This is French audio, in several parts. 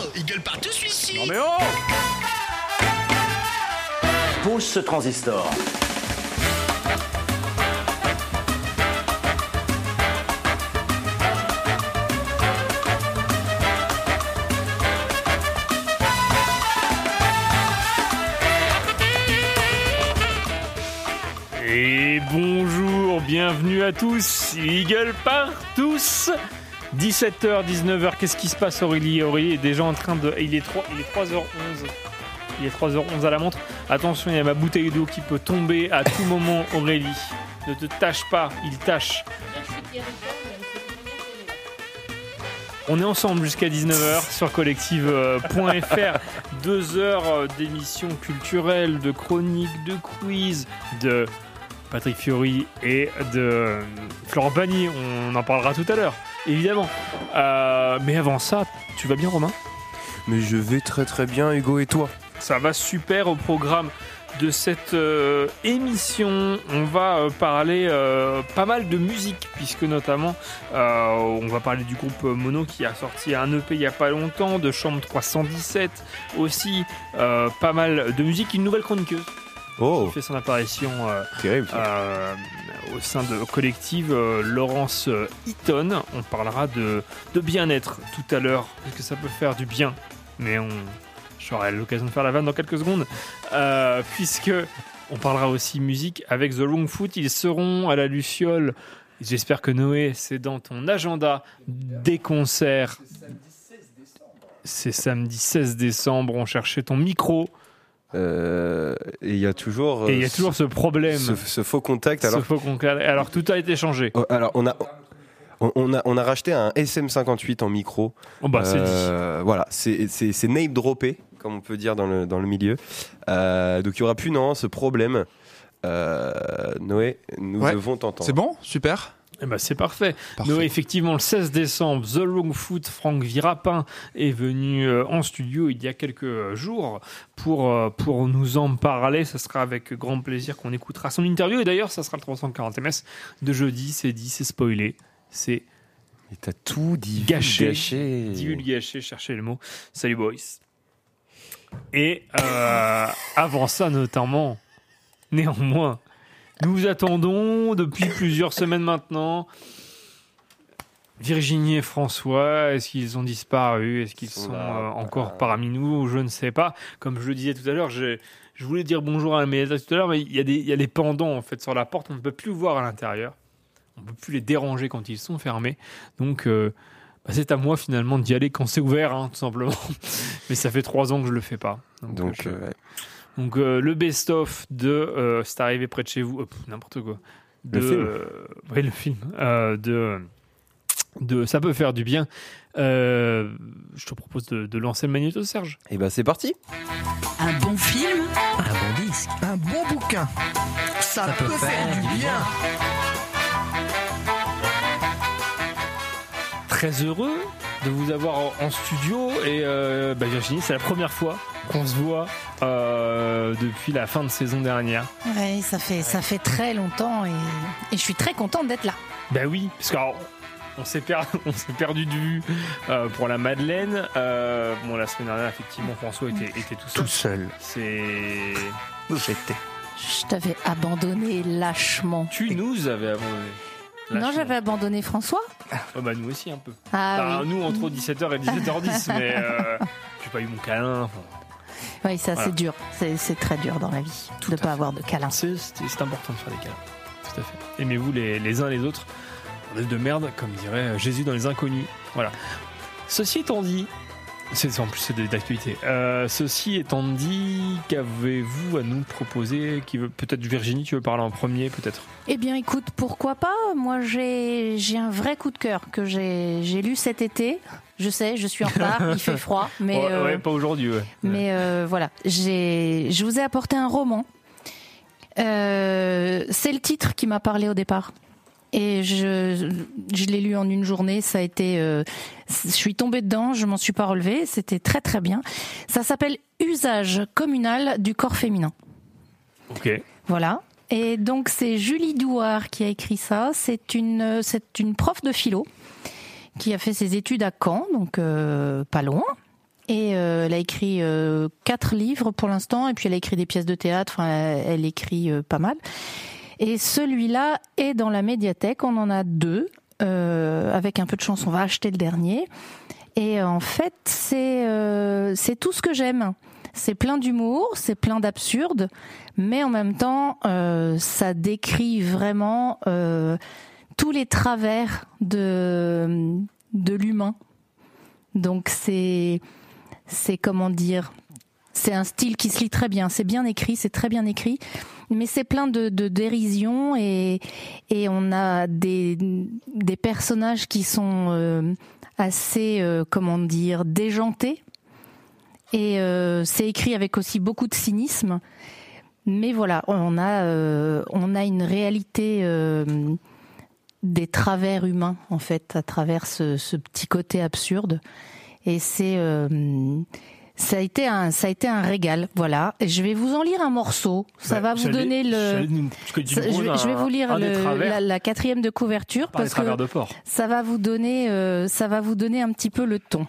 Oh, il gueule partout celui-ci. Non mais oh Pousse ce transistor. Et bonjour, bienvenue à tous, Eagle part tous 17h, 19h, qu'est-ce qui se passe Aurélie? Aurélie est déjà en train de... Il est, 3, il est 3h11. Il est 3h11 à la montre. Attention, il y a ma bouteille d'eau qui peut tomber à tout moment Aurélie. Ne te tâche pas, il tâche. On est ensemble jusqu'à 19h sur collective.fr. Deux heures d'émissions culturelles, de chroniques, de quiz, de Patrick Fiori et de Florent Pagny. On en parlera tout à l'heure, évidemment. Euh, mais avant ça, tu vas bien, Romain? Mais je vais très très bien, Hugo, et toi? Ça va super au programme de cette euh, émission. On va euh, parler euh, pas mal de musique, puisque notamment on va parler du groupe Mono qui a sorti un EP il y a pas longtemps, de Chambre 317 aussi, pas mal de musique, une nouvelle chroniqueuse Oh, qui fait son apparition terrible. Au sein de Collective, euh, Laurence euh, Eaton. On parlera de, de bien-être tout à l'heure, parce que ça peut faire du bien? Mais on, j'aurai l'occasion de faire la vanne dans quelques secondes, euh, puisque on parlera aussi musique avec The Wrong Foot. Ils seront à la Luciole. J'espère que Noé, c'est dans ton agenda des concerts. C'est samedi 16 décembre. On cherchait ton micro. Euh, et il y a toujours, Et il y a toujours ce problème. ce, ce faux contact. Ce Alors, faux concal- Alors tout a été changé. Oh, alors on a. On a, on a racheté un SM58 en micro. Oh bah c'est dit. Euh, Voilà, c'est c'est- c'est name droppé, comme on peut dire dans le, dans le milieu. Euh, donc il n'y aura plus non, ce problème. Euh, Noé, nous Ouais. devons t'entendre. C'est bon? Super. Eh ben, c'est parfait. Effectivement, le 16 décembre, The Long Foot, Franck Virapin est venu euh, en studio il y a quelques jours pour, euh, pour nous en parler. Ce sera avec grand plaisir qu'on écoutera son interview. Et d'ailleurs, ça sera le 340 MS de jeudi. C'est dit, c'est spoilé. C'est Et t'as tout dit Gâché. gâché. divulgaché, cherchez le mot. Salut, boys. Et euh, avant ça, notamment, néanmoins, nous vous attendons depuis plusieurs semaines maintenant. Virginie et François, est-ce qu'ils ont disparu? Est-ce qu'ils Ils sont sont, là, euh, encore parmi nous? Je ne sais pas. Comme je le disais tout à l'heure, je, je voulais dire bonjour à la médiatrice tout à l'heure, mais il y, a des, il y a des pendants en fait sur la porte. On ne peut plus voir à l'intérieur. On ne peut plus les déranger quand ils sont fermés. Donc, euh, bah, c'est à moi finalement d'y aller quand c'est ouvert, hein, tout simplement. mais ça fait trois ans que je le fais pas. Donc, Donc, euh, je- euh, ouais. Donc euh, le best-of de euh, C'est arrivé près de chez vous, euh, n'importe quoi. De, Le film. euh, ouais, le film. euh, de, de Ça peut faire du bien. Euh, je te propose de, de lancer le magnéto, Serge. Et ben c'est parti. Un bon film Un bon disque. Un bon bouquin. Ça, peut, faire, du bien. Très heureux de vous avoir en, en studio. Et euh, bah, Virginie, c'est la première fois qu'on se voit euh, depuis la fin de saison dernière. Ouais, ça fait, ça fait très longtemps et, et je suis très contente d'être là. Ben oui, parce qu'on on s'est per- perdu de vue euh, pour la Madeleine. Euh, bon, la semaine dernière, effectivement, François était, était tout seul. Tout seul. C'est. J'étais. Je t'avais abandonné lâchement. Tu nous avais abandonné. Non, j'avais abandonné François. Oh, bah, nous aussi, un peu. Ah Enfin, oui. Nous, entre 17h et 17h10, mais euh, j'ai pas eu mon câlin. enfin, Oui, ça Voilà. c'est dur. C'est très dur dans la vie Tout de à pas fait. avoir de câlin. C'est important de faire des câlins. Tout à fait. Aimez-vous les, les uns les autres. On est de merde, comme dirait Jésus dans les inconnus. Voilà. Ceci étant dit, c'est en plus c'est d'actualité. Euh, ceci étant dit, qu'avez-vous à nous proposer Qui veut peut-être Virginie, tu veux parler en premier, peut-être? Eh bien, écoute, pourquoi pas? Moi, j'ai j'ai un vrai coup de cœur que j'ai j'ai lu cet été. Je sais, je suis en retard, il fait froid, mais ouais, euh, ouais, pas aujourd'hui. Ouais. Mais euh, voilà, j'ai, je vous ai apporté un roman. C'est le titre qui m'a parlé au départ. Et je, je l'ai lu en une journée. Ça a été, euh, je suis tombée dedans, je m'en suis pas relevée. C'était très très bien. Ça s'appelle Usage communal du corps féminin. Ok. Voilà. Et donc c'est Julie Douard qui a écrit ça. C'est une, c'est une prof de philo qui a fait ses études à Caen, donc euh, pas loin. Et euh, elle a écrit euh, quatre livres pour l'instant, et puis elle a écrit des pièces de théâtre. Enfin, elle, elle écrit euh, pas mal. Et celui-là est dans la médiathèque. On en a deux. Euh, avec un peu de chance, on va acheter le dernier. Et en fait, c'est euh, c'est tout ce que j'aime. C'est plein d'humour, c'est plein d'absurde, mais en même temps, euh, ça décrit vraiment euh, tous les travers de de l'humain. Donc c'est c'est comment dire, c'est un style qui se lit très bien. C'est bien écrit, c'est très bien écrit, mais c'est plein de, dérision et on a des personnages qui sont euh, assez euh, comment dire déjantés et euh, c'est écrit avec aussi beaucoup de cynisme. Mais voilà, on a on a une réalité des travers humains en fait à travers ce, ce petit côté absurde et c'est ça a été un ça a été un régal voilà et je vais vous en lire un morceau ça va vous donner le je, vais, un- je vais vous lire le- la, la quatrième de couverture par parce que de ça va vous donner euh, ça va vous donner un petit peu le ton.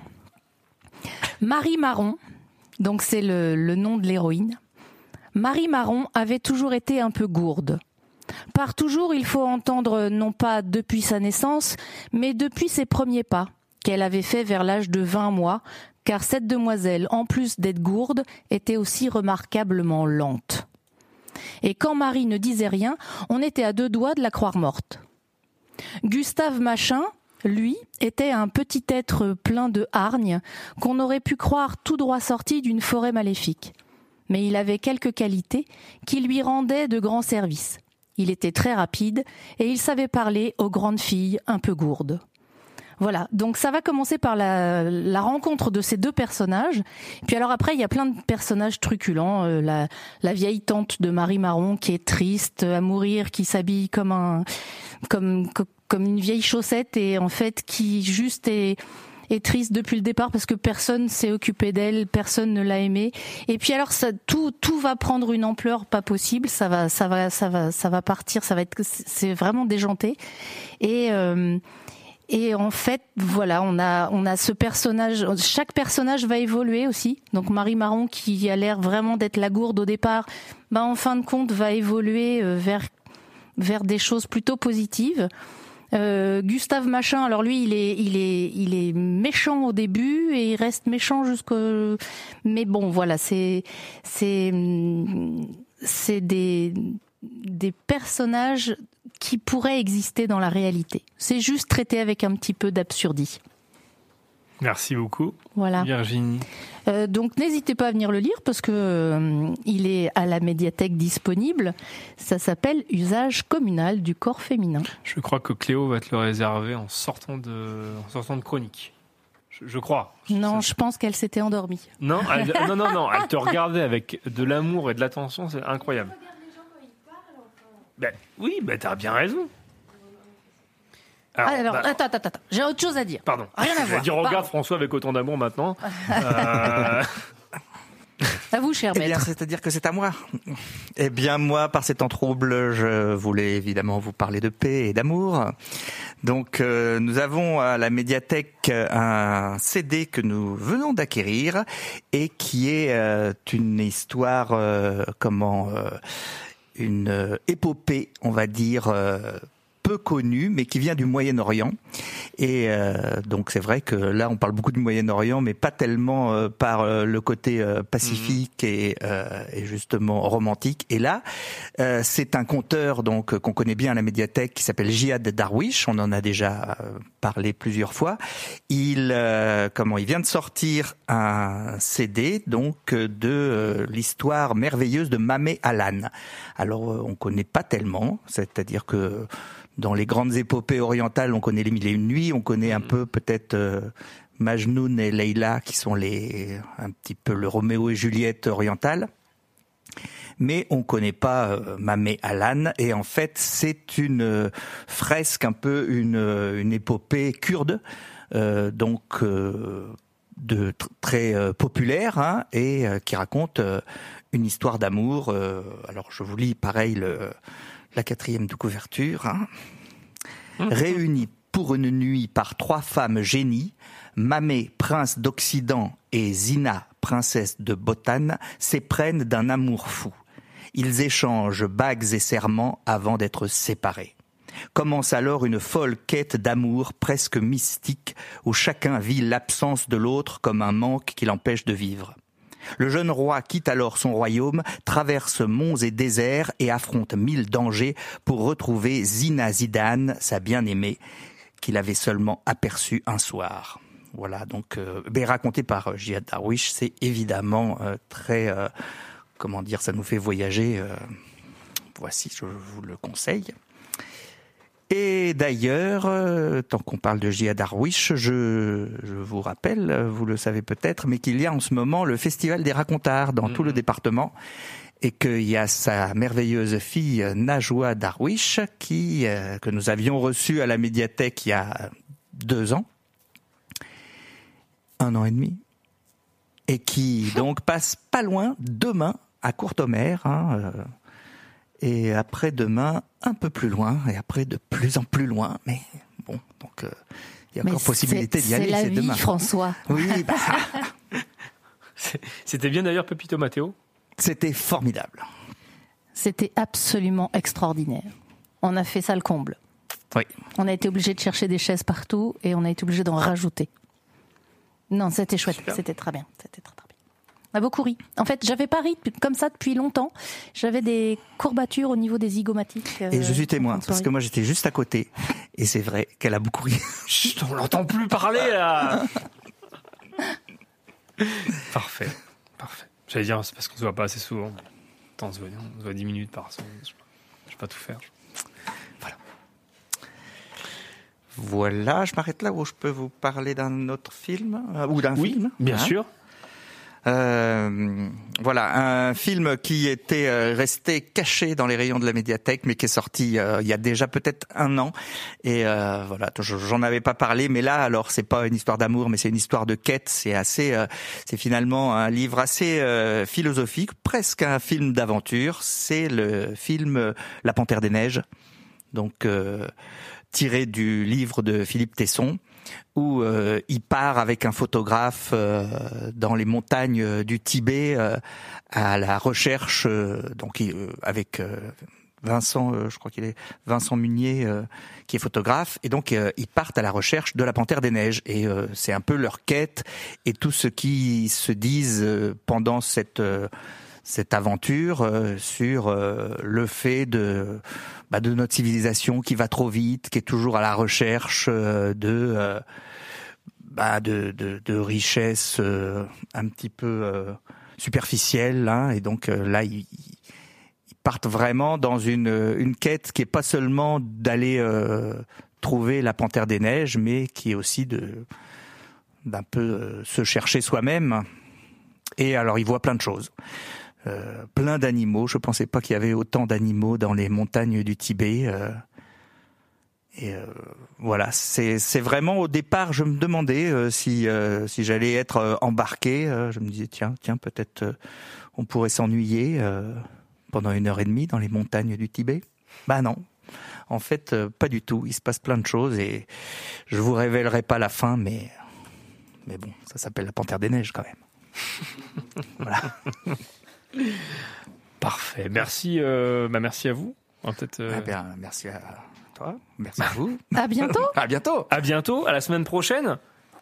Marie Marron, donc c'est le, le nom de l'héroïne. Marie Marron avait toujours été un peu gourde. Par toujours, il faut entendre non pas depuis sa naissance, mais depuis ses premiers pas, qu'elle avait fait vers l'âge de 20 mois, car cette demoiselle, en plus d'être gourde, était aussi remarquablement lente. Et quand Marie ne disait rien, on était à deux doigts de la croire morte. Gustave Machin, lui, était un petit être plein de hargne qu'on aurait pu croire tout droit sorti d'une forêt maléfique. Mais il avait quelques qualités qui lui rendaient de grands services. Il était très rapide et il savait parler aux grandes filles un peu gourdes. Voilà, donc ça va commencer par la, la rencontre de ces deux personnages. Puis alors après, il y a plein de personnages truculents. Euh, la, la vieille tante de Marie Marron qui est triste à mourir, qui s'habille comme un comme co- comme une vieille chaussette et en fait qui juste est est triste depuis le départ parce que personne s'est occupé d'elle, personne ne l'a aimée. Et puis alors ça, tout tout va prendre une ampleur pas possible. Ça va ça va ça va ça va partir. Ça va être c'est vraiment déjanté. Et euh, et en fait, voilà, on a, on a ce personnage. Chaque personnage va évoluer aussi. Donc Marie Marron, qui a l'air vraiment d'être la gourde au départ, bah en fin de compte va évoluer euh, vers vers des choses plutôt positives. Euh, Gustave Machin, alors lui, il est, il est, il est méchant au début et il reste méchant jusqu'au. Mais bon, voilà, c'est, c'est, c'est des, des personnages qui pourraient exister dans la réalité. C'est juste traité avec un petit peu d'absurdie. Merci beaucoup, Voilà. Virginie. Euh, donc n'hésitez pas à venir le lire parce que euh, il est à la médiathèque disponible. Ça s'appelle Usage communal du corps féminin. Je crois que Cléo va te le réserver en sortant de, en sortant de chronique. Je, je crois. Non, je pense qu'elle s'était endormie. Non, elle- non, non, non, elle te regardait avec de l'amour et de l'attention, c'est incroyable. Oui, ben t'as bien raison. Ah, alors, bah, attends, attends, attends, j'ai autre chose à dire. pardon. rien à J'allais voir. dire, regarde Pardon. François avec autant d'amour maintenant. Euh, À vous, cher Eh bien, maître. c'est-à-dire que c'est à moi. Eh bien, moi, par ces temps troubles, je voulais évidemment vous parler de paix et d'amour. Donc, euh, nous avons à la médiathèque un CD que nous venons d'acquérir et qui est euh, une histoire, euh, comment, euh, une euh, épopée, on va dire. Peu connue, mais qui vient du Moyen-Orient. Et euh, donc c'est vrai que là, on parle beaucoup du Moyen-Orient, mais pas tellement euh, par euh, le côté euh, pacifique et, euh, et justement romantique. Et là, euh, c'est un conteur donc qu'on connaît bien à la médiathèque qui s'appelle Jihad Darwish. On en a déjà euh, parlé plusieurs fois. Il euh, comment il vient de sortir un CD donc de l'histoire merveilleuse de Mamé Alan. Alors euh, on connaît pas tellement, c'est-à-dire que dans les grandes épopées orientales, on connaît les mille et une nuits, on connaît un peu peut-être euh, Majnoun et Leila qui sont les un petit peu le Roméo et Juliette orientale. Mais on connaît pas euh, Mamé Alan et en fait c'est une euh, fresque un peu une, euh, une épopée kurde euh, donc euh, de tr- très populaire hein, et qui raconte une histoire d'amour. alors je vous lis pareil le, la quatrième de couverture. Hein. Réunies pour une nuit par trois femmes génies, Mamé, prince d'Occident, et Zina, princesse de Botane, s'éprennent d'un amour fou. Ils échangent bagues et serments avant d'être séparés. Commence alors une folle quête d'amour presque mystique où chacun vit l'absence de l'autre comme un manque qui l'empêche de vivre. Le jeune roi quitte alors son royaume, traverse monts et déserts et affronte mille dangers pour retrouver Zina Zidane, sa bien-aimée, qu'il avait seulement aperçue un soir. Voilà, donc euh, ben, raconté par euh, Jihad Darwish, c'est évidemment euh, très, euh, comment dire, ça nous fait voyager. voici, je vous le conseille. Et d'ailleurs, euh, tant qu'on parle de Jihad Darwish, je, je vous rappelle, euh, vous le savez peut-être, mais qu'il y a en ce moment le Festival des racontards dans tout le département et qu'il y a sa merveilleuse fille Najwa Darwish qui, euh, que nous avions reçue à la médiathèque il y a deux ans, un an et demi, et qui donc passe pas loin demain à Courtomère, hein, euh, et après-demain un peu plus loin, et après de plus en plus loin, mais bon, donc euh, il y a Mais encore possibilité d'y aller, C'est la c'est vie, demain. François. Oui, bah, C'était bien d'ailleurs Pepito Matteo? c'était formidable. C'était absolument extraordinaire. On a fait ça le comble. Oui. On a été obligé de chercher des chaises partout et on a été obligé d'en rajouter. Non, c'était chouette, c'était très bien, c'était très très bien. On a beaucoup ri. En fait, j'avais pas ri comme ça depuis longtemps. J'avais des courbatures au niveau des zygomatiques. euh, Et je suis témoin, parce que moi j'étais juste à côté, et c'est vrai qu'elle a beaucoup ri. Chut, on l'entend plus parler là. Parfait, parfait. J'allais dire, c'est parce qu'on se voit pas assez souvent. Attends, on se voit, on se voit 10 minutes par semaine. Je je vais pas tout faire. Voilà, je m'arrête là où je peux vous parler d'un autre film, euh, ou d'un film. Bien hein. sûr. Euh, voilà, un film qui était euh, resté caché dans les rayons de la médiathèque, mais qui est sorti euh, il y a déjà peut-être un an. Et euh, voilà, je- j'en avais pas parlé, mais là, alors c'est pas une histoire d'amour, mais c'est une histoire de quête. C'est assez, euh, c'est finalement un livre assez philosophique, presque un film d'aventure. C'est le film La Panthère des Neiges, donc tiré du livre de Philippe Tesson où euh, il part avec un photographe euh, dans les montagnes euh, du Tibet euh, à la recherche, euh, donc euh, avec Vincent, je crois qu'il est Vincent Munier, qui est photographe, et donc ils partent à la recherche de la panthère des neiges, et c'est un peu leur quête et tout ce qui se disent pendant cette cette aventure euh, sur euh, le fait de bah, de notre civilisation qui va trop vite, qui est toujours à la recherche euh, de bah, de, de, de richesses un petit peu superficielles. Hein, et donc là, ils, ils partent vraiment dans une, une quête qui est pas seulement d'aller euh, trouver la panthère des neiges, mais qui est aussi de d'un peu se chercher soi-même. Et alors, ils voient plein de choses. Euh, plein d'animaux. Je pensais pas qu'il y avait autant d'animaux dans les montagnes du Tibet. euh. et euh, voilà, c'est vraiment au départ, je me demandais si si j'allais être embarqué. je me disais tiens tiens peut-être on pourrait s'ennuyer pendant une heure et demie dans les montagnes du Tibet. Bah non. En fait, pas du tout. Il se passe plein de choses et je vous révélerai pas la fin, mais mais bon, ça s'appelle la Panthère des Neiges quand même. voilà. Parfait. Merci, euh, bah, merci à vous. Peut-être, euh, Eh bien, merci à toi, merci à vous. À bientôt, À bientôt. À bientôt, à la semaine prochaine,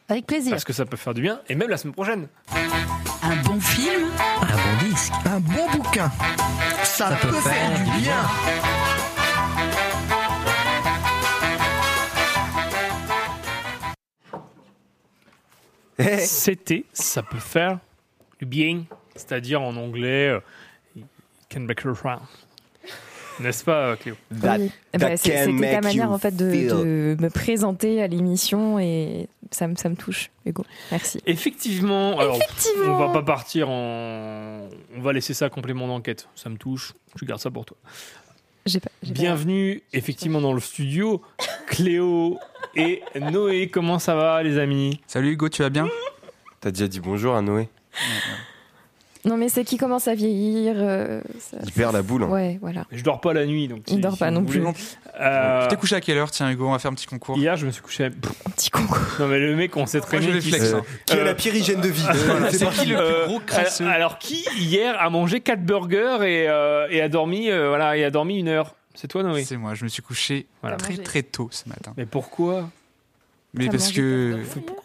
avec plaisir. parce que ça peut faire du bien, et même la semaine prochaine. Un bon film, Un bon disque. un bon bouquin. Ça, peut, faire du bien. C'était, ça peut faire du bien, c'est-à-dire en anglais, euh, can make you. N'est-ce pas, euh, Cléo? That- Oui. that Bah, C'était ta manière en fait de, me présenter à l'émission et ça me, ça me touche, Hugo. Merci. Effectivement, alors Effectivement. on va pas partir en. On va laisser ça complément d'enquête. Ça me touche, je garde ça pour toi. Pas, pas- Bienvenue effectivement dans le studio, Cléo et Noé. Comment ça va, les amis? Salut Hugo, tu vas bien? T'as déjà dit bonjour à Noé Non, mais c'est qu'il commence à vieillir. euh, ça- Il perd la boule. hein. Ouais, voilà. Je dors pas la nuit, donc. Il si- dort pas vous non plus. Non. Euh, Tu t'es couché à quelle heure Tiens, Hugo, on va faire un petit concours. Hier, je me suis couché. Pff, Un petit concours. Non, mais le mec, on Moi, qui flex. se- hein. Qui a Euh, la pire hygiène de vie? Voilà, C'est qui le Euh, plus gros crasseux alors, alors, qui hier a mangé 4 burgers et, euh, et a dormi euh, voilà et a dormi une heure? C'est toi Noé? C'est moi, je me suis couché Voilà. très très tôt ce matin. Mais pourquoi? Mais T'as parce mangé que.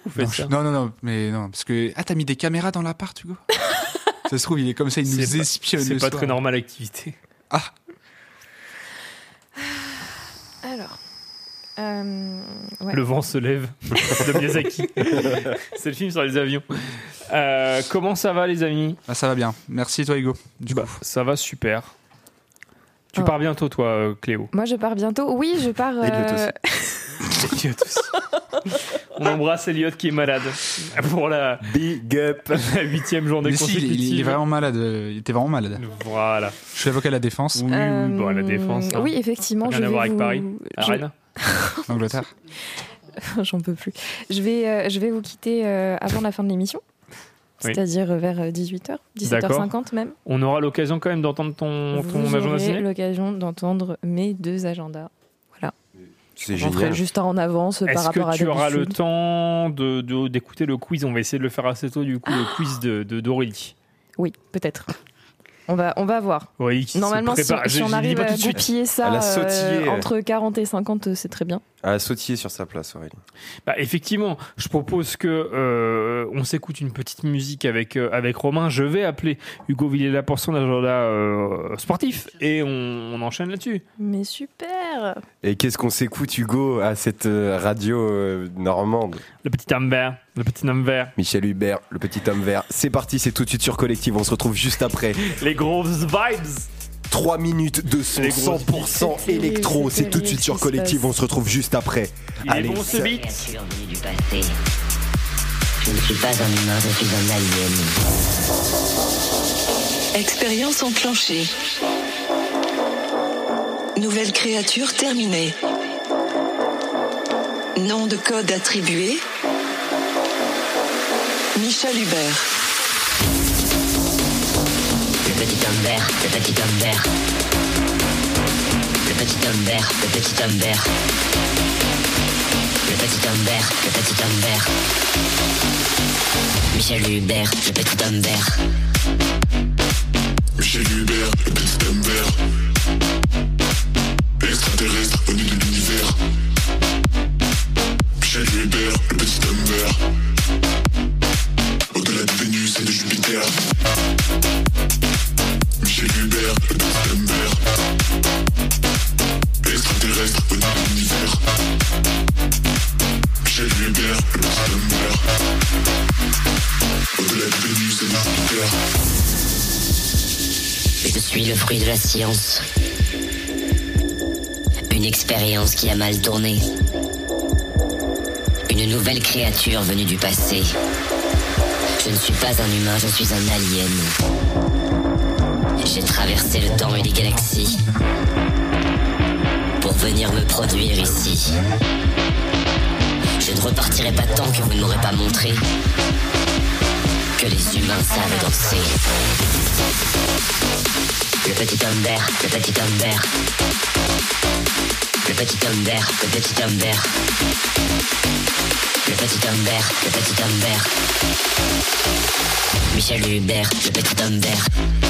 Vous faites Non, ça? je- non, non, non, mais non, parce que. Ah, t'as mis des caméras dans l'appart, Hugo? Ça se trouve, il est comme ça, il nous espionne. C'est pas soir. très normal l'activité. Ah, Alors. euh, ouais. Le vent se lève de Miyazaki. C'est le film sur les avions. Euh, comment ça va les amis? Bah, ça va bien. Merci, toi, Hugo. Du Bah, coup. Ça va super. Tu Ah. pars bientôt toi euh, Cléo? Moi, je pars bientôt. Oui, je pars. On embrasse Elliot qui est malade pour la Big up la huitième journée Mais si, il, consécutive. il- est vraiment malade. euh, Il était vraiment malade. Voilà. Je suis avocat à la défense Oui, oui, bon, la euh, défense. hein. Oui, effectivement. Rien je à voir avec vous- Paris. je- Angleterre. J'en peux plus. Je vais, euh, je vais vous quitter euh, avant la fin de l'émission. Oui. C'est-à-dire vers 18h, 17h50 même. On aura l'occasion quand même d'entendre ton, ton agenda l'occasion d'entendre mes deux agendas. C'est génial. juste un en avance par Est-ce rapport que à tu auras le temps de- de- d'écouter le quiz? On va essayer de le faire assez tôt du coup, le quiz de de- d'Aurélie. Oui, peut-être. On va, on va voir. Se Normalement, si, on arrive à de goupiller ça euh, entre 40 et 50, c'est très bien. A sautillé sur sa place, Aurélie. Bah, effectivement, je propose que euh, on s'écoute une petite musique avec euh, avec Romain. Je vais appeler Hugo Villela pour son agenda euh, sportif et on, on enchaîne là-dessus. Mais super Et qu'est-ce qu'on s'écoute, Hugo, à cette euh, radio euh, normande? Le petit homme vert, le petit homme vert, Michel Hubert, le petit homme vert. C'est parti, c'est tout de suite sur Collective. On se retrouve juste après. les grosses vibes. 3 minutes de son Les grosses 100% beats. électro. C'est tout de suite sur Collective. On se retrouve juste après. Il est Allez, bon ce beat. Je ne suis pas un humain, je suis un alien. Expérience enclenchée. Nouvelle créature terminée. Nom de code attribué. Michel Hubert. Le petit homme le petit homme vert. Le petit homme vert, le petit homme vert. Le petit homme vert, le petit homme. Michel Hubert, le petit homme vert. Michel Hubert, le petit homme vert. Extraterrestre venu de Je suis le fruit de la science. Une expérience qui a mal tourné. Une nouvelle créature venue du passé. Je ne suis pas un humain, je suis un alien. J'ai traversé le temps et les galaxies pour venir me produire ici. Repartirai pas tant que vous ne m'aurez pas montré que les humains savent danser. Le petit homme le petit homme. Le petit homme le petit homme. Le petit homme le petit homme. Michel Hubert, le petit homme.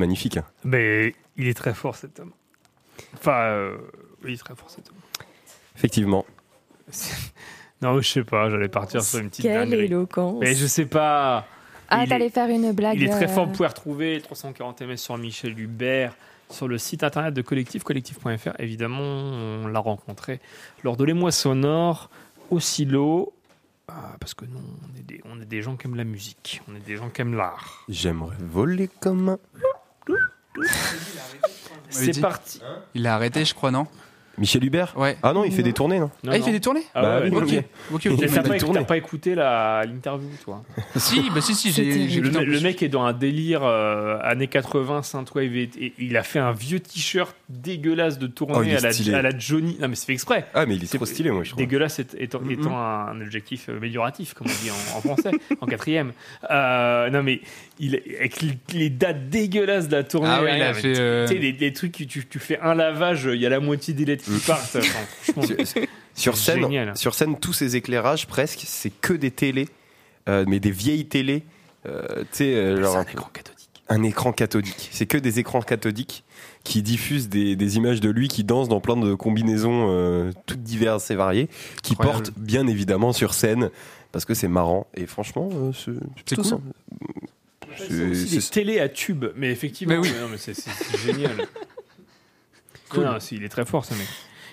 Magnifique. Mais il est très fort cet homme. Enfin, euh, oui, il est très fort cet homme. Effectivement. Non, je sais pas, j'allais partir sur une petite Quelle dinguerie. éloquence Mais je sais pas. Ah, t'allais est- faire une blague. Il est très euh, fort. Vous pouvez retrouver 340 ms sur Michel Hubert sur le site internet de Collectif, collectif.fr. Évidemment, on l'a rencontré lors de l'émoi sonore au silo. euh, parce que nous, on est, des, on est des gens qui aiment la musique. On est des gens qui aiment l'art. J'aimerais voler comme un. C'est parti. Il a arrêté, je crois, non? Michel Hubert Ouais. Ah non, il fait des tournées, non Non, ah, il non. fait des tournées Ah Bah ouais, oui, ouais, ok. ouais. T'as pas, écouté la- l'interview, toi Si, bah si, si, C'est j'ai j'ai le, mec est dans un délire euh, années 80, Synthwave, et, et il a fait un vieux t-shirt dégueulasse de Oh, tournée est à, la, stylé. à la Johnny. Non, mais c'est fait exprès. Ah, mais il est C'est trop stylé, moi, je trouve. Dégueulasse est- étant, étant un objectif euh, amélioratif, comme on dit en, en français, en quatrième. Euh, non, mais il, avec les, dates dégueulasses de la tournée. Ah oui, il a fait, tu- euh, Tu sais, les, trucs, tu, tu fais un lavage, il y a la moitié des lettres qui partent. Enfin, franchement, Sur- scène, génial. sur scène, tous ces éclairages, presque, c'est que des télés, euh, mais des vieilles télés. euh, euh, c'est un un, écran cathodique. un écran cathodique. C'est que des écrans cathodiques qui diffusent des, des images de lui qui danse dans plein de combinaisons euh, toutes diverses et variées, qui Incroyable. portent bien évidemment sur scène parce que c'est marrant. Et franchement, euh, c'est cool. ça. C'est aussi des télés à tube, mais effectivement, Mais oui. c'est génial. Cool. Non, non, c'est- il est très fort ce mec.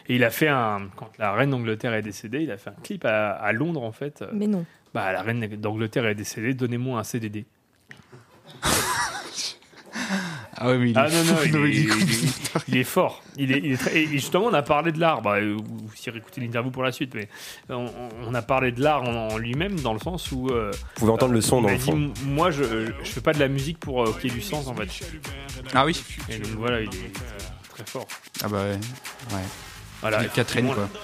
Et il a fait un. Quand la reine d'Angleterre est décédée, il a fait un clip à, à Londres en fait. Mais non. Bah, la reine d'Angleterre est décédée, donnez-moi un CDD. Ah ouais, mais il est Ah non, non, il non, est, il est il cool. est- il est fort. Il est, il est très- et justement, on a parlé de l'art. Bah, euh, vous si écouter l'interview pour la suite, mais on, on a parlé de l'art en, en lui-même dans le sens où. euh, Vous pouvez entendre le son dans le fond. Moi, je, je fais pas de la musique pour euh, qu'il y ait du sens en fait. Ah oui Et donc voilà, il est très fort. Ah bah ouais. ouais. Voilà, Il est Catherine, effectivement, quoi.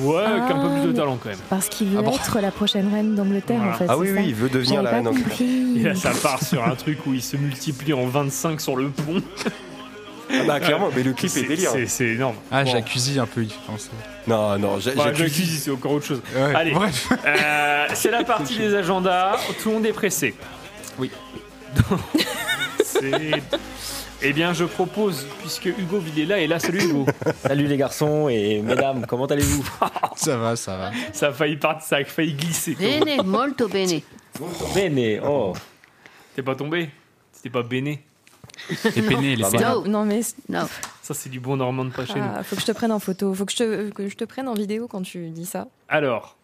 Ouais, avec un peu Ah, plus de talent quand même. Parce qu'il veut Ah bon être la prochaine reine d'Angleterre, Voilà. en fait. Ah oui, ça oui, il veut devenir la reine d'Angleterre. Et là, ça part sur un truc où il se multiplie en 25 sur le pont. Ah bah clairement, mais le clip est C'est- délire. c'est- énorme. Ah, Bon. un peu, il fait penser. Non, non, j'a- Bah, j'accuse. jacuzzi, c'est encore autre chose. Ouais, Allez. bref. Euh, c'est la partie des agendas. Tout le monde est pressé. Oui. Donc, c'est- Eh bien, je propose, puisque Hugo Villela est là, salut Hugo. Salut les garçons et mesdames, comment allez-vous Ça va, ça va. Ça a failli partir, ça a failli glisser. Bene, molto bene. Bene, oh. T'es pas tombé? C'était pas béné. Les peiné, les Bah, peiné. No, Non, mais no. Ça, c'est du bon normand de pas chez nous. ah, faut que je te prenne en photo. Faut que je te, que je te prenne en vidéo quand tu dis ça. Alors,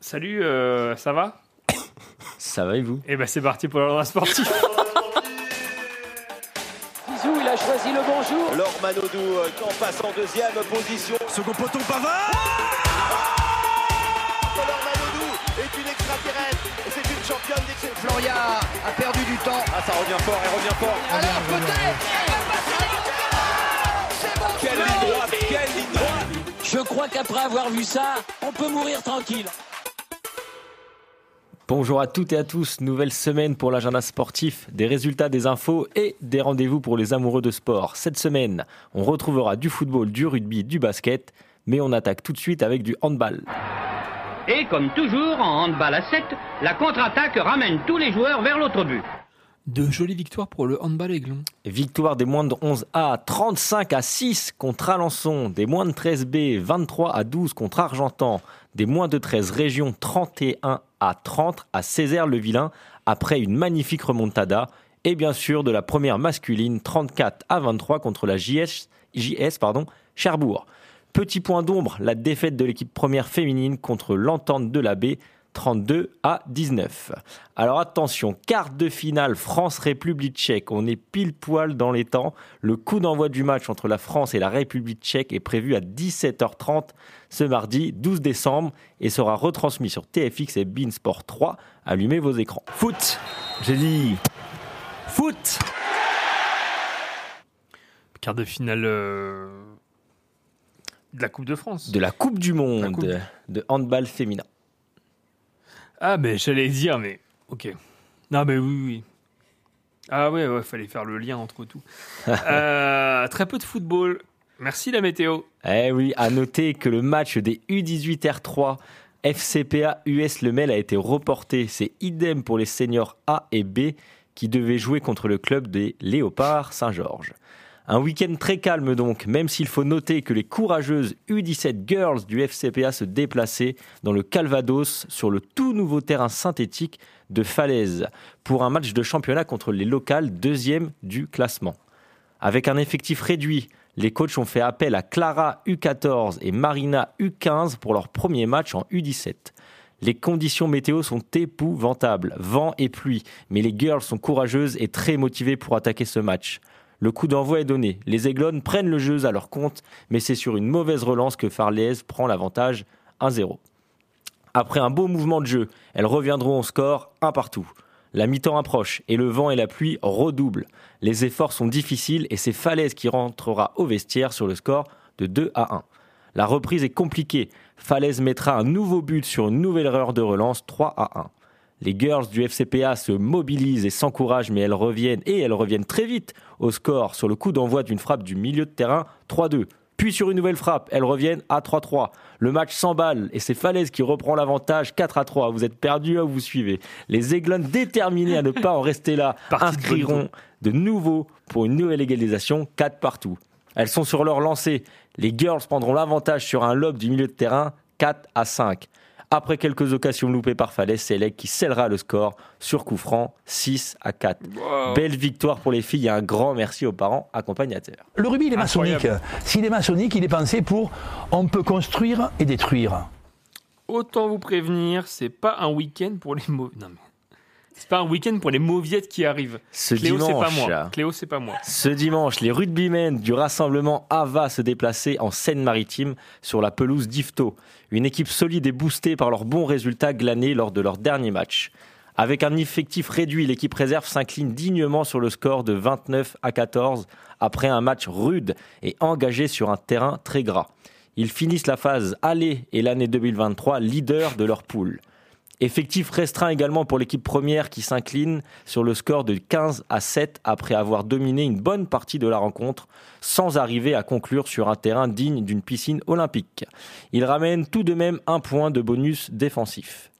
salut, euh, ça va? Ça va et vous? Eh ben, c'est parti pour l'agenda sportif. A choisi le bonjour. Laure Manodou euh, qui en passe en deuxième position. Second poteau Pavard Laure Manodou est une extraterrestre. Et C'est une championne d'exception. Floria a perdu du temps. Ah, ça revient fort, elle revient fort. Alors peut-être Quelle ligne droite, quelle ligne droite. Je crois qu'après avoir vu ça, on peut mourir tranquille. Bonjour à toutes et à tous, nouvelle semaine pour l'agenda sportif, des résultats, des infos et des rendez-vous pour les amoureux de sport. Cette semaine, on retrouvera du football, du rugby, du basket, mais on attaque tout de suite avec du handball. Et comme toujours, en handball à 7, la contre-attaque ramène tous les joueurs vers l'autre but. De jolies victoires pour le handball aiglon. Victoire des moins de 11A 35 à 6 contre Alençon, des moins de 13B 23 à 12 contre Argentan, des moins de 13 régions 31 à 30 à Césaire-le-Vilain après une magnifique remontada et bien sûr de la première masculine 34 à 23 contre la JS, Cherbourg. Petit point d'ombre, la défaite de l'équipe première féminine contre l'entente de la 32 à 19. Alors attention, quart de finale France-République tchèque. On est pile poil dans les temps. Le coup d'envoi du match entre la France et la République tchèque est prévu à 17h30 ce mardi 12 décembre et sera retransmis sur TFX et Beansport 3. Allumez vos écrans. Foot J'ai dit foot Quart de finale euh, de la Coupe de France. De la Coupe du Monde coupe. de handball féminin. Ah, mais j'allais dire, mais ok. Non, mais oui, oui. Ah, ouais, ouais, fallait faire le lien entre tout. Euh, très peu de football. Merci la météo. Eh oui, à noter que le match des U18 R3 FCPA US Lemel a été reporté. C'est idem pour les seniors A et B qui devaient jouer contre le club des Léopards Saint-Georges. Un week-end très calme donc, même s'il faut noter que les courageuses U17 Girls du FCPA se déplaçaient dans le Calvados sur le tout nouveau terrain synthétique de Falaise pour un match de championnat contre les locales deuxième du classement. Avec un effectif réduit, les coachs ont fait appel à Clara U14 et Marina U15 pour leur premier match en U17. Les conditions météo sont épouvantables, vent et pluie, mais les girls sont courageuses et très motivées pour attaquer ce match. Le coup d'envoi est donné, les Aiglons prennent le jeu à leur compte, mais c'est sur une mauvaise relance que Farlez prend l'avantage 1-0. Après un beau mouvement de jeu, elles reviendront au score un partout. La mi-temps approche et le vent et la pluie redoublent. Les efforts sont difficiles et c'est Falaise qui rentrera au vestiaire sur le score de 2 à 1. La reprise est compliquée. Falaise mettra un nouveau but sur une nouvelle erreur de relance 3 à 1. Les girls du FCPA se mobilisent et s'encouragent, mais elles reviennent, et elles reviennent très vite au score sur le coup d'envoi d'une frappe du milieu de terrain 3-2. Puis sur une nouvelle frappe, elles reviennent à 3-3. Le match s'emballe et c'est Falaise qui reprend l'avantage 4 à 3. Vous êtes perdus, vous suivez. Les Aiglons déterminés à ne pas en rester là inscriront de nouveau pour une nouvelle égalisation 4 partout. Elles sont sur leur lancée. Les girls prendront l'avantage sur un lob du milieu de terrain 4 à 5. Après quelques occasions loupées par Falaise, c'est Leg qui scellera le score sur coup franc 6 à 4. Belle victoire pour les filles et un grand merci aux parents accompagnateurs. Le rugby, il est maçonnique. S'il est maçonnique, il est pensé pour on peut construire et détruire. Autant vous prévenir, c'est pas un week-end pour les mauvais. Non mais. C'est pas un week-end pour les mauviettes qui arrivent. Ce Cléo, c'est pas dimanche, moi. Cléo, c'est pas moi. Ce dimanche, les rugbymen du rassemblement AVA se déplaçaient en Seine-Maritime sur la pelouse d'Ifto. Une équipe solide et boostée par leurs bons résultats glanés lors de leur dernier match. Avec un effectif réduit, l'équipe réserve s'incline dignement sur le score de 29 à 14 après un match rude et engagé sur un terrain très gras. Ils finissent la phase aller et l'année 2023 leader de leur poule. Effectif restreint également pour l'équipe première qui s'incline sur le score de 15 à 7 après avoir dominé une bonne partie de la rencontre sans arriver à conclure sur un terrain digne d'une piscine olympique. Il ramène tout de même un point de bonus défensif.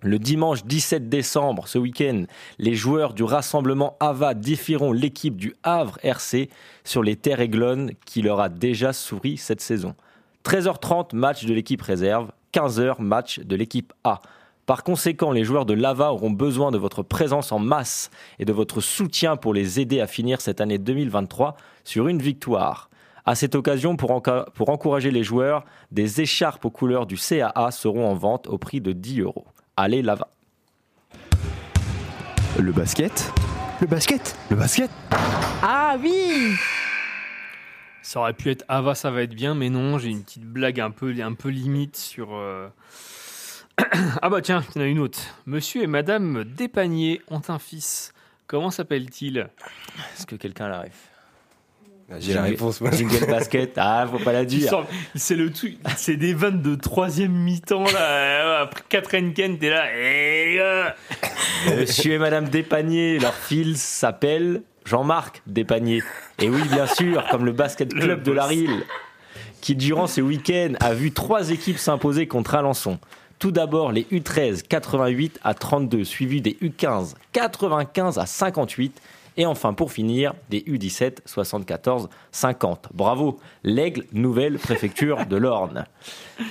Le dimanche 17 décembre, ce week-end, les joueurs du rassemblement AVA défieront l'équipe du Havre RC sur les terres aiglonnes qui leur a déjà souri cette saison. 13h30, match de l'équipe réserve, 15h, match de l'équipe A. Par conséquent, les joueurs de Lava auront besoin de votre présence en masse et de votre soutien pour les aider à finir cette année 2023 sur une victoire. À cette occasion, pour, enca- pour encourager les joueurs, des écharpes aux couleurs du CAA seront en vente au prix de 10 euros. Allez, Lava. Le basket Le basket Le basket Ah oui Ça aurait pu être Ava, ça va être bien, mais non, j'ai une petite blague un peu, un peu limite sur. euh, ah bah tiens, il y en a une autre. Monsieur et Madame Despagniers ont un fils. Comment s'appelle-t-il Est-ce que quelqu'un l'arrive J'ai la réponse, moi. Jingle basket, ah, faut pas la dire. C'est le truc, c'est des vannes de troisième mi-temps là. Après Catherine Ken, t'es là. Eh, Monsieur et Madame Despagniers, leur fils s'appelle Jean-Marc Despagniers. Et oui, bien sûr, comme le basket club de la Rille, qui durant ce week-end a vu trois équipes s'imposer contre Alençon. Tout d'abord les U13 88 à 32, suivis des U15 95 à 58, et enfin pour finir des U17 74 50. Bravo, l'Aigle, nouvelle préfecture de l'Orne.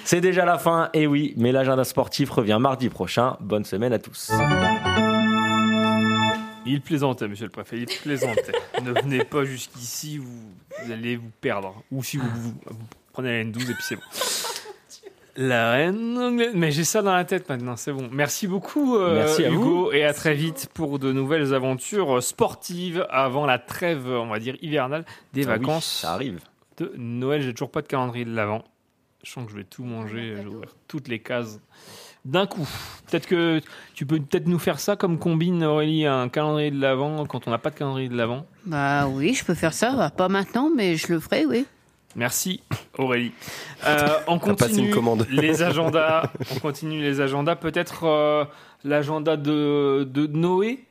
C'est déjà la fin, et oui, mais l'agenda sportif revient mardi prochain. Bonne semaine à tous. Il plaisantait, monsieur le préfet, il plaisantait. ne venez pas jusqu'ici, vous, allez vous perdre. Ou si vous, vous- vous prenez la N12 et puis c'est bon. La reine anglaise. Mais j'ai ça dans la tête maintenant, c'est bon. Merci beaucoup, euh, Merci à Hugo, et à très vite pour de nouvelles aventures sportives avant la trêve, on va dire, hivernale des Ah oui, vacances. ça arrive. De Noël, j'ai toujours pas de calendrier de l'avant. Je sens que je vais tout manger, je vais ouvrir toutes les cases d'un coup. Peut-être que tu peux peut-être nous faire ça comme combine, Aurélie, un calendrier de l'avant quand on n'a pas de calendrier de l'avant. Bah oui, je peux faire ça. Bah, Pas maintenant, mais je le ferai, oui. Merci Aurélie. Euh, on continue une commande. les agendas. On continue les agendas. Peut-être euh, l'agenda de, de Noé.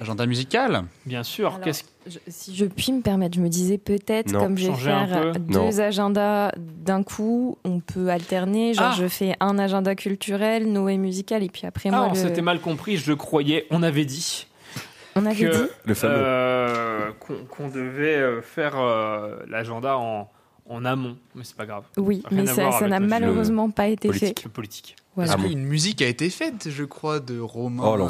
L'agenda musical Bien sûr. Alors, je- si je puis me permettre, je me disais peut-être, comme je vais faire deux Non. agendas d'un coup, on peut alterner. Genre, Ah. je fais un agenda culturel, Noé musical, et puis après, Ah, moi, on le- s'était mal compris. Je le croyais. On avait dit. on avait que, dit. Le fameux. euh, qu'on devait faire euh, l'agenda en, en amont, mais c'est pas grave. Oui, Rien mais ça n'a malheureusement pas été politique. fait. Le politique. Voilà. Parce qu'une musique a été faite, je crois, de Romain Oh.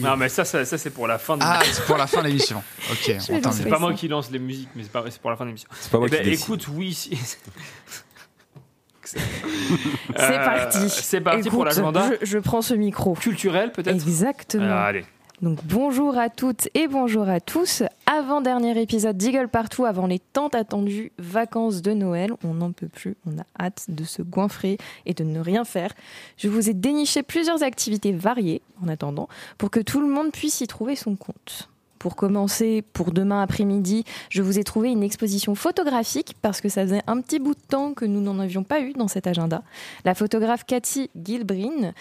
Non, mais ça, ça, ça, c'est pour la fin de Ah, c'est pour la fin de l'émission. Ok, C'est pas moi qui lance les musiques, mais c'est pas- c'est pour la fin de l'émission. C'est pas moi Eh ben, qui décide. Écoute, oui. si- C'est Euh, parti. C'est parti pour l'agenda Je, je prends ce micro. culturel, peut-être Exactement. Ah, Allez. Donc bonjour à toutes et bonjour à tous. Avant-dernier épisode d'Eagle Partout, avant les tant attendues vacances de Noël. On n'en peut plus, on a hâte de se goinfrer et de ne rien faire. Je vous ai déniché plusieurs activités variées en attendant pour que tout le monde puisse y trouver son compte. Pour commencer, pour demain après-midi, je vous ai trouvé une exposition photographique parce que ça faisait un petit bout de temps que nous n'en avions pas eu dans cet agenda. La photographe Cathy Gilbrin,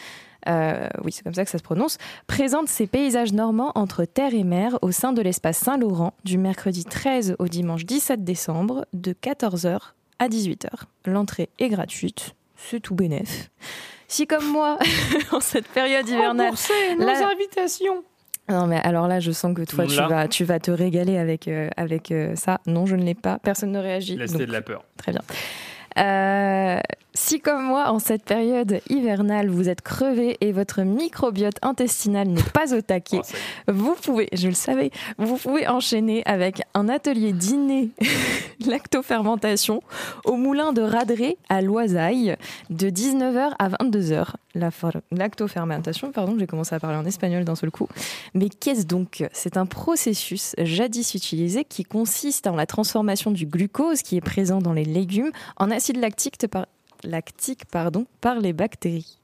euh, oui c'est comme ça que ça se prononce, présente ses paysages normands entre terre et mer au sein de l'espace Saint-Laurent du mercredi 13 au dimanche 17 décembre de 14h à 18h. L'entrée est gratuite, c'est tout bénef. Si comme moi, en cette période hivernale, nos la- invitations non mais alors là je sens que toi tu vas, tu vas te régaler avec, euh, avec euh, ça. Non je ne l'ai pas, personne ne réagit. Laissez donc- de la peur. Très bien. Euh, si comme moi, en cette période hivernale, vous êtes crevé et votre microbiote intestinal n'est pas au taquet, Oh, vous pouvez, je le savais, vous pouvez enchaîner avec un atelier dîner lactofermentation au moulin de Radré à Loisaille de 19h à 22h. La lactofermentation, pardon, j'ai commencé à parler en espagnol d'un seul coup. Mais qu'est-ce donc? C'est un processus jadis utilisé qui consiste en la transformation du glucose qui est présent dans les légumes en acide lactique par, lactique, pardon, par les bactéries.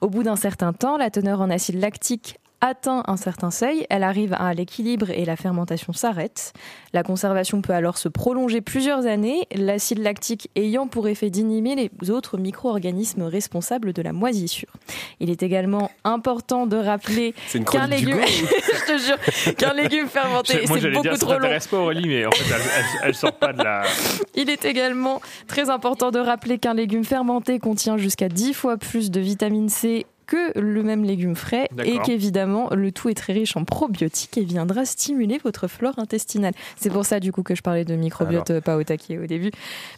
Au bout d'un certain temps, la teneur en acide lactique atteint un certain seuil, elle arrive à l'équilibre et la fermentation s'arrête. La conservation peut alors se prolonger plusieurs années, l'acide lactique ayant pour effet d'inhiber les autres micro-organismes responsables de la moisissure. Il est également important de rappeler qu'un légume, go je te jure, qu'un légume fermenté, c'est beaucoup dire, ça trop long. pas, Aurélie, mais en fait, elle, elle- elle sort pas de la. Il est également très important de rappeler qu'un légume fermenté contient jusqu'à 10 fois plus de vitamine C que le même légume frais et qu'évidemment le tout est très riche en probiotiques et viendra stimuler votre flore intestinale. C'est pour ça du coup que je parlais de microbiote euh, pas au taquet au début.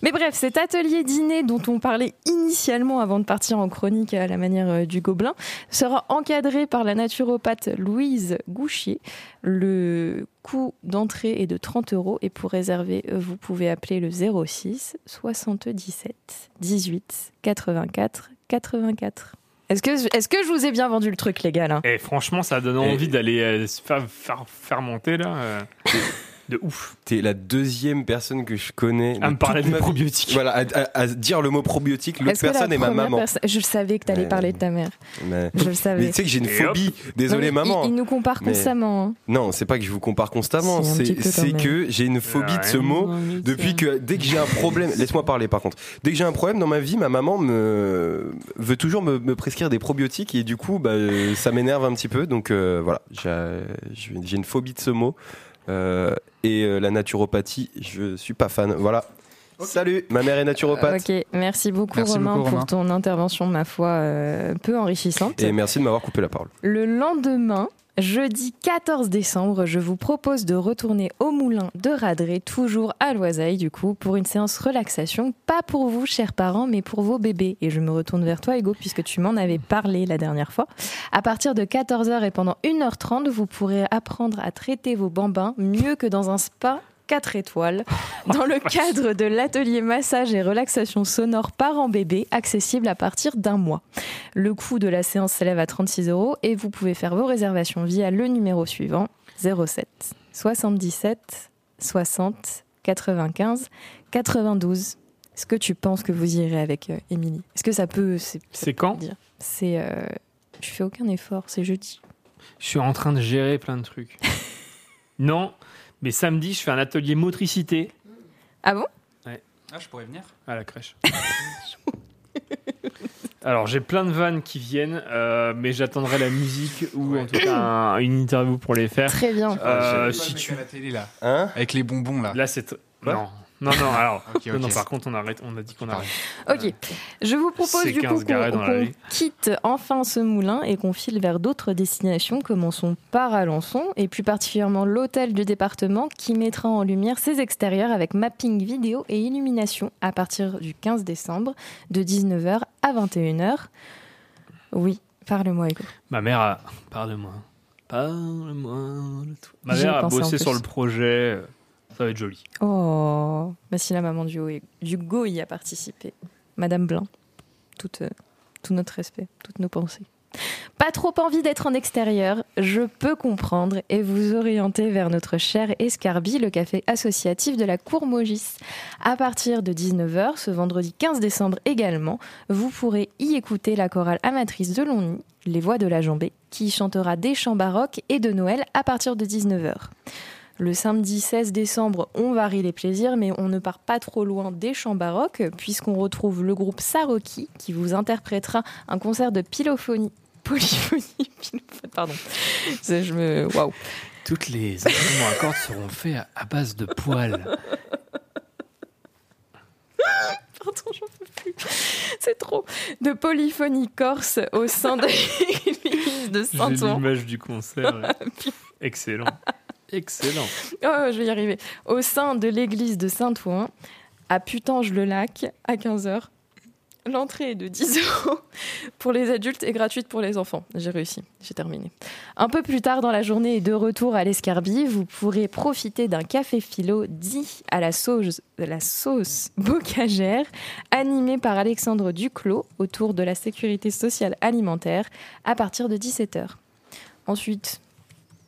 Mais bref, cet atelier dîner dont on parlait initialement avant de partir en chronique à la manière euh, du gobelin sera encadré par la naturopathe Louise Gouchier. Le coût d'entrée est de 30 euros et pour réserver, euh, vous pouvez appeler le 06 77 18 84 84. Est-ce que, est-ce que je vous ai bien vendu le truc, les gars, là? Et franchement, ça donne envie d'aller euh, se faire, faire fermenter, là. de ouf. T'es la deuxième personne que je connais. À de me parler des ma probiotiques. Voilà, à, à- à dire le mot probiotique. L'autre personne est ma maman. perso- Je savais que tu allais Ouais. parler de ta mère. Mais, Je le savais. mais tu sais que j'ai une Et hop. phobie. Désolé, Non, maman. Il, il nous compare Mais- constamment. hein. Non, c'est pas que je vous compare constamment, c'est petit peu quand c'est même. que j'ai une phobie de ce mot depuis que dès que j'ai un problème, laisse-moi parler par contre. Dès que j'ai un problème dans ma vie, ma maman me veut toujours me, me prescrire des probiotiques et du coup, bah, euh, ça m'énerve un petit peu. Donc euh, voilà, j'ai j'ai une phobie de ce mot et euh, la naturopathie, je suis pas fan. Voilà. Salut, ma mère est naturopathe. Ok, merci beaucoup, Merci Romain, beaucoup, pour Romain. ton intervention, ma foi, euh, peu enrichissante. Et merci de m'avoir coupé la parole. Le lendemain, jeudi 14 décembre, je vous propose de retourner au moulin de Radré, toujours à Loisaille du coup, pour une séance relaxation, pas pour vous, chers parents, mais pour vos bébés. Et je me retourne vers toi, Hugo, puisque tu m'en avais parlé la dernière fois. À partir de 14h et pendant 1h30, vous pourrez apprendre à traiter vos bambins mieux que dans un spa 4 étoiles, dans le cadre de l'atelier massage et relaxation sonore parents-bébé, accessible à partir d'un mois. Le coût de la séance s'élève à 36 euros et vous pouvez faire vos réservations via le numéro suivant 07 77 60 95 92. Est-ce que tu penses que vous irez avec euh, Émilie? Est-ce que ça peut. C'est quand? C'est. euh, je fais aucun effort, c'est jeudi. Je suis en train de gérer plein de trucs. non, mais samedi, je fais un atelier motricité. Ah bon? Ouais. Ah, je pourrais venir À la crèche. Alors, j'ai plein de vannes qui viennent, euh, mais j'attendrai la musique ou en tout cas un- une interview pour les faire. Très bien. Euh, si tu... à la télé là. Hein? Avec les bonbons là. Là, c'est. tr- Quoi Non. Non, non, alors. Ok, non, par contre, on, arrête, on a dit qu'on arrête. Ok, je vous propose du coup 15 qu'on quitte enfin ce moulin et qu'on file vers d'autres destinations. Commençons par Alençon et plus particulièrement l'hôtel du département qui mettra en lumière ses extérieurs avec mapping vidéo et illumination à partir du 15 décembre de 19h à 21h. Oui, parle-moi Hugo. Ma mère a. Parle-moi. Parle-moi. Ma mère a bossé sur le projet. Ça va être joli. Oh, bah si la maman du Hugo y a participé. Madame tout, euh, tout notre respect, toutes nos pensées. Pas trop envie d'être en extérieur, je peux comprendre et vous orienter vers notre cher Escarbi, le café associatif de la Cour Mogis. À partir de 19h, ce vendredi 15 décembre également, vous pourrez y écouter la chorale amatrice de Longny, Les Voix de la Jambée, qui chantera des chants baroques et de Noël à partir de 19h. Le samedi 16 décembre, on varie les plaisirs, mais on ne part pas trop loin des chants baroques, puisqu'on retrouve le groupe Saroki qui vous interprétera un concert de pilophonie. Polyphonie, pilophonie, pardon. C'est- Je me. Waouh! Toutes les instruments à cordes seront faits à, base de poils. Pardon, j'en peux plus. C'est trop. De polyphonie corse au sein de l'église de J'ai Saint-Ouen. l'image du concert. Excellent. Excellent. Oh, je vais y arriver. Au sein de l'église de Saint-Ouen, à Putange-le-Lac, à 15h. L'entrée est de 10 euros pour les adultes et gratuite pour les enfants. J'ai réussi, j'ai terminé. Un peu plus tard dans la journée et de retour à l'Escarbie, vous pourrez profiter d'un café philo dit à la sauce, la sauce bocagère, animé par Alexandre Duclos autour de la sécurité sociale alimentaire à partir de 17h. Ensuite,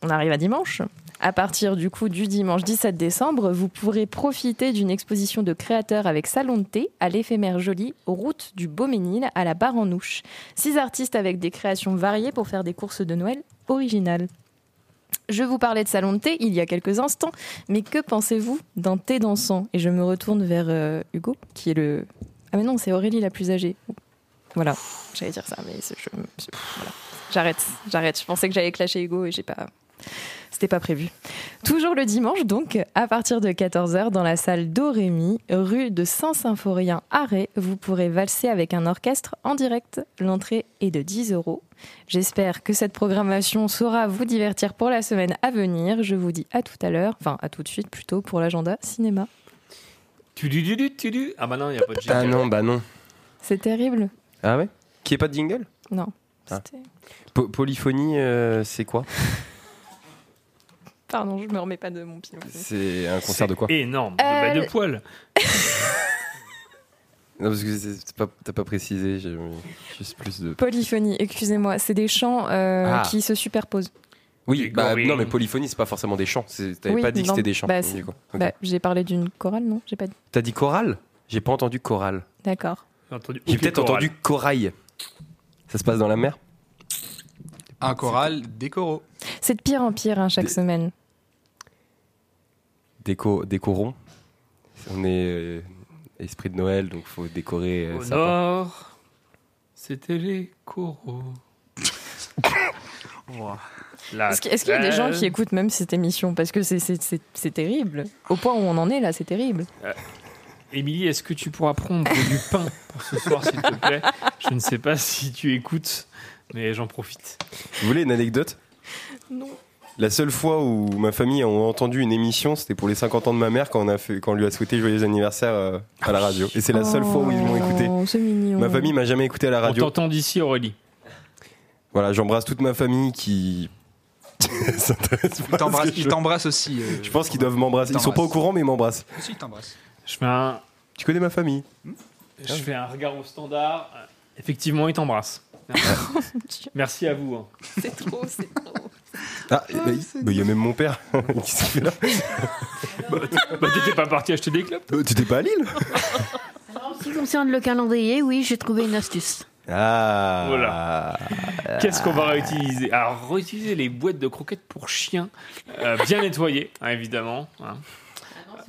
on arrive à dimanche. À partir du coup du dimanche 17 décembre, vous pourrez profiter d'une exposition de créateurs avec salon de thé à l'éphémère Jolie, route du Beauménil à la Barre en Ouche. Six artistes avec des créations variées pour faire des courses de Noël originales. Je vous parlais de salon de thé il y a quelques instants, mais que pensez-vous d'un thé dansant? Et je me retourne vers euh, Hugo, qui est le... Ah mais non, c'est Aurélie la plus âgée. Voilà, j'allais dire ça, mais je- voilà. J'arrête, j'arrête. Je pensais que j'allais clasher Hugo et j'ai pas... C'était pas prévu. Toujours le dimanche, donc, à partir de 14h, dans la salle d'Orémy, rue de Saint-Symphorien Ré, vous pourrez valser avec un orchestre en direct. L'entrée est de 10 euros. J'espère que cette programmation saura vous divertir pour la semaine à venir. Je vous dis à tout à l'heure, enfin à tout de suite plutôt pour l'agenda cinéma. Tu du du du tu du. Ah bah non, il n'y a pas de Ah jingle. non, bah non. C'est terrible. Ah ouais? Qui est pas de jingle? Non. Ah. Po- Polyphonie, euh, c'est quoi? Pardon, je me remets pas de mon pied. C'est un concert de quoi Énorme. De, Euh, bah, de le- poils. Non, parce que pas- t'as pas précisé, j'ai juste plus de. Polyphonie, excusez-moi, c'est des chants euh, Ah. qui se superposent. Oui, bah, non, mais polyphonie, c'est pas forcément des chants. T'avais Oui, pas dit que c'était des chants. Bah, bah, j'ai parlé d'une chorale, non J'ai pas dit. T'as dit chorale? J'ai pas entendu chorale. D'accord. J'ai entendu J'ai aucune peut-être entendu corail. Ça se passe dans la mer? Un choral, des coraux. C'est de pire en pire hein, chaque Des- semaine. Déco, décorons. On est euh, esprit de Noël, donc faut décorer. euh, Au sapin. nord, c'était les coraux. Est-ce qu'il y a des gens qui écoutent même cette émission? Parce que c'est- c'est c'est- c'est terrible. Au point où on en est là, c'est terrible. Euh, Émilie, est-ce que tu pourras prendre du pain pour ce soir, s'il te plaît? Je ne sais pas si tu écoutes, mais j'en profite. Vous voulez une anecdote? Non. La seule fois où ma famille a entendu une émission, c'était pour les 50 ans de ma mère quand on, a fait, quand on lui a souhaité joyeux anniversaire euh, à la radio. Et c'est la seule fois où ils m'ont écouté. Oh, c'est mignon. Ma famille m'a jamais écouté à la On radio. t'entend d'ici, Aurélie. Voilà, j'embrasse toute ma famille qui. s'intéresse pas Il à t'embrasse- ce que je il fais. t'embrasse aussi. euh, Je pense qu'ils doivent m'embrasser. Ils sont pas au courant, mais ils m'embrassent. Si, il t'embrasse. Je fais un, Tu connais ma famille? Je fais un regard au standard. Effectivement, il t'embrasse. Merci. Merci à vous. hein. C'est trop, c'est trop. Ah, bah, il bah, il y a même mon père qui s'est fait là. Bah, t'étais pas parti acheter des clopes Euh, Tu t'es pas à Lille En ce qui concerne le calendrier, oui, j'ai trouvé une astuce. Ah Voilà. Qu'est-ce qu'on va réutiliser? Alors, réutiliser les boîtes de croquettes pour chiens, euh, bien nettoyées, hein, évidemment. hein.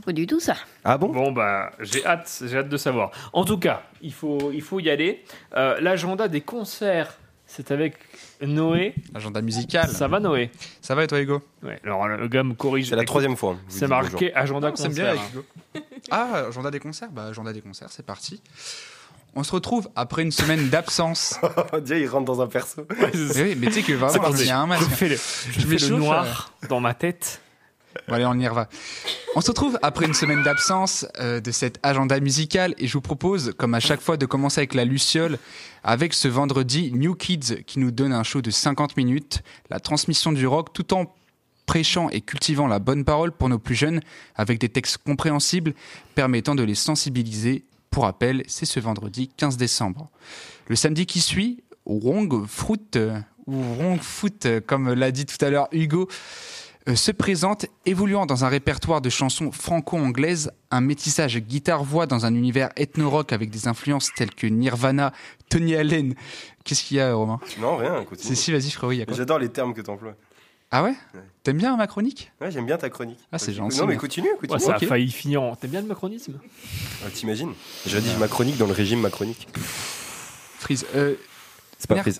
Pas du tout ça. Ah bon? Bon, bah, j'ai hâte, j'ai hâte de savoir. En tout cas, il faut, il faut y aller. Euh, L'agenda des concerts, c'est avec Noé. Agenda musical. Ça va, Noé? Ça va et toi, Hugo? Ouais, alors le gars me corrige. C'est la troisième fois. hein, vous C'est marqué agenda concert. bien hein. Hugo. Ah, agenda des concerts? Bah, agenda des concerts, c'est parti. On se retrouve après une semaine d'absence. On dirait il rentre dans un perso. Mais oui, mais tu sais que vraiment, il y a un masque. Je fais le, je Je fais le m'échauffe, noir dans ma tête. On y. On se retrouve après une semaine d'absence euh, de cet agenda musical et je vous propose, comme à chaque fois, de commencer avec la Luciole, avec ce vendredi New Kids qui nous donne un show de 50 minutes, la transmission du rock tout en prêchant et cultivant la bonne parole pour nos plus jeunes avec des textes compréhensibles permettant de les sensibiliser. Pour rappel, c'est ce vendredi 15 décembre. Le samedi qui suit, Wrong Fruit, euh, ou Wrong Foot, euh, comme l'a dit tout à l'heure Hugo, se présente, évoluant dans un répertoire de chansons franco-anglaises, un métissage guitare-voix dans un univers ethno-rock avec des influences telles que Nirvana, Tony Allen. Qu'est-ce qu'il y a, Romain? Non, rien. continue. C'est si, vas-y, frérot, il y a quoi? J'adore les termes que tu emploies. Ah ouais? T'aimes bien ma chronique? Ouais, j'aime bien ta chronique. Ah, c'est gentil. Non, mais continue, continue. Ouais, ça Ok. a failli finir en. T'aimes bien le macronisme? Ah, T'imagines? J'ai dit ma chronique dans le régime macronique. Freeze. Euh, C'est pas prise.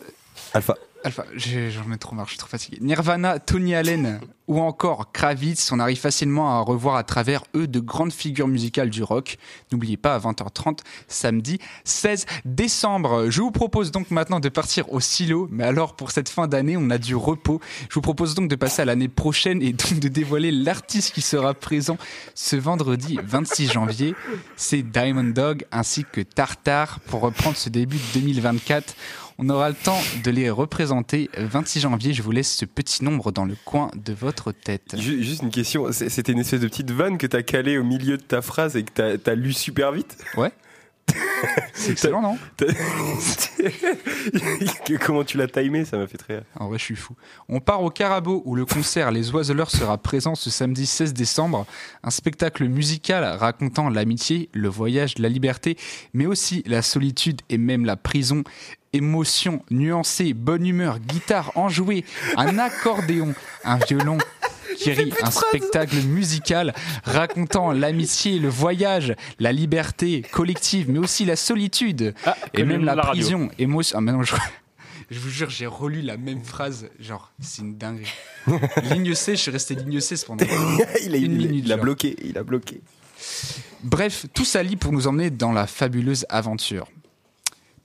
Alpha. Alpha, j'en ai trop marre, je suis trop fatigué. Nirvana, Tony Allen ou encore Kravitz, on arrive facilement à revoir à travers eux de grandes figures musicales du rock. N'oubliez pas, à 20h30, samedi 16 décembre. Je vous propose donc maintenant de partir au silo, mais alors pour cette fin d'année, on a du repos. Je vous propose donc de passer à l'année prochaine et donc de dévoiler l'artiste qui sera présent ce vendredi 26 janvier. C'est Diamond Dog ainsi que Tartar pour reprendre ce début de 2024. On aura le temps de les représenter 26 janvier. Je vous laisse ce petit nombre dans le coin de votre tête. Ju- Juste une question, c'était une espèce de petite vanne que t'as calée au milieu de ta phrase et que t'as- t'as lu super vite? Ouais. C'est excellent, non Comment tu l'as timé Ça m'a fait très. En vrai, je suis fou. On part au Carabo où le concert Les Oiseleurs sera présent ce samedi 16 décembre. Un spectacle musical racontant l'amitié, le voyage, la liberté, mais aussi la solitude et même la prison. Émotion nuancée, bonne humeur, guitare enjouée, un accordéon, un violon qui rit, un spectacle musical racontant l'amitié, le voyage, la liberté collective, mais aussi la solitude et comme même la, prison. Émotion. Ah, mais non, je... je vous jure, j'ai relu la même phrase. Genre, c'est une dinguerie. ligne C, je suis resté ligne C pendant il a, une il- minute. il a genre. bloqué, il a bloqué. Bref, tout s'allie pour nous emmener dans la fabuleuse aventure.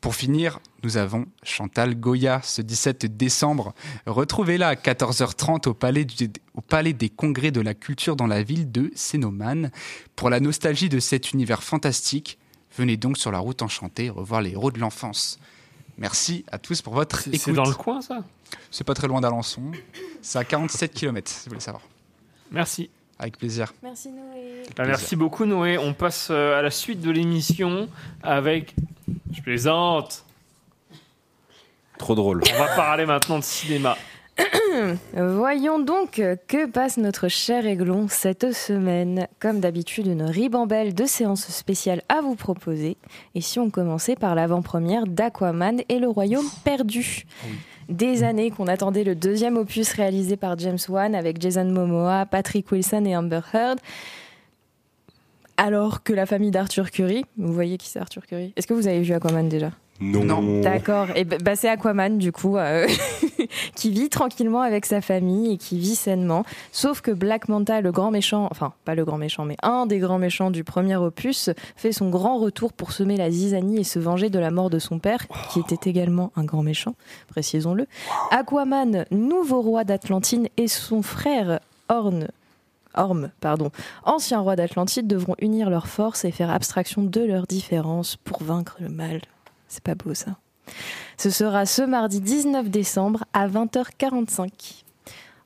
Pour finir, nous avons Chantal Goya ce 17 décembre. Retrouvez-la à 14h30 au palais, du- au palais des Congrès de la Culture dans la ville de Sénomane. Pour la nostalgie de cet univers fantastique, venez donc sur la route enchantée revoir les héros de l'enfance. Merci à tous pour votre écoute. C'est dans le coin, ça? C'est pas très loin d'Alençon. C'est à 47 km, si vous voulez savoir. Merci. Avec plaisir. Merci Noé. Bah, merci beaucoup, Noé. On passe euh, à la suite de l'émission avec. Je plaisante. Trop drôle. On va parler maintenant de cinéma. Voyons donc euh, que passe notre cher Aiglon cette semaine. Comme d'habitude, une ribambelle de séances spéciales à vous proposer. Et si on commençait par l'avant-première d'Aquaman et le Royaume perdu Des années qu'on attendait le deuxième opus réalisé par James Wan avec Jason Momoa, Patrick Wilson et Amber Heard. Alors que la famille d'Arthur Curry, vous voyez qui c'est Arthur Curry? Est-ce que vous avez vu Aquaman déjà? Non. D'accord. Et bah, bah, c'est Aquaman du coup euh, qui vit tranquillement avec sa famille et qui vit sainement. Sauf que Black Manta, le grand méchant, enfin pas le grand méchant, mais un des grands méchants du premier opus, fait son grand retour pour semer la zizanie et se venger de la mort de son père, qui était également un grand méchant, précisons-le. Aquaman, nouveau roi d'Atlantine, et son frère Orne. Orm, pardon, ancien roi d'Atlantide, devront unir leurs forces et faire abstraction de leurs différences pour vaincre le mal. C'est pas beau ça. Ce sera ce mardi 19 décembre à 20h45.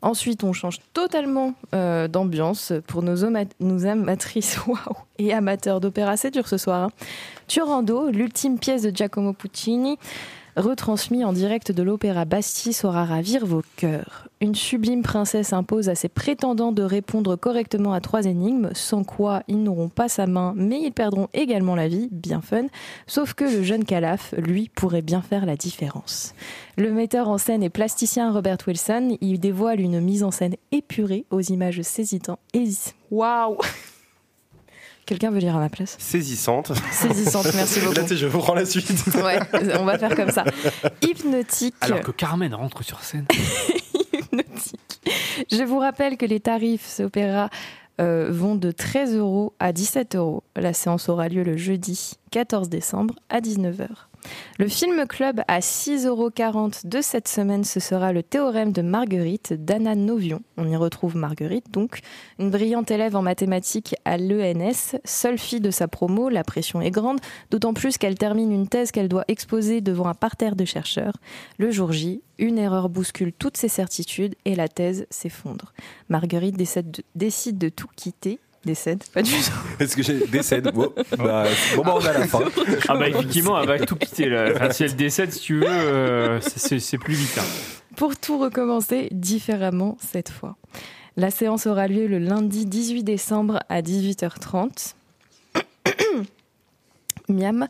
Ensuite, on change totalement euh, d'ambiance pour nos, amatrices et amateurs d'opéra. C'est dur ce soir. hein. Turando, l'ultime pièce de Giacomo Puccini, retransmis en direct de l'opéra Bastille, saura ravir vos cœurs. Une sublime princesse impose à ses prétendants de répondre correctement à trois énigmes, sans quoi ils n'auront pas sa main, mais ils perdront également la vie, bien fun. Sauf que le jeune Calaf, lui, pourrait bien faire la différence. Le metteur en scène et plasticien Robert Wilson, il dévoile une mise en scène épurée aux images saisisantes. Et... Waouh Quelqu'un veut lire à ma place Saisissante. Saisissante, merci beaucoup. Là, tu sais, je reprends la suite. Ouais, on va faire comme ça. Hypnotique. Alors que Carmen rentre sur scène. Hypnotique. Je vous rappelle que les tarifs opéra euh, vont de 13 euros à 17 euros. La séance aura lieu le jeudi 14 décembre à 19h. Le film club à 6,40 euros de cette semaine, ce sera le théorème de Marguerite d'Anna Novion. On y retrouve Marguerite, donc une brillante élève en mathématiques à l'ENS, seule fille de sa promo, la pression est grande, d'autant plus qu'elle termine une thèse qu'elle doit exposer devant un parterre de chercheurs. Le jour J, une erreur bouscule toutes ses certitudes et la thèse s'effondre. Marguerite décide de, décide de tout quitter. Décède, pas du tout. Est-ce que j'ai décède Bon, bah, bon, bah, on a la fin. Ah bah effectivement, elle va tout quitter là. Enfin, si elle décède, si tu veux, euh, c'est- c'est c'est plus vite. hein. pour tout recommencer différemment cette fois. La séance aura lieu le lundi 18 décembre à 18h30. Miam.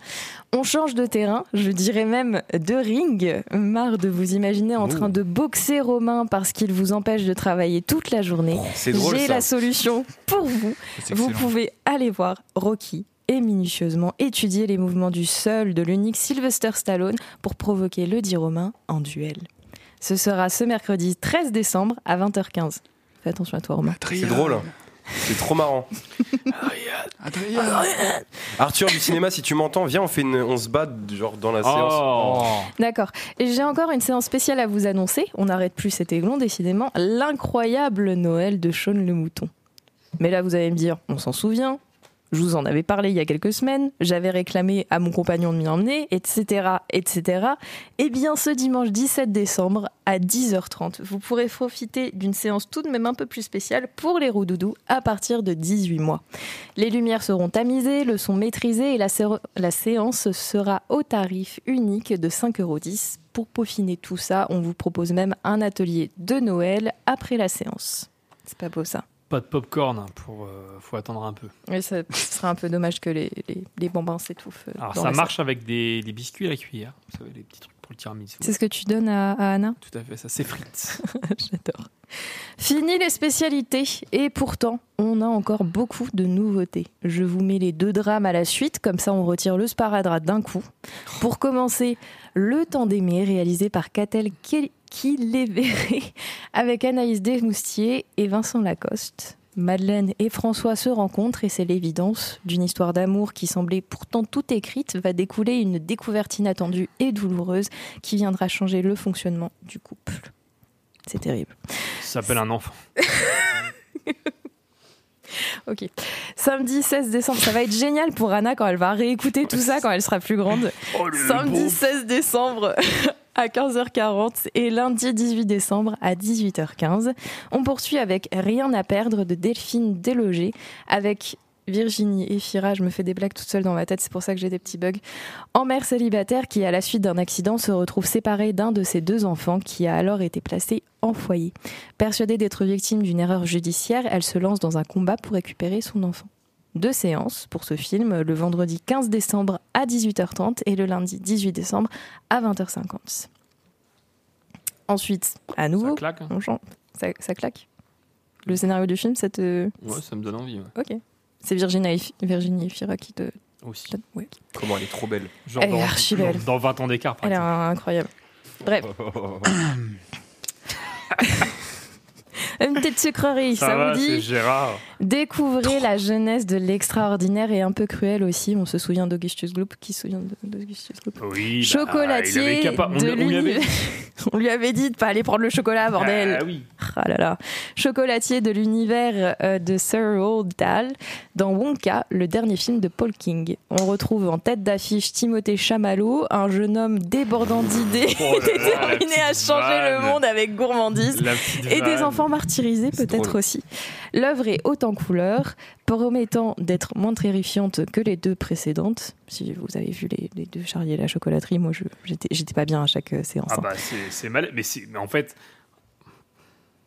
On change de terrain, je dirais même de ring. Marre de vous imaginer en train de boxer Romain parce qu'il vous empêche de travailler toute la journée. c'est drôle, J'ai la solution pour vous. Vous pouvez aller voir Rocky et minutieusement étudier les mouvements du seul, de l'unique Sylvester Stallone pour provoquer le dit Romain en duel. Ce sera ce mercredi 13 décembre à 20h15. Fais attention à toi, Romain. C'est drôle. C'est trop marrant. Adrien. Arthur du cinéma, si tu m'entends, viens, on fait une, on se bat genre dans la séance. Oh. D'accord. Et j'ai encore une séance spéciale à vous annoncer. On n'arrête plus cet aiglon, décidément. L'incroyable Noël de Sean le Mouton. Mais là, vous allez me dire, on s'en souvient. Je vous en avais parlé il y a quelques semaines. J'avais réclamé à mon compagnon de m'y emmener, etc., etc. Eh bien, ce dimanche 17 décembre à 10h30, vous pourrez profiter d'une séance tout de même un peu plus spéciale pour les roudoudous à partir de 18 mois. Les lumières seront tamisées, le son maîtrisé et la séance sera au tarif unique de 5,10 euros. Pour peaufiner tout ça, on vous propose même un atelier de Noël après la séance. C'est pas beau ça? Pas de popcorn, hein, pour, euh, faut attendre un peu. Ça ce serait un peu dommage que les, les, les bambins s'étouffent. Alors ça marche avec des, des biscuits à la cuillère, vous savez, les petits trucs pour le tiramisu. C'est ce que tu donnes à, à Anna? Tout à fait, ça s'effrite. J'adore. Fini les spécialités et pourtant on a encore beaucoup de nouveautés. Je vous mets les deux drames à la suite, comme ça on retire le sparadrap d'un coup. Pour commencer, Le temps d'aimer réalisé par Catel Kiléveré avec Anaïs Desmoustiers et Vincent Lacoste. Madeleine et François se rencontrent et c'est l'évidence d'une histoire d'amour qui semblait pourtant toute écrite va découler une découverte inattendue et douloureuse qui viendra changer le fonctionnement du couple. C'est terrible. Ça s'appelle un enfant. Ok. Samedi 16 décembre, ça va être génial pour Anna quand elle va réécouter tout ça quand elle sera plus grande. Oh, le Samedi beau. 16 décembre à 15h40 et lundi 18 décembre à 18h15. On poursuit avec Rien à perdre de Delphine Délogé avec Virginie et Fira, je me fais des blagues toute seule dans ma tête, c'est pour ça que j'ai des petits bugs. En mère célibataire qui, à la suite d'un accident, se retrouve séparée d'un de ses deux enfants qui a alors été placé en foyer. Persuadée d'être victime d'une erreur judiciaire, elle se lance dans un combat pour récupérer son enfant. Deux séances pour ce film, le vendredi 15 décembre à 18h30 et le lundi 18 décembre à 20h50. Ensuite, à nouveau, Ça claque. hein. on. Ça, ça claque. Le scénario du film, ça te. Ouais, ça me donne envie. ouais. Ok. C'est Virginie Virginie Fira qui te. Aussi. Ouais. Comment elle est trop belle. Genre Elle est dans, archi belle. dans 20 ans d'écart, par Elle est exemple. incroyable. Bref, une petite sucrerie, ça, va, vous c'est dit Gérard. Découvrez la jeunesse de l'extraordinaire et un peu cruel aussi. On se souvient d'Augustus Gloop. Qui se souvient de- d'Augustus Gloop Oui, bah, il Chocolatier avait on, de lui- on lui avait l'univers. On lui avait dit de pas aller prendre le chocolat, bordel. Ah oui. Ah là là. Chocolatier de l'univers euh, de Sir Roald Dahl dans Wonka, le dernier film de Paul King. On retrouve en tête d'affiche Timothée Chamallow, un jeune homme débordant d'idées Oh la déterminé à changer le monde avec gourmandise et des enfants martyrisés peut-être aussi. L'œuvre est haute en couleurs, promettant d'être moins terrifiante que les deux précédentes. Si vous avez vu les, les deux Charlie et la chocolaterie, moi j'étais pas bien à chaque euh, séance. Ah hein. bah c'est mal, mais, mais en fait,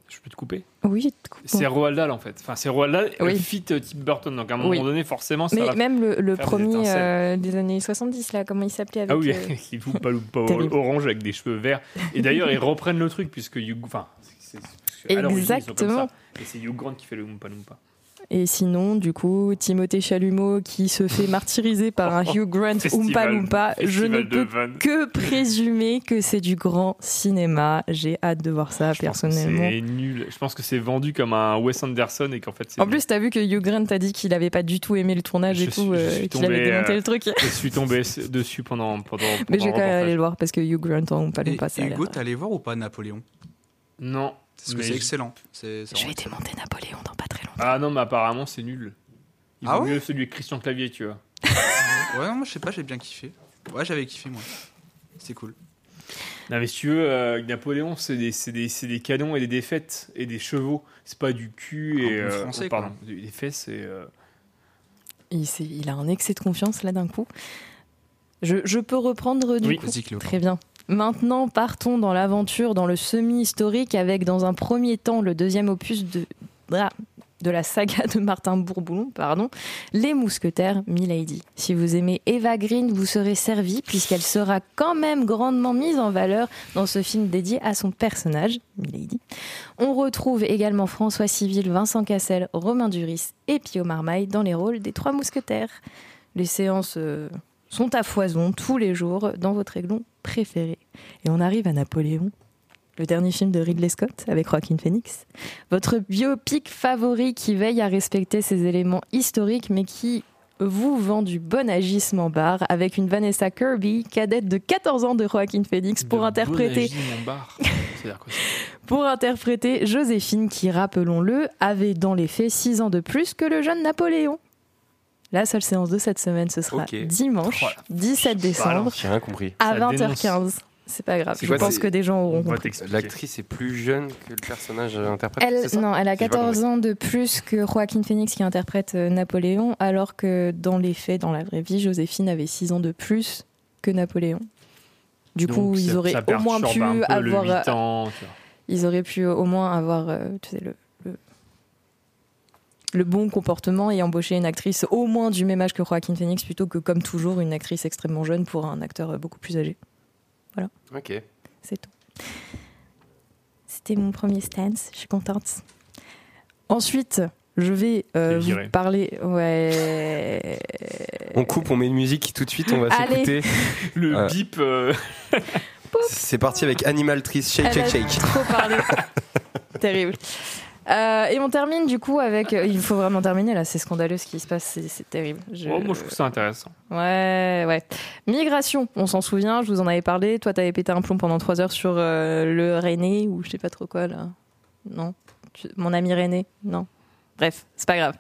je peux te couper? Oui, C'est Roald Dahl en fait. Enfin, c'est Roald Dahl Oui. fit euh, Tim Burton. Donc à un moment donné, forcément, ça mais va même le, le des premier euh, des années 70 là, comment il s'appelait avec Ah oui, euh, il joue pas, pas orange avec des cheveux verts. Et d'ailleurs, ils reprennent le truc puisque Hugh, enfin, ils sont comme Exactement. ça. Et c'est Hugh Grant qui fait le Oompa Loompa. Et sinon, du coup, Timothée Chalumeau qui se fait martyriser par un Hugh Grant Oompa Loompa, je ne peux que présumer que c'est du grand cinéma. J'ai hâte de voir ça personnellement. C'est nul. Je pense que c'est vendu comme un Wes Anderson et qu'en fait c'est. En plus, t'as vu que Hugh Grant a dit qu'il avait pas du tout aimé le tournage et suis- tout, euh, qu'il avait démonté euh, le truc. Je suis tombé dessus pendant pendant. Mais pendant je vais quand même aller le voir parce que Hugh Grant en Oompa Et, Loompa, ça a et Hugo, t'es allé voir ou pas Napoléon? Non. Parce que mais c'est excellent. C'est- c'est Je vais démonter Napoléon dans pas très longtemps. Ah non, mais apparemment c'est nul. Il Ah vaut ouais mieux celui avec Christian Clavier, tu vois. Ouais, non, moi je sais pas, j'ai bien kiffé. Ouais, j'avais kiffé moi. C'est cool. Non mais si tu veux, euh, Napoléon, c'est des, c'est des, c'est des canons et des défaites et des chevaux. C'est pas du cul et euh, français, oh, pardon, des des fesses et. euh, Il, a un excès de confiance là d'un coup. Je, je peux reprendre du Oui. coup. Très bien. Maintenant, partons dans l'aventure, dans le semi-historique, avec dans un premier temps le deuxième opus de, ah, de la saga de Martin Bourboulon, pardon, Les Mousquetaires, Milady. Si vous aimez Eva Green, vous serez servi, puisqu'elle sera quand même grandement mise en valeur dans ce film dédié à son personnage, Milady. On retrouve également François Civil, Vincent Cassel, Romain Duris et Pio Marmaille dans les rôles des trois mousquetaires. Les séances euh, sont à foison tous les jours dans votre aiglon préféré. Et on arrive à Napoléon, le dernier film de Ridley Scott avec Joaquin Phoenix. Votre biopic favori qui veille à respecter ses éléments historiques mais qui vous vend du bon agissement bar avec une Vanessa Kirby, cadette de 14 ans de Joaquin Phoenix, pour de interpréter bar. Ça pour interpréter Joséphine qui, rappelons-le, avait dans les faits 6 ans de plus que le jeune Napoléon. La seule séance de cette semaine, ce sera dimanche, 17 décembre, J'ai rien compris. à Ça 20h15. C'est pas grave, je quoi, pense que des gens auront compris. L'actrice est plus jeune que le personnage interprété. Elle, ça non, elle a J'ai pas 14 compris. ans de plus que Joaquin Phoenix qui interprète euh, Napoléon, alors que dans les faits, dans la vraie vie, Joséphine avait 6 ans de plus que Napoléon. Du coup, ils auraient au moins pu avoir, 8 ans, ils auraient pu au moins avoir, euh, tu sais, le, le, bon comportement et embaucher une actrice au moins du même âge que Joaquin Phoenix plutôt que comme toujours une actrice extrêmement jeune pour un acteur beaucoup plus âgé. Voilà. Ok. C'est tout. C'était mon premier stance, je suis contente. Ensuite, je vais euh, vous parler. Ouais. On coupe, on met une musique tout de suite, on va s'écouter. Le Euh, bip. euh, C'est parti avec Animal Trees, Shake, Elle Shake, a Shake. trop parlé. Terrible. Euh, et on termine du coup avec. euh, il faut vraiment terminer là, c'est scandaleux ce qui se passe, c'est terrible. Je- oh, moi, je trouve ça intéressant. Ouais, ouais. Migration, on s'en souvient, je vous en avais parlé. Toi, t'avais pété un plomb pendant trois heures sur euh, le René ou je sais pas trop quoi là. Non? Mon ami René? Non? Bref, c'est pas grave.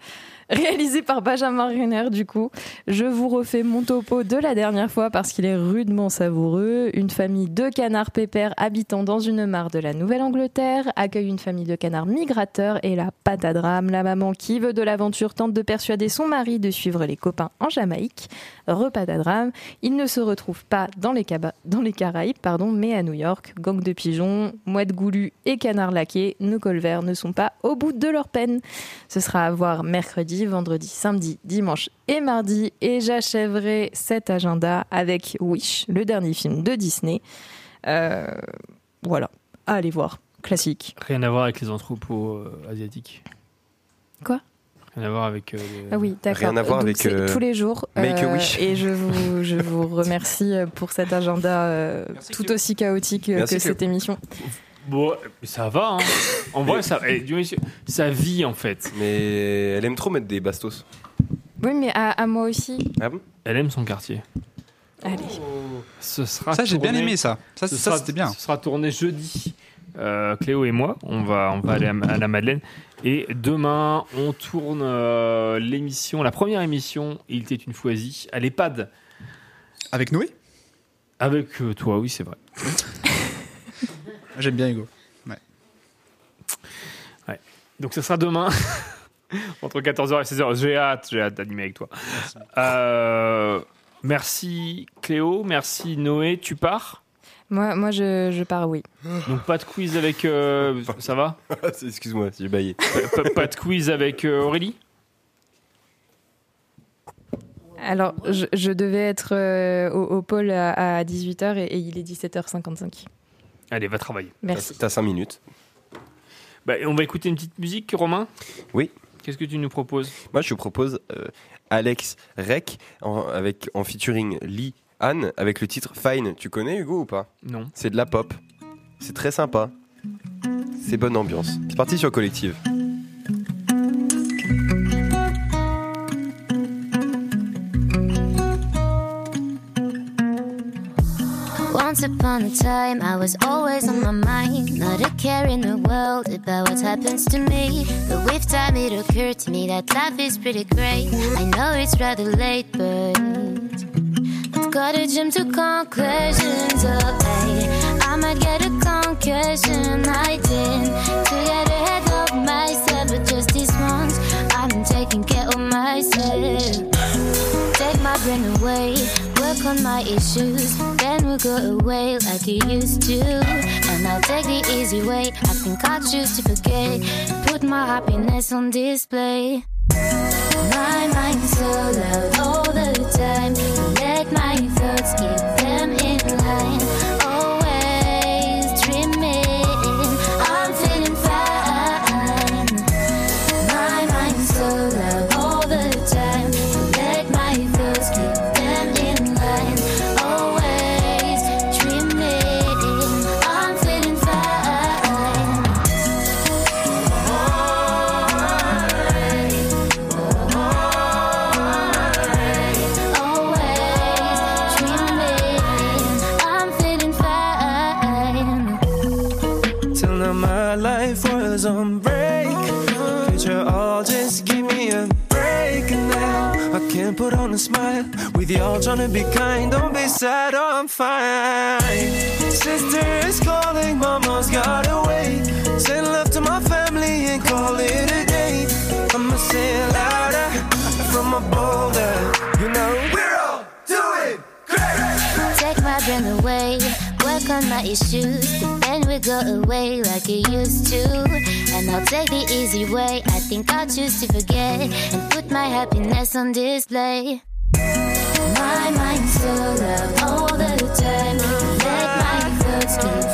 Réalisé par Benjamin Renner, du coup. Je vous refais mon topo de la dernière fois parce qu'il est rudement savoureux. Une famille de canards pépères habitant dans une mare de la Nouvelle-Angleterre accueille une famille de canards migrateurs et la patadrame, la maman qui veut de l'aventure, tente de persuader son mari de suivre les copains en Jamaïque. Repas d'Adram, il ne se retrouve pas dans les, Caba- dans les Caraïbes, pardon, mais à New York. Gang de pigeons, mouettes goulues et canards laqués, nos colverts ne sont pas au bout de leur peine. Ce sera à voir mercredi, vendredi, samedi, dimanche et mardi. Et j'achèverai cet agenda avec Wish, le dernier film de Disney. Euh, voilà, à aller voir. Classique. Rien à voir avec les entrepôts euh, asiatiques. Quoi? Rien à voir avec. euh, les- Ah oui, d'accord. Rien à voir Donc avec, euh, tous les jours. Make a Wish. Et je vous, je vous remercie pour cet agenda euh, tout aussi chaotique Merci, que Cléo. cette émission. Bon, ça va. Hein. En vrai, ça, eh, Dieu ça vit en fait. Mais elle aime trop mettre des bastos. Oui, mais à, à moi aussi. Ah bon? Elle aime son quartier. Allez. Ce sera Ça, j'ai bien tourné- aimé ça. Ça, ce ça, sera- c'était bien. Ce sera tourné jeudi. Euh, Cléo et moi, on va, on va aller à, à la Madeleine. Et demain, on tourne euh, l'émission, la première émission, Il était une foisie, à l'EHPAD. Avec Noé? Avec euh, toi, oui, c'est vrai. J'aime bien Hugo. Ouais. Ouais. Donc ce sera demain, entre 14h et 16h. J'ai hâte, j'ai hâte d'animer avec toi. Euh, merci Cléo, merci Noé, tu pars? Moi, moi je, je pars, oui. Donc pas de quiz avec... euh, ça va? Excuse-moi, j'ai baillé. pas, pas- pas de quiz avec euh, Aurélie? Alors, je, je devais être euh, au, au pôle à, à 18h et, et il est 17h55. Allez, va travailler. Merci. T'as 5 minutes. Bah, on va écouter une petite musique, Romain? Oui. Qu'est-ce que tu nous proposes? Moi, je propose euh, Alex Rec en, avec, en featuring Lee Anne avec le titre Fine. Tu connais Hugo ou pas? Non. C'est de la pop. C'est très sympa. C'est bonne ambiance. C'est parti sur Collective. Once upon a time, I was always on my mind. Not a care in the world about what happens to me. But with time, it occurred to me that life is pretty great. I know it's rather late, but I've got to jump to conclusions. Oh, hey, I might get a concussion. I didn't to get ahead of myself, but just this once, I'm taking care of myself. Take my brain away, work on my issues, we'll go away like you used to. And I'll take the easy way. I think I'll choose to forget, put my happiness on display. My mind's so loud all the time. Let my thoughts keep them in line. With y'all trying to be kind. Don't be sad, oh, I'm fine. Sister is calling, mama's got away. Send love to my family and call it a day. I'ma say it louder from a boulder. You know, we're all doing great. Take my brain away, work on my issues, then we go away like it used to. And I'll take the easy way. I think I'll choose to forget and put my happiness on display. My mind's so loud all the time. Let my thoughts keep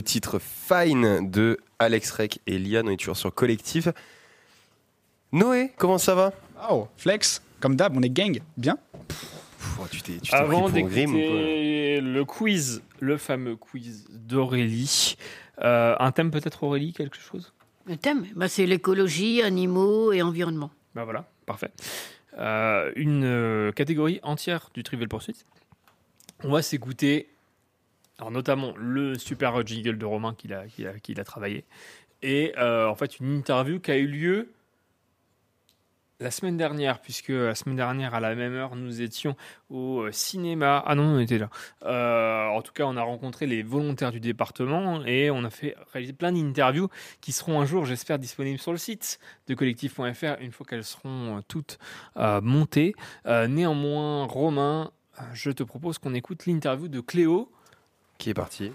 le titre Fine de Alex Rec et Liane. On est toujours sur Collective. Noé, comment ça va? Oh, flex, comme d'hab, on est gang, bien. Oh, tu t'es tu t'es Avant pris pour Grimm ou quoi d'écouter le quiz, le fameux quiz d'Aurélie, euh, un thème peut-être Aurélie, quelque chose? Le thème, bah, c'est l'écologie, animaux et environnement. Bah voilà, parfait. Euh, une euh, catégorie entière du Trivial Pursuit. On va s'écouter, alors notamment le super jingle de Romain qu'il a, a, a travaillé, et euh, en fait une interview qui a eu lieu la semaine dernière, puisque la semaine dernière, à la même heure, nous étions au euh, cinéma. Ah non, on était là. Euh, en tout cas, on a rencontré les volontaires du département et on a fait réaliser plein d'interviews qui seront un jour, j'espère, disponibles sur le site de collectif.fr une fois qu'elles seront toutes montées. Néanmoins, Romain, je te propose qu'on écoute l'interview de Cléo. Qui est parti?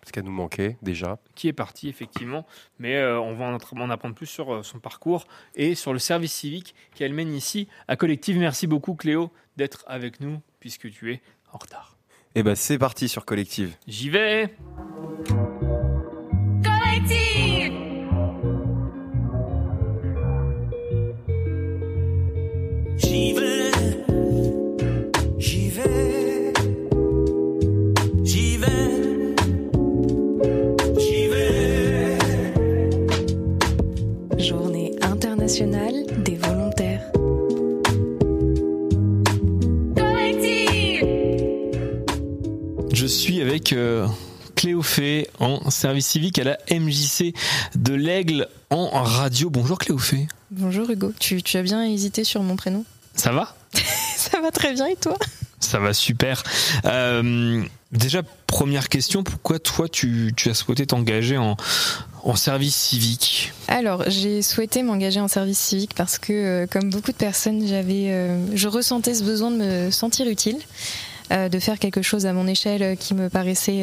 Parce qu'elle nous manquait déjà. qui est parti effectivement, mais euh, on va en, apprendre plus sur euh, son parcours et sur le service civique qu'elle mène ici à Collective. Merci beaucoup Cléo d'être avec nous puisque tu es en retard. Et ben c'est parti sur Collective. J'y vais Collective J'y vais, des volontaires. Je suis avec euh, Cléophée en service civique à la MJC de l'Aigle en radio. Bonjour Cléophée. Bonjour Hugo, tu, tu as bien hésité sur mon prénom Ça va Ça va très bien et toi Ça va super. Euh, déjà, première question, pourquoi toi tu, as souhaité t'engager en, service civique Alors, j'ai souhaité m'engager en service civique parce que, euh, comme beaucoup de personnes, j'avais, euh, je ressentais ce besoin de me sentir utile. euh, de faire quelque chose à mon échelle qui me paraissait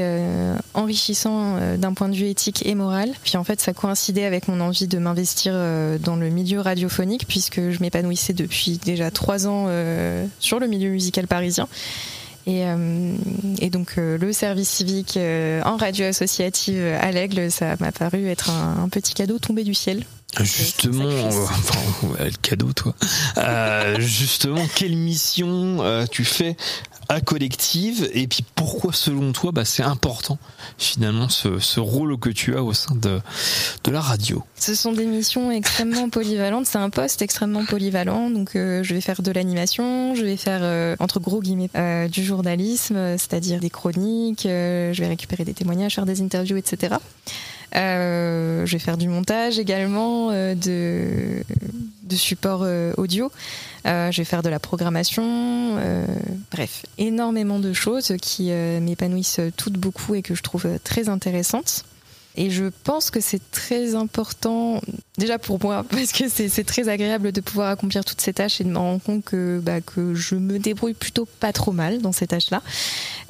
enrichissant d'un point de vue éthique et moral. Puis en fait, ça coïncidait avec mon envie de m'investir dans le milieu radiophonique puisque je m'épanouissais depuis déjà trois ans sur le milieu musical parisien. Et, euh, et donc euh, le service civique euh, en radio associative à l'Aigle, ça m'a paru être un, un petit cadeau tombé du ciel. Justement, euh, enfin, ouais, le cadeau, toi. Euh, justement, quelle mission euh, tu fais collective et puis pourquoi, selon toi, bah, c'est important finalement ce, ce rôle que tu as au sein de, de la radio? Ce sont des missions extrêmement polyvalentes. C'est un poste extrêmement polyvalent. Donc, euh, je vais faire de l'animation, je vais faire, euh, entre gros guillemets, euh, du journalisme, c'est-à-dire des chroniques, je vais récupérer des témoignages, faire des interviews, etc. Je vais faire du montage également, de, de support audio. Euh, je vais faire de la programmation. euh, bref, énormément de choses qui euh, m'épanouissent toutes beaucoup et que je trouve très intéressantes. Et je pense que c'est très important, déjà pour moi, parce que c'est très agréable de pouvoir accomplir toutes ces tâches et de me rendre compte que, bah, que je me débrouille plutôt pas trop mal dans ces tâches-là.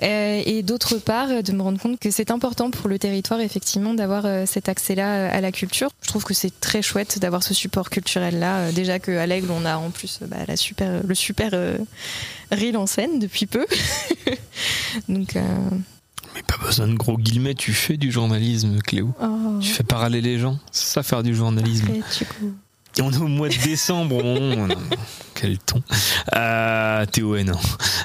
Euh, et d'autre part, de me rendre compte que c'est important pour le territoire, effectivement, d'avoir euh, cet accès-là euh, à la culture. Je trouve que c'est très chouette d'avoir ce support culturel-là. Euh, déjà qu'à l'Aigle, on a en plus euh, bah, la super, le super euh, reel en scène depuis peu. Donc. euh, Mais pas besoin de gros guillemets, tu fais du journalisme, Cléo. Oh. Tu fais parler les gens, c'est ça faire du journalisme. Après, tu on est au mois de décembre, au moment où- non, quel ton. Euh, Théo, non.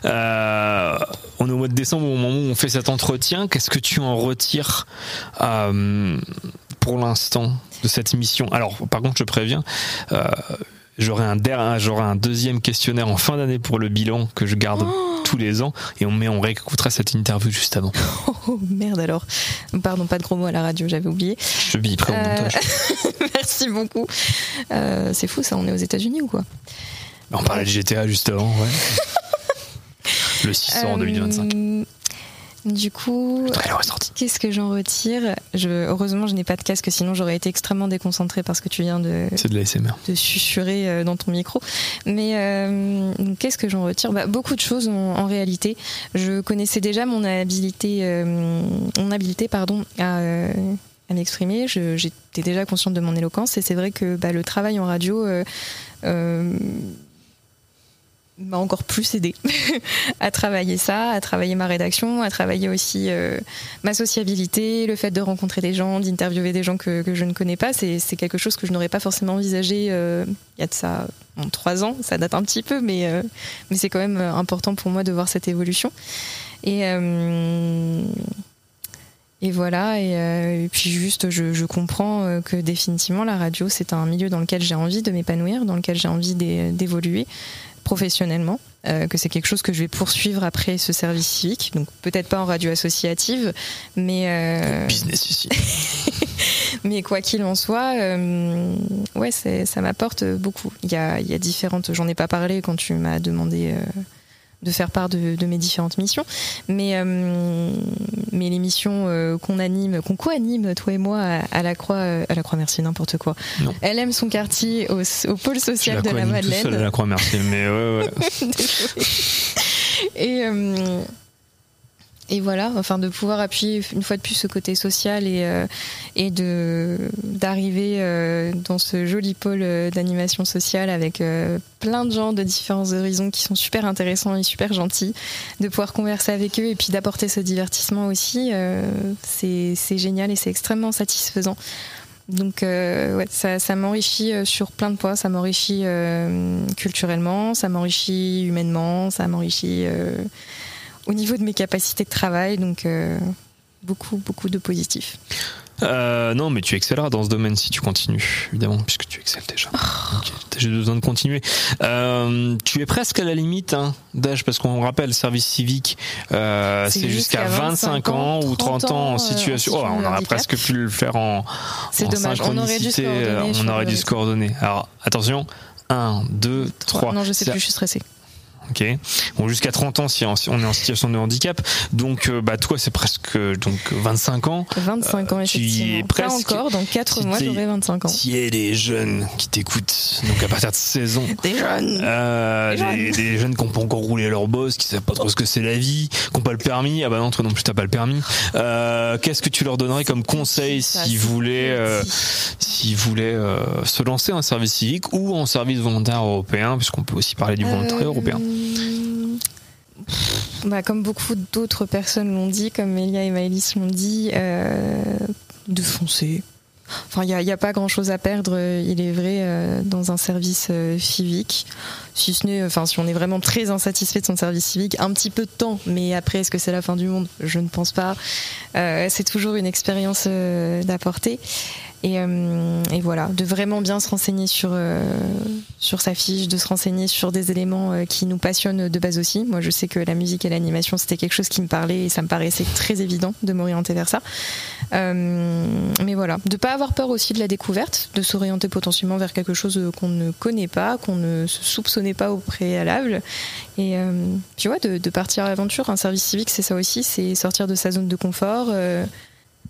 Euh, on est au mois de décembre, au moment où on fait cet entretien. Qu'est-ce que tu en retires euh, pour l'instant de cette mission? Alors, par contre, je préviens. euh, J'aurai un, un deuxième questionnaire en fin d'année pour le bilan que je garde tous les ans et on, mais on réécoutera cette interview juste avant. Oh merde alors. Pardon, pas de gros mots à la radio, j'avais oublié. Je bille prêt au Euh, montage. Merci beaucoup. Euh, c'est fou ça, on est aux États-Unis ou quoi? On parlait de GTA juste avant, ouais. Le 600 en Euh, 2025. Du coup, qu'est-ce que j'en retire? Je, Heureusement, je n'ai pas de casque, sinon j'aurais été extrêmement déconcentrée parce que tu viens de, de susurrer euh, dans ton micro. Mais euh, qu'est-ce que j'en retire? Bah, Beaucoup de choses en, en réalité. Je connaissais déjà mon habilité, euh, mon habileté pardon, à, euh, à m'exprimer. J'étais déjà consciente de mon éloquence et c'est vrai que bah, le travail en radio m'a encore plus aidé à travailler ça, à travailler ma rédaction, à travailler aussi euh, ma sociabilité, le fait de rencontrer des gens, d'interviewer des gens que, que je ne connais pas. C'est quelque chose que je n'aurais pas forcément envisagé euh, il y a de ça bon, trois ans, ça date un petit peu, mais, euh, mais c'est quand même important pour moi de voir cette évolution. Et, et voilà, et, et puis juste, je, je comprends que définitivement la radio, c'est un milieu dans lequel j'ai envie de m'épanouir, dans lequel j'ai envie d'é- d'évoluer professionnellement, euh, que c'est quelque chose que je vais poursuivre après ce service civique, donc peut-être pas en radio associative, mais euh, business ici. mais quoi qu'il en soit, euh, ouais, ça m'apporte beaucoup. Il y a, y a différentes, j'en ai pas parlé quand tu m'as demandé de faire part de, de mes différentes missions, mais euh, mais les missions euh, qu'on anime, qu'on co-anime toi et moi à, à la Croix, euh, à la Croix, merci n'importe quoi. Non. Elle aime son quartier au, au pôle social la de la coanime tout Madeleine. seul, je la crois, merci. Mais ouais, ouais. et, et voilà, enfin de pouvoir appuyer une fois de plus ce côté social et, euh, et de d'arriver euh, dans ce joli pôle euh, d'animation sociale avec euh, plein de gens de différents horizons qui sont super intéressants et super gentils, de pouvoir converser avec eux et puis d'apporter ce divertissement aussi, euh, c'est génial et c'est extrêmement satisfaisant. Donc euh, ouais, ça, ça m'enrichit euh, sur plein de points, ça m'enrichit euh, culturellement, ça m'enrichit humainement, ça m'enrichit euh, au niveau de mes capacités de travail, donc euh, beaucoup, beaucoup de positifs. Euh, non, mais tu excelleras dans ce domaine si tu continues, évidemment, puisque tu excelles déjà. Ok, J'ai besoin de continuer. Euh, tu es presque à la limite hein, d'âge, parce qu'on rappelle, service civique, euh, C'est jusqu'à jusqu'à 25 ans ou 30 ans en situation. Oh, on aurait presque pu le faire en, C'est en dommage, synchronicité, On aurait dû se coordonner. Alors, attention. 1, 2, 3. Non, je sais plus, je suis stressée. Ok. Bon, jusqu'à 30 ans si on si est en situation de handicap. Donc, euh, bah, toi, c'est presque donc 25 ans. 25 ans, Euh, tu effectivement. es Pas encore, dans 4 Tu mois, j'aurai 25 ans. Il y a des jeunes qui t'écoutent. Donc, à partir de 16 ans. Des jeunes. Euh, Des jeunes. des jeunes qui n'ont pas encore roulé leur boss, qui savent pas trop ce que c'est la vie, qui n'ont pas le permis. Ah bah non, toi non plus, t'as pas le permis. Euh, Qu'est-ce que tu leur donnerais comme conseil s'ils voulaient, euh, s'ils voulaient se lancer en service civique ou en service volontaire européen, puisqu'on peut aussi parler du volontariat européen? Bah, comme beaucoup d'autres personnes l'ont dit, comme Melia et Maëlys l'ont dit, euh, de foncer. Enfin, il n'y a, pas grand-chose à perdre, il est vrai, euh, dans un service euh, civique. Si ce n'est, enfin, si on est vraiment très insatisfait de son service civique, un petit peu de temps, mais après, est-ce que c'est la fin du monde? Je ne pense pas. Euh, c'est toujours une expérience euh, d'apporter. Et, euh, et voilà, de vraiment bien se renseigner sur, sur sa fiche, de se renseigner sur des éléments qui nous passionnent de base aussi. Moi, je sais que la musique et l'animation, c'était quelque chose qui me parlait et ça me paraissait très évident de m'orienter vers ça. Mais voilà, de pas avoir peur aussi de la découverte, de s'orienter potentiellement vers quelque chose qu'on ne connaît pas, qu'on ne se soupçonnait pas au préalable. Et euh, tu vois, de, partir à l'aventure. Un service civique, c'est ça aussi, c'est sortir de sa zone de confort, euh,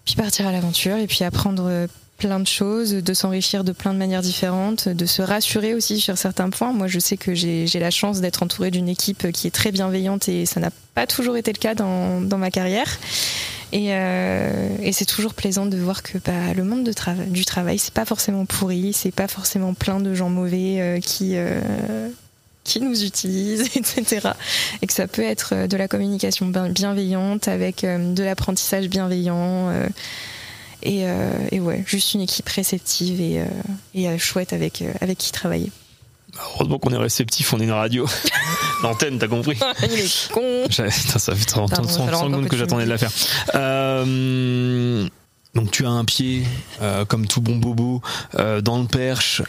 puis partir à l'aventure et puis apprendre euh, plein de choses, de s'enrichir de plein de manières différentes, de se rassurer aussi sur certains points. Moi, je sais que j'ai la chance d'être entourée d'une équipe qui est très bienveillante et ça n'a pas toujours été le cas dans, ma carrière. Et, euh, c'est toujours plaisant de voir que bah, le monde du travail, c'est pas forcément pourri, c'est pas forcément plein de gens mauvais euh, qui, euh, qui nous utilisent, etc. Et que ça peut être euh, de la communication bien- bienveillante avec euh, de l'apprentissage bienveillant. euh, et, et ouais, juste une équipe réceptive et, et chouette avec, avec qui travailler. Heureusement qu'on est réceptif, on est une radio. L'antenne, t'as compris Il est con ça fait 30, Pardon, 30 il va falloir secondes que j'attendais de la faire. Euh, donc tu as un pied, euh, comme tout bon bobo, euh, dans le Perche.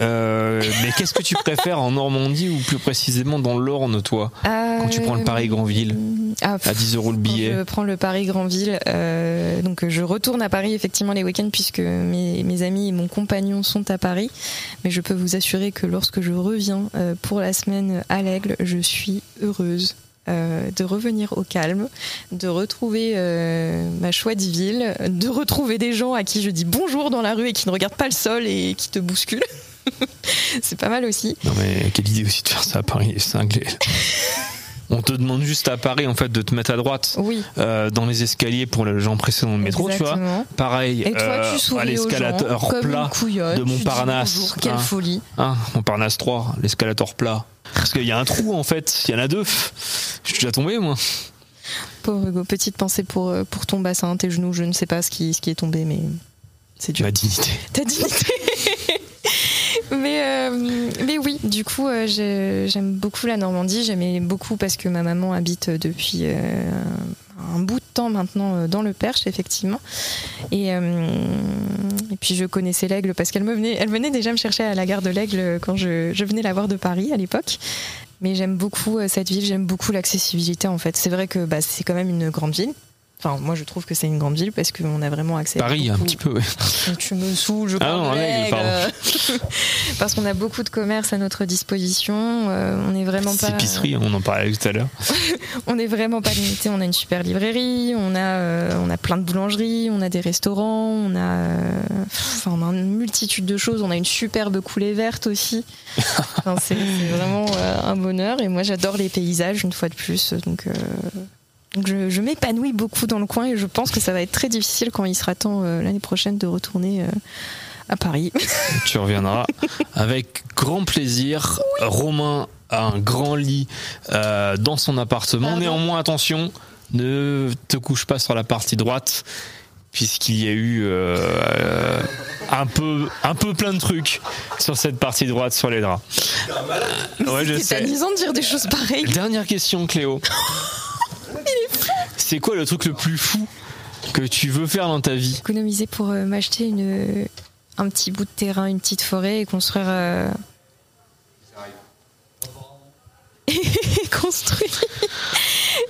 Euh, mais qu'est-ce que tu préfères en Normandie ou plus précisément dans l'Orne, toi Quand tu prends le Paris-Grandville Ah, à 10 euros le billet. Je prends le Paris Grandville. euh, donc je retourne à Paris effectivement les week-ends puisque mes, mes amis et mon compagnon sont à Paris. Mais je peux vous assurer que lorsque je reviens pour la semaine à l'Aigle, je suis heureuse. Euh, de revenir au calme, de retrouver euh, ma chouette ville, de retrouver des gens à qui je dis bonjour dans la rue et qui ne regardent pas le sol et qui te bousculent. C'est pas mal aussi. Non mais quelle idée aussi de faire ça à Paris, cinglé. On te demande juste à Paris en fait de te mettre à droite Oui. euh, dans les escaliers pour les gens pressés dans le métro, tu vois. Pareil Et toi, euh, tu souris à l'escalator plat couillonne, de Montparnasse. bonjour, quelle folie. Hein, Montparnasse 3, l'escalator plat. Parce qu'il y a un trou en fait, il y en a deux. Je suis déjà tombé moi. Pauvre Hugo, petite pensée pour, euh, pour ton bassin, tes genoux, je ne sais pas ce qui, ce qui est tombé, mais c'est dur. Ma dignité. Ta dignité mais, euh, mais oui, du coup, euh, j'ai- j'aime beaucoup la Normandie. J'aimais beaucoup parce que ma maman habite depuis euh, un bout de temps maintenant dans le Perche, effectivement. Et, puis je connaissais l'Aigle parce qu'elle venait, elle venait déjà me chercher à la gare de l'Aigle quand je, venais la voir de Paris à l'époque. Mais j'aime beaucoup cette ville, j'aime beaucoup l'accessibilité en fait. C'est vrai que bah, c'est quand même une grande ville. Enfin, moi je trouve que c'est une grande ville parce qu'on a vraiment accès à Paris un beaucoup- petit peu, ouais. tu me saoules, je Ah non, pardon. Parce qu'on a beaucoup de commerces à notre disposition. euh, on est vraiment pas. Épicerie, on en parlait tout à l'heure. On est vraiment pas limité. On a une super librairie, on a, euh, on a plein de boulangeries, on a des restaurants, on a, euh, enfin, on a une multitude de choses. On a une superbe coulée verte aussi. Enfin, c'est vraiment un bonheur. Et moi, j'adore les paysages une fois de plus. Donc. Donc je, je m'épanouis beaucoup dans le coin et je pense que ça va être très difficile quand il sera temps euh, l'année prochaine de retourner euh, à Paris. Tu reviendras avec grand plaisir. Romain a un grand lit euh, dans son appartement. Néanmoins, attention, ne te couche pas sur la partie droite, puisqu'il y a eu euh, un peu, un peu plein de trucs sur cette partie droite sur les draps. Ouais, je C'est sais. amusant de dire des choses pareilles. Dernière question, Cléo. C'est quoi le truc le plus fou que tu veux faire dans ta vie Économiser pour euh, m'acheter une un petit bout de terrain, une petite forêt et construire. euh, et construire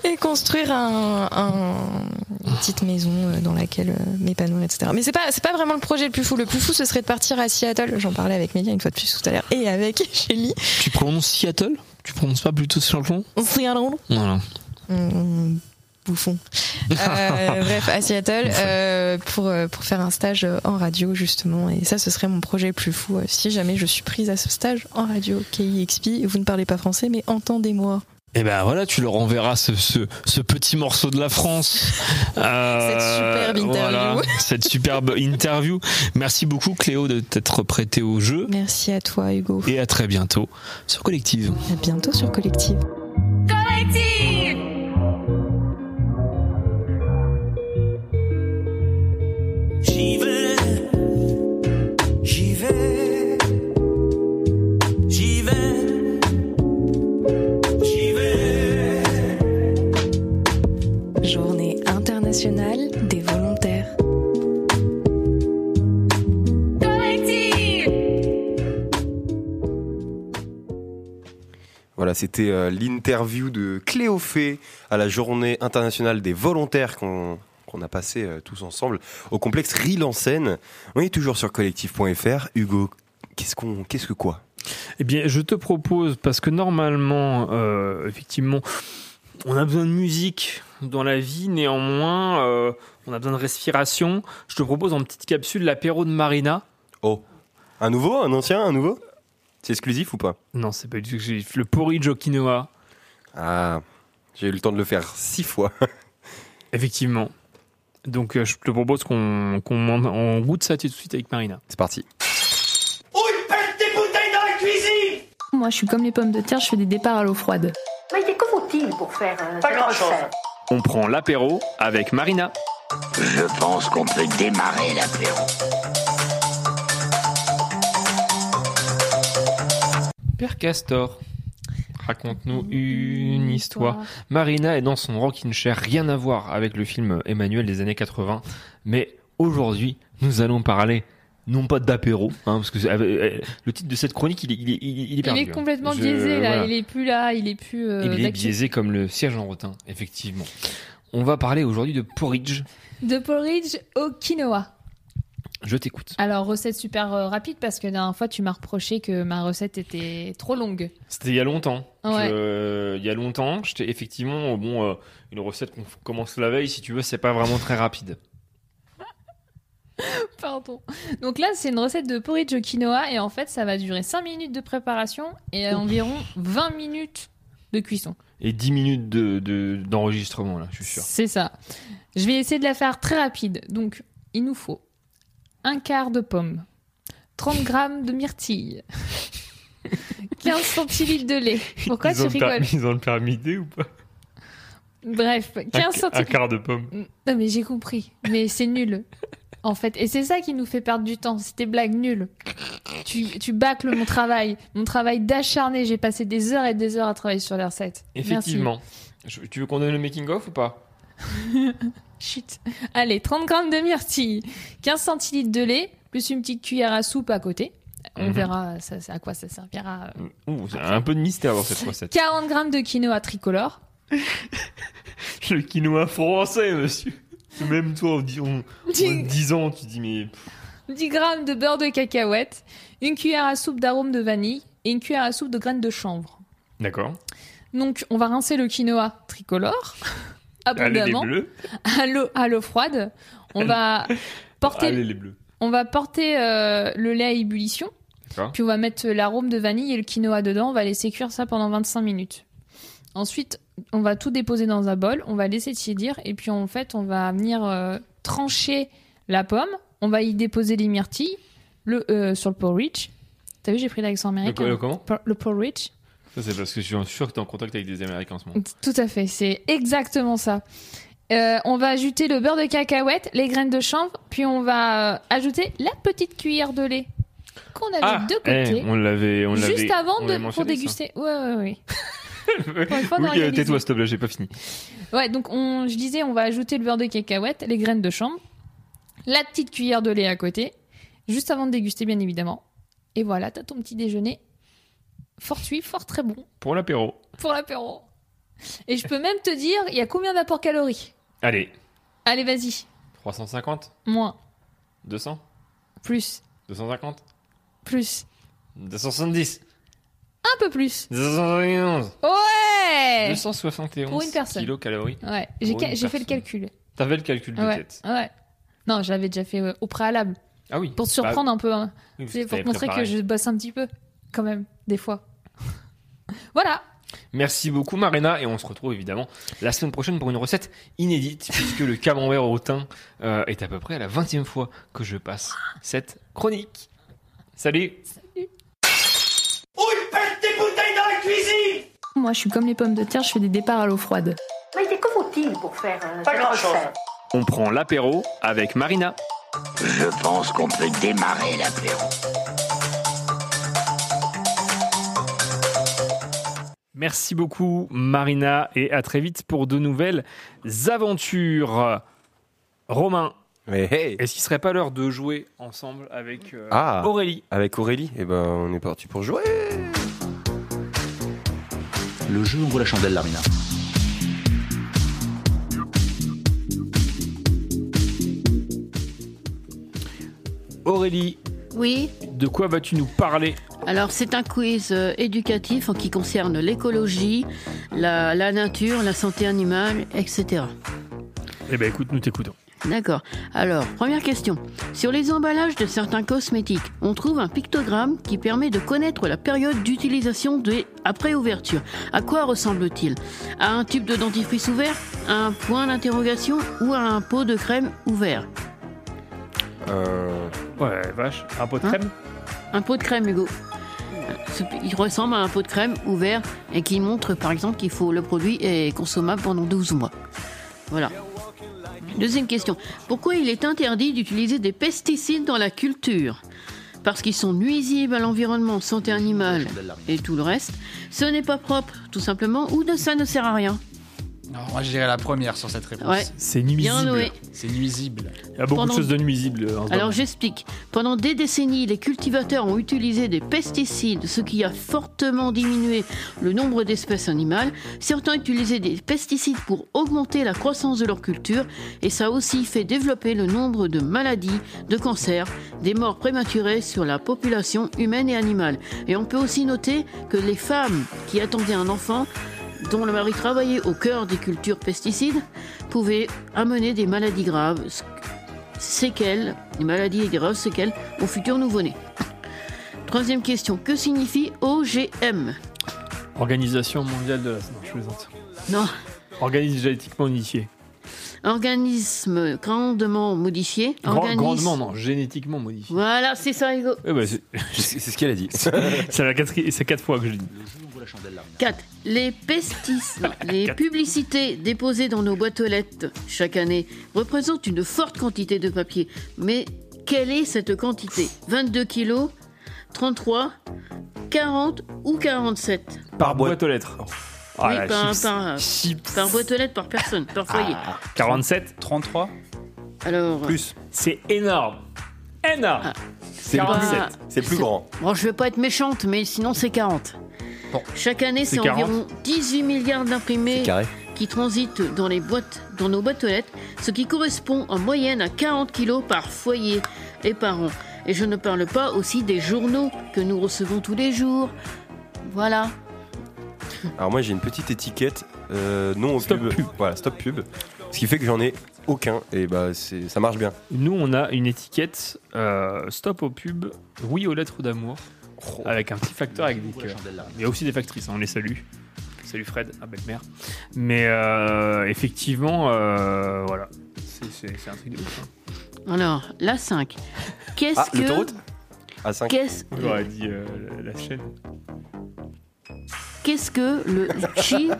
et construire un, un- une petite maison euh, dans laquelle euh, m'épanouir, etc. Mais c'est pas c'est pas vraiment le projet le plus fou. Le plus fou, ce serait de partir à Seattle. J'en parlais avec Mélia une fois de plus tout à l'heure et avec Shelly. Tu prononces Seattle? Tu prononces pas plutôt Seattle? Seattle. Voilà. Hum, bouffon. Euh, bref, à Seattle euh, pour, euh, pour faire un stage en radio justement. Et ça, ce serait mon projet le plus fou si jamais je suis prise à ce stage en radio KIXP. Vous ne parlez pas français, mais entendez-moi. Et ben voilà, tu leur enverras ce, ce, ce petit morceau de la France. Euh, Cette superbe interview. cette superbe interview. Merci beaucoup Cléo de t'être prêté au jeu. Merci à toi, Hugo. Et à très bientôt sur Collective. À bientôt sur Collective. Collective J'y vais, j'y vais, j'y vais, j'y vais. Journée internationale des volontaires. Voilà, c'était euh, l'interview de Cléophée à la journée internationale des volontaires qu'on qu'on a passé euh, tous ensemble au complexe Rille en Seine. On est toujours sur collectif.fr. Hugo, qu'est-ce qu'on, qu'est-ce que quoi? Eh bien, je te propose, parce que normalement, euh, effectivement, on a besoin de musique dans la vie, néanmoins, euh, on a besoin de respiration. Je te propose en petite capsule l'apéro de Marina. Oh, un nouveau, un ancien, un nouveau? C'est exclusif ou pas? Non, c'est pas du tout exclusif. Le porridge au quinoa. Ah, j'ai eu le temps de le faire six fois. Effectivement. Donc, euh, je te propose qu'on qu'on m'en- on goûte ça tout de suite avec Marina. C'est parti. Où ils pètent des bouteilles dans la cuisine? Moi, je suis comme les pommes de terre, je fais des départs à l'eau froide. Mais que faut-il pour faire euh, Pas grand-chose. On prend l'apéro avec Marina. Je pense qu'on peut démarrer l'apéro. Père Castor, raconte-nous une histoire. Marina est dans son rocking chair, rien à voir avec le film Emmanuel des années 80. Mais aujourd'hui, nous allons parler non pas d'apéro, hein, parce que c'est- euh, le titre de cette chronique, il est, il est, il est- il est perdu. hein. complètement Je- biaisé là, voilà. il est plus là, il est plus. euh, Il est biaisé comme le siège en rotin, effectivement. On va parler aujourd'hui de porridge. De porridge au quinoa. Je t'écoute. Alors, recette super euh, rapide parce que la dernière fois, tu m'as reproché que ma recette était trop longue. C'était il y a longtemps. Ouais. Je- il y a longtemps, j'étais effectivement bon euh, une recette qu'on commence la veille, si tu veux, c'est pas vraiment très rapide. Pardon. Donc là, c'est une recette de porridge au quinoa et en fait, ça va durer 5 minutes de préparation et environ 20 minutes de cuisson. Et 10 minutes de de- d'enregistrement là, je suis sûr. C'est ça. Je vais essayer de la faire très rapide. Donc, il nous faut un quart de pomme, 30 grammes de myrtille, 15 centilitres de lait. Pourquoi ils tu rigoles Ils ont le permis D ou pas? Bref, 15 un, un centilitres. quart de pomme. Non, mais j'ai compris. Mais c'est nul. En fait, et c'est ça qui nous fait perdre du temps. C'était blague nulle. Tu, tu bâcles mon travail, mon travail d'acharné. J'ai passé des heures et des heures à travailler sur les recettes. Merci. Effectivement. Je- tu veux qu'on donne le making of ou pas? Chut. Allez, 30 grammes de myrtille, 15 centilitres de lait, plus une petite cuillère à soupe à côté. On Mhm. verra ça, à quoi ça servira. euh. Ouh, un peu de mystère dans cette recette. 40 grammes de quinoa tricolore. Le quinoa français, monsieur. Même toi, en 10 en- en 10 ans, tu dis mais 10 grammes de beurre de cacahuète, une cuillère à soupe d'arôme de vanille et une cuillère à soupe de graines de chanvre. d'accord. Donc, on va rincer le quinoa tricolore abondamment à l'eau froide. On va porter Allez les bleus. on va porter euh, le lait à ébullition. Puis on va mettre l'arôme de vanille et le quinoa dedans. On va laisser cuire ça pendant 25 minutes. Ensuite, on va tout déposer dans un bol. On va laisser tiédir. Et puis en fait, on va venir euh, trancher la pomme. On va y déposer les myrtilles le, euh, sur le porridge. T'as vu, j'ai pris l'accent américain. Le- le comment? Por- Le porridge. Ça c'est parce que je suis sûr que tu es en contact avec des Américains en ce moment. Tout à fait, c'est exactement ça. Euh, on va ajouter le beurre de cacahuète, les graines de chanvre, puis on va euh, ajouter la petite cuillère de lait qu'on avait de côté. Eh, on l'avait, on l'avait. Juste avant on de pour déguster. Ouais, ouais, ouais. Oui, euh, tais-toi, s'il te plaît, j'ai pas fini. Ouais, donc on, je disais, on va ajouter le beurre de cacahuète, les graines de chambre, la petite cuillère de lait à côté, juste avant de déguster, bien évidemment. Et voilà, t'as ton petit déjeuner. Fortuit, fort très bon Pour l'apéro. pour l'apéro. Et je peux même te dire, il y a combien d'apports calories? Allez, Allez, vas-y. 350 Moins, 200 plus, 250 plus, 270 un peu plus. 271 Ouais 271 Pour une personne. kilocalories. Ouais, j'ai ca- fait le calcul. T'avais le calcul de Ouais, tête. ouais. Non, je l'avais déjà fait euh, au préalable. Ah oui. Pour te surprendre Bah, un peu. hein. oui, C'est pour te montrer préparé. que je bosse un petit peu, quand même, des fois. Voilà. Merci beaucoup Marina et on se retrouve évidemment la semaine prochaine pour une recette inédite puisque le camembert au thym euh, est à peu près à la 20e fois que je passe cette chronique. Salut Des bouteilles dans la cuisine? Moi, je suis comme les pommes de terre, je fais des départs à l'eau froide. Mais que faut-il pour faire euh, Pas grand-chose. recette? On prend l'apéro avec Marina. Je pense qu'on peut démarrer l'apéro. Merci beaucoup Marina et à très vite pour de nouvelles aventures. Romain, est-ce qu'il serait pas l'heure de jouer ensemble avec euh, Ah Aurélie? Avec Aurélie? Eh ben, on est parti pour jouer. Le jeu ouvre la chandelle, Larmina. Aurélie, Oui, de quoi vas-tu nous parler? Alors c'est un quiz euh, éducatif en qui concerne l'écologie, la, la nature, la santé animale, etc. Eh ben écoute, nous t'écoutons. D'accord. Alors, première question. Sur les emballages de certains cosmétiques, on trouve un pictogramme qui permet de connaître la période d'utilisation des après ouverture. À quoi ressemble-t-il? À un tube de dentifrice ouvert À un point d'interrogation Ou à un pot de crème ouvert? Euh, Ouais, vache, un pot de Hein? crème? Un pot de crème, Hugo. Il ressemble à un pot de crème ouvert et qui montre par exemple qu'il faut le produit est consommable pendant 12 mois. Voilà. Deuxième question. Pourquoi il est interdit d'utiliser des pesticides dans la culture? Parce qu'ils sont nuisibles à l'environnement, santé animale et tout le reste. Ce n'est pas propre, tout simplement, ou de ça ne sert à rien. Non, moi, je dirais la première sur cette réponse. Ouais. C'est nuisible. C'est nuisible. Il y a beaucoup Pendant- de choses de nuisibles. euh, en ce Alors j'explique. Pendant des décennies, les cultivateurs ont utilisé des pesticides, ce qui a fortement diminué le nombre d'espèces animales. Certains utilisaient des pesticides pour augmenter la croissance de leur culture et ça a aussi fait développer le nombre de maladies, de cancers, des morts prématurées sur la population humaine et animale. Et on peut aussi noter que les femmes qui attendaient un enfant dont le mari travaillait au cœur des cultures pesticides pouvaient amener des maladies graves, séquelles, des maladies graves séquelles au futur nouveau-né. Troisième question, que signifie OGM Organisation mondiale de la. Non, je plaisante. Non, Organisme génétiquement modifié. Organisme grandement modifié. Grand- organisme- grandement, non, génétiquement modifié. Voilà, c'est ça, Hugo. Ouais, bah, c'est ce qu'elle a dit. c'est la c'est quatre fois que je le dis. 4. Les pesticides, les publicités déposées dans nos boîtes aux lettres chaque année représentent une forte quantité de papier. Mais quelle est cette quantité? 22 kilos 33 40 ou 47 Par boîte aux lettres. Ah, Oui, la par, chips. par, par boîte aux lettres par personne, par foyer. Ah, 47 33 Alors, Plus. C'est énorme. Énorme. Ah. C'est le 47. plus, c'est le plus grand. Bon, je veux pas être méchante, mais sinon c'est 40. Chaque année, C'est c'est 40. environ 18 milliards d'imprimés qui transitent dans les boîtes, dans nos boîtes aux lettres, ce qui correspond en moyenne à 40 kilos par foyer et par an. Et je ne parle pas aussi des journaux que nous recevons tous les jours. Voilà. Alors moi j'ai une petite étiquette euh, non au pub. Voilà, stop pub. Ce qui fait que j'en ai aucun et bah c'est ça marche bien. Nous, on a une étiquette euh, stop au pub, oui aux lettres d'amour, avec un petit facteur avec des cœurs. Il y a aussi des factrices, hein, on les salue. Salut Fred, à belle mère. Mais euh, effectivement, euh, voilà, c'est c'est- c'est un truc de ouf. hein. Alors, la 5. Qu'est-ce Ah, que. l'autoroute? À 5. Qu'est-ce J'aurais dit euh, la, la chaîne. Qu'est-ce que le chi,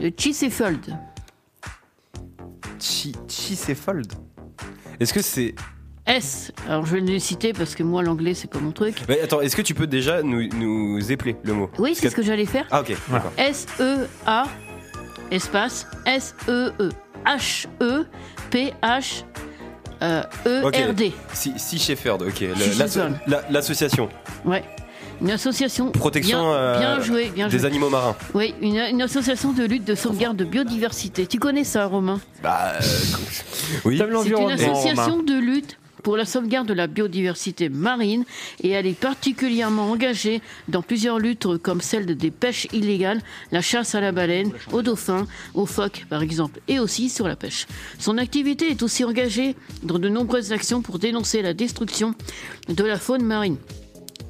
le chisefold Chi Chisefold. Est-ce que c'est S. Alors je vais les citer parce que moi l'anglais c'est pas mon truc. Mais attends, est-ce que tu peux déjà nous, nous épeler le mot? Oui, c'est ce que j'allais faire. Ah, ok, d'accord. S E A espace S E E H E P H euh, E Ok. R D. Si, si Shepherd, ok. Le- Sea L'association. Ouais. Une association. Protection bien, euh, bien joué, bien des joué. animaux marins. Oui, une, une association de lutte de sauvegarde de biodiversité. Tu connais ça, Romain Bah, euh, oui. C'est une association de lutte pour la sauvegarde de la biodiversité marine et elle est particulièrement engagée dans plusieurs luttes comme celle des pêches illégales, la chasse à la baleine, aux dauphins, aux phoques par exemple, et aussi sur la pêche. Son activité est aussi engagée dans de nombreuses actions pour dénoncer la destruction de la faune marine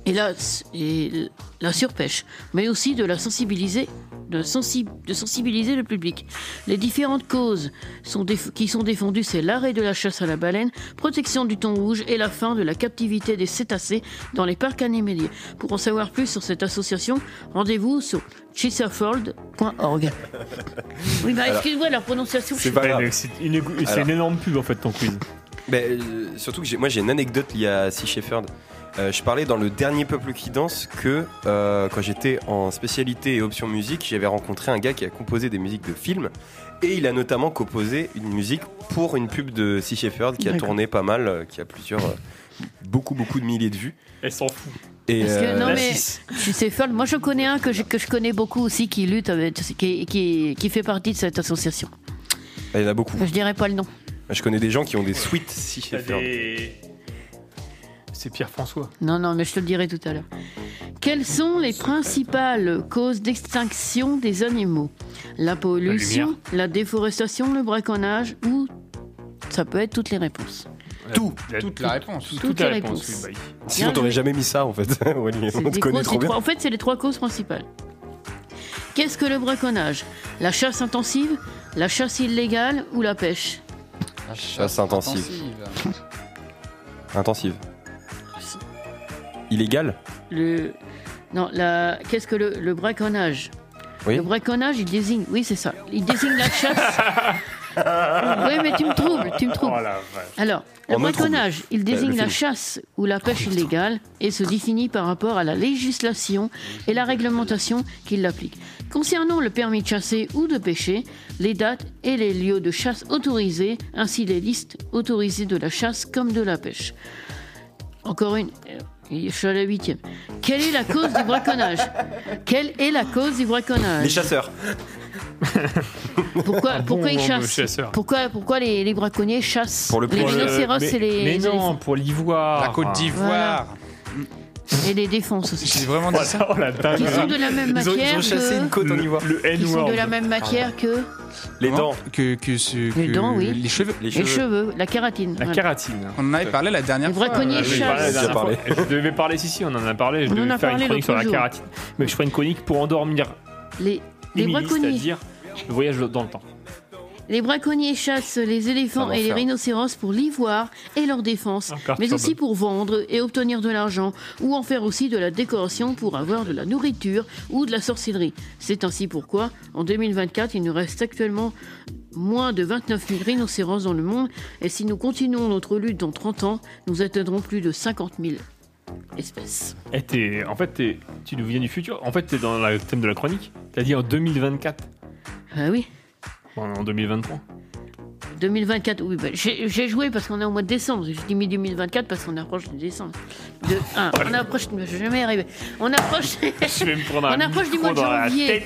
et la, et la surpêche, mais aussi de la sensibiliser, de, sensi- de sensibiliser le public. Les différentes causes sont déf- qui sont défendues, c'est l'arrêt de la chasse à la baleine, protection du thon rouge et la fin de la captivité des cétacés dans les parcs animaliers. Pour en savoir plus sur cette association, rendez-vous sur chesterfold.org. Oui, bah excuse-moi la prononciation. je C'est sais pas grave. C'est une, c'est Alors. une énorme pub en fait ton quiz. Ben, euh, surtout que j'ai- moi j'ai une anecdote liée à Sea Shepherd. Euh, je parlais dans le dernier Peuple qui danse que euh, quand j'étais en spécialité et option musique, j'avais rencontré un gars qui a composé des musiques de films et il a notamment composé une musique pour une pub de Sea Shepherd qui a tourné pas mal, euh, qui a plusieurs, euh, beaucoup beaucoup de milliers de vues. Elle s'en fout. Et Parce que, euh, non, mais six. je sais folle. Moi, je connais un que je, que je connais beaucoup aussi qui lutte avec, qui, qui, qui fait partie de cette association. il y en a beaucoup. Je dirais pas le nom. Je connais des gens qui ont des suites Sea Shepherd. des- C'est Pierre-François. Non, non, mais je te le dirai tout à l'heure. Quelles sont les principales causes d'extinction des animaux? La pollution, la, déforestation, le braconnage ou ça peut être toutes les réponses. Tout, toute la réponse. Réponses. réponses. oui, bah, Sinon Bien t'aurais joué. jamais mis ça en fait. Wally, C'est on te des connaît causes- trop c'est bien. trois- en fait, c'est les trois causes principales. Qu'est-ce que le braconnage? La chasse intensive, la chasse illégale ou la pêche? Chasse intensive. Intensive. Illégal Le... Non, la... qu'est-ce que le, le braconnage Oui. Le braconnage, il désigne... Oui, c'est ça. Il désigne la chasse... oui, mais tu me troubles, tu me troubles. Oh. Alors, le On braconnage, trouble. il Euh, désigne le la chasse ou la pêche illégale et se définit par rapport à la législation et la réglementation qui l'applique. Concernant le permis de chasser ou de pêcher, les dates et les lieux de chasse autorisés, ainsi les listes autorisées de la chasse comme de la pêche. Encore une. Je suis à la huitième. Quelle est la cause du braconnage? Quelle est la cause du braconnage? Les chasseurs. Pourquoi, Un pourquoi bon ils chassent? chasseurs. Pourquoi, pourquoi les, les braconniers chassent Pour le les le- rhinocéros mais- et les Mais non, pour l'ivoire. La Côte d'Ivoire. Et les défenses aussi. J'ai vraiment dit ça. Oh la dingue. Qui sont de la même Ils ont- ils ont matière chassé que... une côte en Le- ivoire. Le Qui sont N-word. de la même matière que Les dents. que, que, ce, les que- dents, oui. Les cheveux. Les les cheveux, la kératine. La voilà. kératine. On en avait parlé la dernière Les fois. braconniers euh, Je fois. Je devais parler, si, si, on en a parlé. Je On en devais a faire parlé une chronique sur la kératine. Mais je ferai une chronique pour endormir Les, les braconniers. c'est-à-dire le voyage dans le temps. Les braconniers chassent les éléphants et les rhinocéros pour l'ivoire et leur défense, mais aussi pour vendre et obtenir de l'argent, ou en faire aussi de la décoration pour avoir de la nourriture ou de la sorcellerie. C'est ainsi pourquoi, en 2024, il nous reste actuellement moins de 29 000 rhinocéros dans le monde, et si nous continuons notre lutte dans 30 ans, nous atteindrons plus de 50 000 espèces. En fait, tu nous viens du futur. En fait, t'es dans le thème de la chronique. T'as dit en 2024. Ah oui en 2023. 2024, oui, bah, j'ai joué parce qu'on est au mois de décembre. J'ai dit mi 2024 parce qu'on approche de décembre. De, ah, on approche, je vais jamais y arriver. On approche, Je vais me prendre un on approche du mois de janvier.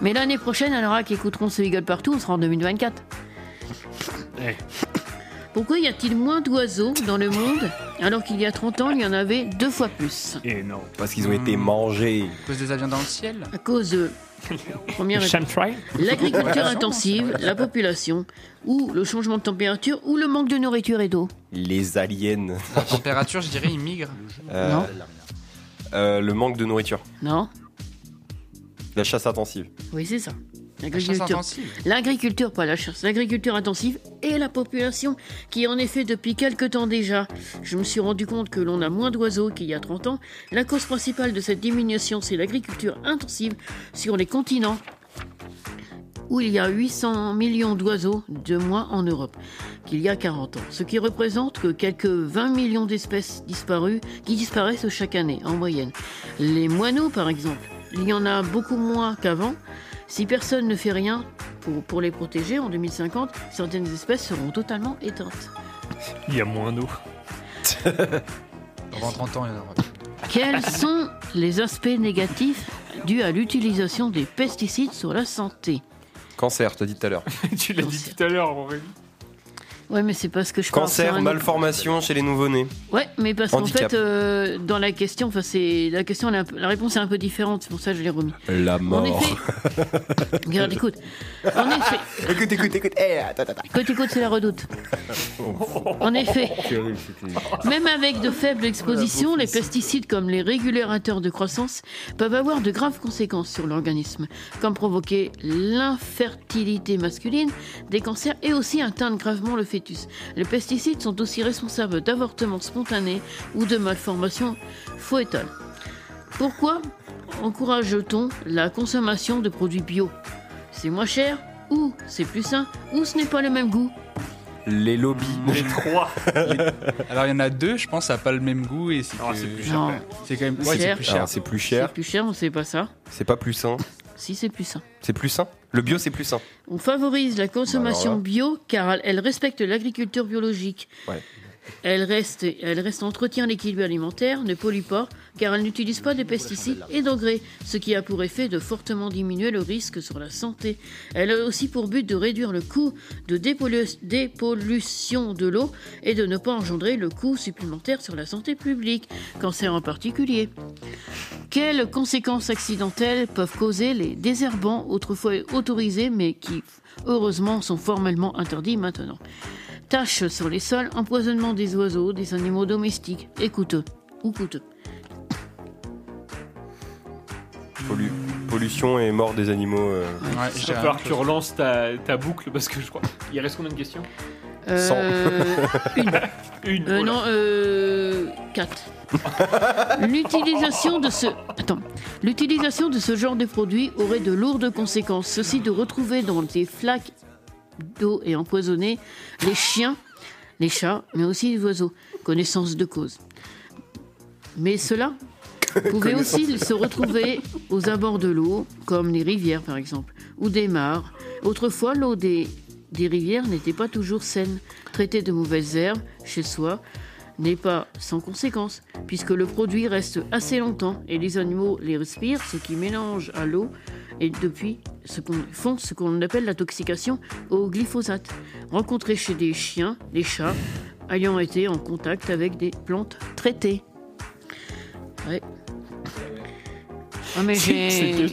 Mais l'année prochaine, alors qui écouteront ce Eagle partout, on sera en 2024. Eh. Pourquoi y a-t-il moins d'oiseaux dans le monde alors qu'il y a 30 ans, il y en avait deux fois plus Et non. Parce qu'ils ont été mangés. À cause des avions dans le ciel. À cause de première étape, Chemtrail l'agriculture intensive, la population, ou le changement de température, ou le manque de nourriture et d'eau. Les aliens. La température, je dirais, ils migrent. Euh, Non. euh, le manque de nourriture. Non La chasse intensive. Oui, c'est ça. L'agriculture. pas la chasse. L'agriculture intensive et la population qui, en effet, depuis quelque temps déjà, je me suis rendu compte que l'on a moins d'oiseaux qu'il y a 30 ans. La cause principale de cette diminution, c'est l'agriculture intensive sur les continents où il y a 800 millions d'oiseaux de moins en Europe qu'il y a 40 ans, ce qui représente que quelques 20 millions d'espèces disparues qui disparaissent chaque année en moyenne. Les moineaux par exemple, il y en a beaucoup moins qu'avant. Si personne ne fait rien pour, pour les protéger en 2050, certaines espèces seront totalement éteintes. Il y a moins d'eau. Dans 30 ans, il y en aura. Quels sont les aspects négatifs dus à l'utilisation des pesticides sur la santé? Cancer, je te dis tout à l'heure. tu l'as dit tout à l'heure, Aurélie. Ouais, mais c'est parce que je Cancer, malformation chez les nouveau-nés. Ouais, mais parce qu'en fait, euh, dans la question, enfin, c'est la question, la réponse est un peu différente. C'est pour ça que je l'ai remis. La mort. En effet, regarde, écoute. En effet, écoute, écoute, écoute. Eh, attends, attends. écoute, écoute, c'est la redoute. En effet, Même avec de faibles expositions, les pesticides comme les régulateurs de croissance peuvent avoir de graves conséquences sur l'organisme, comme provoquer l'infertilité masculine, des cancers et aussi atteindre gravement le fœtus. Les pesticides sont aussi responsables d'avortements spontanés ou de malformations foétales. Pourquoi encourage-t-on la consommation de produits bio? C'est moins cher ou c'est plus sain ou ce n'est pas le même goût? Les lobbies. Les trois. Alors il y en a deux, je pense, ça n'a pas le même goût et c'est Ah, que- c'est plus. C'est quand même C'est ouais, c'est cher. plus cher. C'est plus C'est cher. plus cher, on sait pas ça. C'est pas plus sain. Si c'est plus sain. C'est plus sain? Le bio, c'est plus sain. On favorise la consommation Bah, bio car elle- elle respecte l'agriculture biologique. Ouais. Elle reste, elle reste entretient l'équilibre alimentaire, ne pollue pas, car elle n'utilise pas de pesticides et d'engrais, ce qui a pour effet de fortement diminuer le risque sur la santé. Elle a aussi pour but de réduire le coût de dépollu- dépollution de l'eau et de ne pas engendrer le coût supplémentaire sur la santé publique, cancer en particulier. Quelles conséquences accidentelles peuvent causer les désherbants autrefois autorisés mais qui heureusement sont formellement interdits maintenant? Taches sur les sols, empoisonnement des oiseaux, des animaux domestiques et coûteux. Ou coûteux. Pollu- Pollution et mort des animaux. euh, Ouais, Il j'ai va un falloir que tu relances ta, ta boucle parce que je crois. Il reste combien de questions? Euh, une. Une. Euh, oh non, euh, quatre. L'utilisation de ce attends, l'utilisation de ce genre de produit aurait de lourdes conséquences. Ceci de retrouver dans des flaques d'eau et empoisonner les chiens, les chats, mais aussi les oiseaux. Connaissance de cause. Mais cela pouvait aussi se retrouver aux abords de l'eau, comme les rivières par exemple, ou des mares. Autrefois, l'eau des, des rivières n'était pas toujours saine. Traiter de mauvaises herbes chez soi n'est pas sans conséquence, puisque le produit reste assez longtemps et les animaux les respirent, ce qui mélange à l'eau et depuis ce qu'on font ce qu'on appelle l'intoxication au glyphosate, rencontrée chez des chiens, des chats, ayant été en contact avec des plantes traitées. Ouais. Ah mais j'ai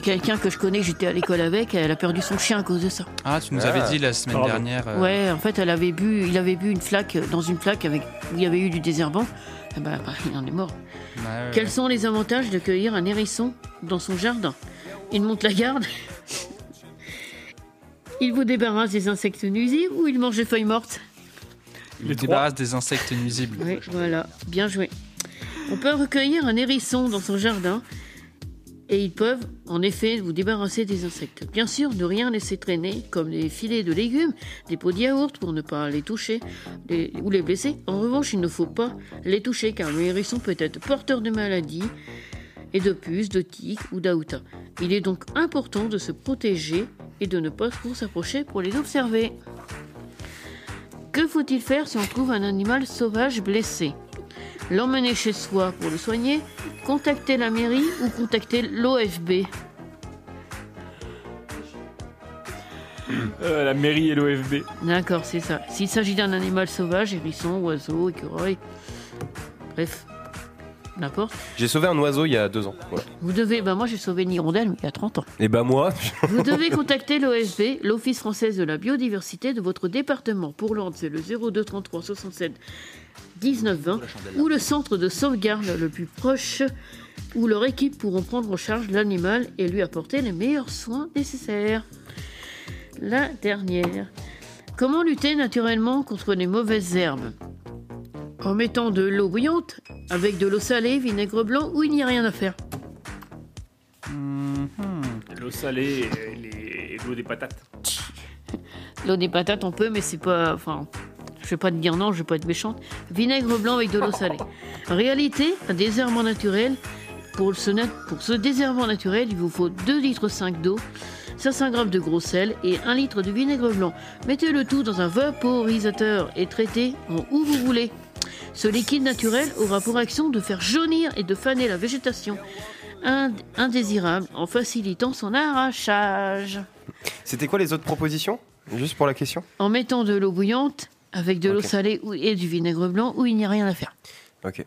quelqu'un que je connais, j'étais à l'école avec, elle a perdu son chien à cause de ça. Ah, tu nous Ah. avais dit la semaine Pardon. dernière. euh, Ouais, en fait, elle avait bu, il avait bu une flaque dans une flaque avec où il y avait eu du désherbant. Eh ben, bah, il en est mort. ouais, ouais, Quels sont les avantages de cueillir un hérisson dans son jardin? Il monte la garde. Il vous débarrasse des insectes nuisibles ou il mange des feuilles mortes? Il Les débarrasse des insectes nuisibles. Oui, voilà, bien joué. On peut recueillir un hérisson dans son jardin et ils peuvent en effet vous débarrasser des insectes. Bien sûr, ne rien laisser traîner, comme les filets de légumes, des pots de yaourt pour ne pas les toucher ou les blesser. En revanche, il ne faut pas les toucher car le hérisson peut être porteur de maladies et de puces, de tiques ou d'aouta. Il est donc important de se protéger et de ne pas trop s'approcher pour les observer. Que faut-il faire si on trouve un animal sauvage blessé? L'emmener chez soi pour le soigner, contacter la mairie ou contacter l'OFB Euh, la mairie et l'OFB. D'accord, c'est ça. S'il s'agit d'un animal sauvage, hérisson, oiseau, écureuil, bref, n'importe, J'ai sauvé un oiseau il y a deux ans. Voilà. vous devez, bah moi j'ai sauvé une hirondelle mais il y a 30 ans. Et bah moi, Vous devez contacter l'OFB, l'Office française de la biodiversité de votre département. Pour l'ordre, c'est le 02 33 67 19 20 ou le centre de sauvegarde le plus proche où leur équipe pourront prendre en charge l'animal et lui apporter les meilleurs soins nécessaires. La dernière. Comment lutter naturellement contre les mauvaises herbes? En mettant de l'eau bouillante, avec de l'eau salée, vinaigre blanc ou il n'y a rien à faire L'eau salée, et les, Avec l'eau des patates. L'eau des patates, on peut, mais c'est pas. Enfin, je vais pas te dire non, je vais pas être méchante. Vinaigre blanc avec de l'eau salée. En réalité, un désherbant naturel, pour ce, pour ce désherbant naturel, il vous faut 2 litres 5 d'eau, 500 g de gros sel et 1 litre de vinaigre blanc. Mettez le tout dans un vaporisateur et traitez en où vous voulez. Ce liquide naturel aura pour action de faire jaunir et de faner la végétation ind- indésirable en facilitant son arrachage. C'était quoi les autres propositions? Juste pour la question? En mettant de l'eau bouillante avec de l'eau salée ou- et du vinaigre blanc où il n'y a rien à faire. Ok.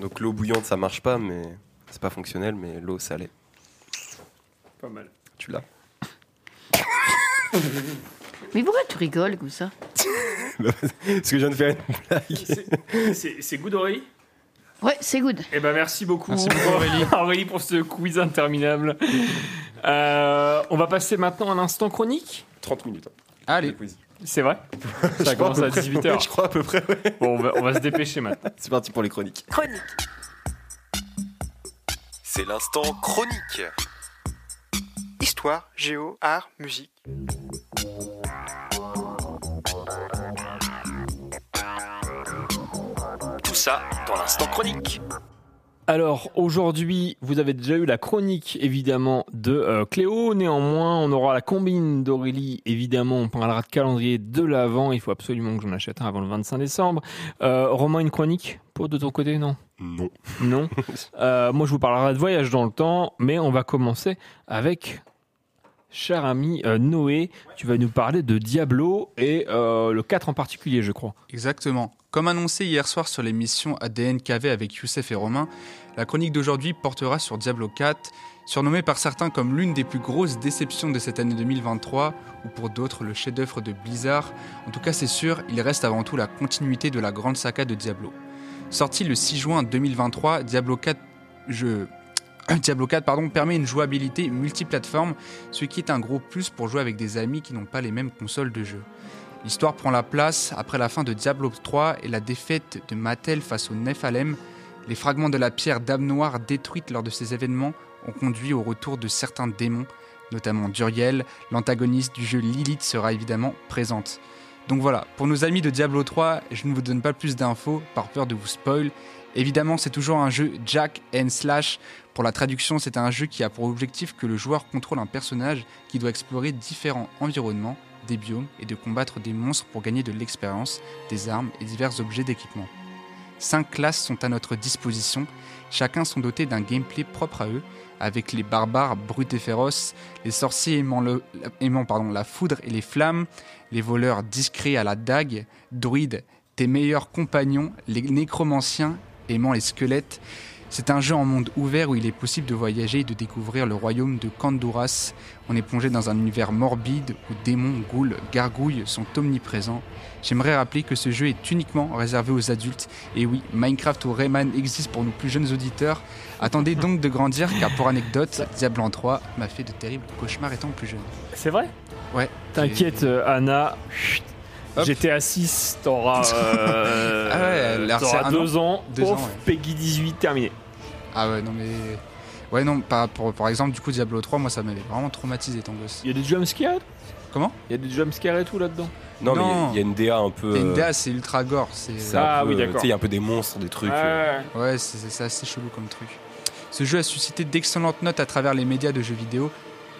Donc l'eau bouillante, ça marche pas, mais c'est pas fonctionnel, mais l'eau salée, Pas mal. tu l'as. Mais pourquoi tu rigoles comme ça? Parce que je viens de faire une blague. C'est good Aurélie? Ouais, c'est good. Eh ben merci beaucoup, Merci beaucoup, Aurélie. Aurélie pour ce quiz interminable. Euh, on va passer maintenant à l'instant chronique. 30 minutes. Allez. C'est vrai Ça commence à peu près, 18h. ouais, je crois à peu près, ouais. Bon, on va, on va se dépêcher maintenant. C'est parti pour les chroniques. Chronique. C'est l'instant chronique. Histoire, géo, art, musique. Tout ça dans l'instant chronique. Alors aujourd'hui, vous avez déjà eu la chronique évidemment de euh, Cléo. Néanmoins, on aura la combine d'Aurélie. Évidemment, on parlera de calendrier de l'avant. Il faut absolument que j'en achète un avant le 25 décembre. Euh, Romain, une chronique pour de ton côté, non? Non. Non? Euh, moi, je vous parlerai de voyage dans le temps, mais on va commencer avec. Cher ami euh, Noé, tu vas nous parler de Diablo et euh, le 4 en particulier, je crois. Exactement. Comme annoncé hier soir sur l'émission ADN KV avec Youssef et Romain, la chronique d'aujourd'hui portera sur Diablo 4, surnommé par certains comme l'une des plus grosses déceptions de cette année 2023, ou pour d'autres le chef-d'œuvre de Blizzard. En tout cas, c'est sûr, il reste avant tout la continuité de la grande saga de Diablo. Sorti le 6 juin 2023, Diablo 4, jeu- Diablo 4 pardon, permet une jouabilité multiplateforme, ce qui est un gros plus pour jouer avec des amis qui n'ont pas les mêmes consoles de jeu. L'histoire prend la place après la fin de Diablo 3 et la défaite de Mattel face au Nephalem. Les fragments de la pierre d'âme noire détruite lors de ces événements ont conduit au retour de certains démons, notamment Duriel, l'antagoniste du jeu Lilith sera évidemment présente. Donc voilà, pour nos amis de Diablo 3, je ne vous donne pas plus d'infos par peur de vous spoil. Évidemment, c'est toujours un jeu Jack and Slash. Pour la traduction, c'est un jeu qui a pour objectif que le joueur contrôle un personnage qui doit explorer différents environnements, biomes et de combattre des monstres pour gagner de l'expérience, des armes et divers objets d'équipement. Cinq classes sont à notre disposition, chacun sont dotés d'un gameplay propre à eux, avec les barbares brutes et féroces, les sorciers aimant, la foudre et les flammes, les voleurs discrets à la dague, druides, tes meilleurs compagnons, les nécromanciens aimant les squelettes. C'est un jeu en monde ouvert où il est possible de voyager et de découvrir le royaume de Kanduras. On est plongé dans un univers morbide où démons, ghouls, gargouilles sont omniprésents. J'aimerais rappeler que ce jeu est uniquement réservé aux adultes. Et oui, Minecraft ou Rayman existe pour nos plus jeunes auditeurs. Attendez donc de grandir car pour anecdote, Diablo 3 m'a fait de terribles cauchemars étant plus jeune. C'est vrai? Ouais. T'inquiète, euh, Anna. chut, J'étais à 6, t'auras euh, Ah ouais, t'auras an ans. Deux ans, ouais. Peggy 18, terminé. Ah ouais, non mais... Ouais, non, par, pour, par exemple, du coup, Diablo 3, moi, ça m'avait vraiment traumatisé, ton gosse. Il y a des jumpscares Comment? Il y a des jumpscares et tout là-dedans? Non, mais il y a- il y, a une DA un peu. Et une euh, DA, c'est ultra gore. C'est un peu, euh, Tu sais, il y a un peu des monstres, des trucs. euh. Ouais, c'est c'est assez chelou comme truc. Ce jeu a suscité d'excellentes notes à travers les médias de jeux vidéo,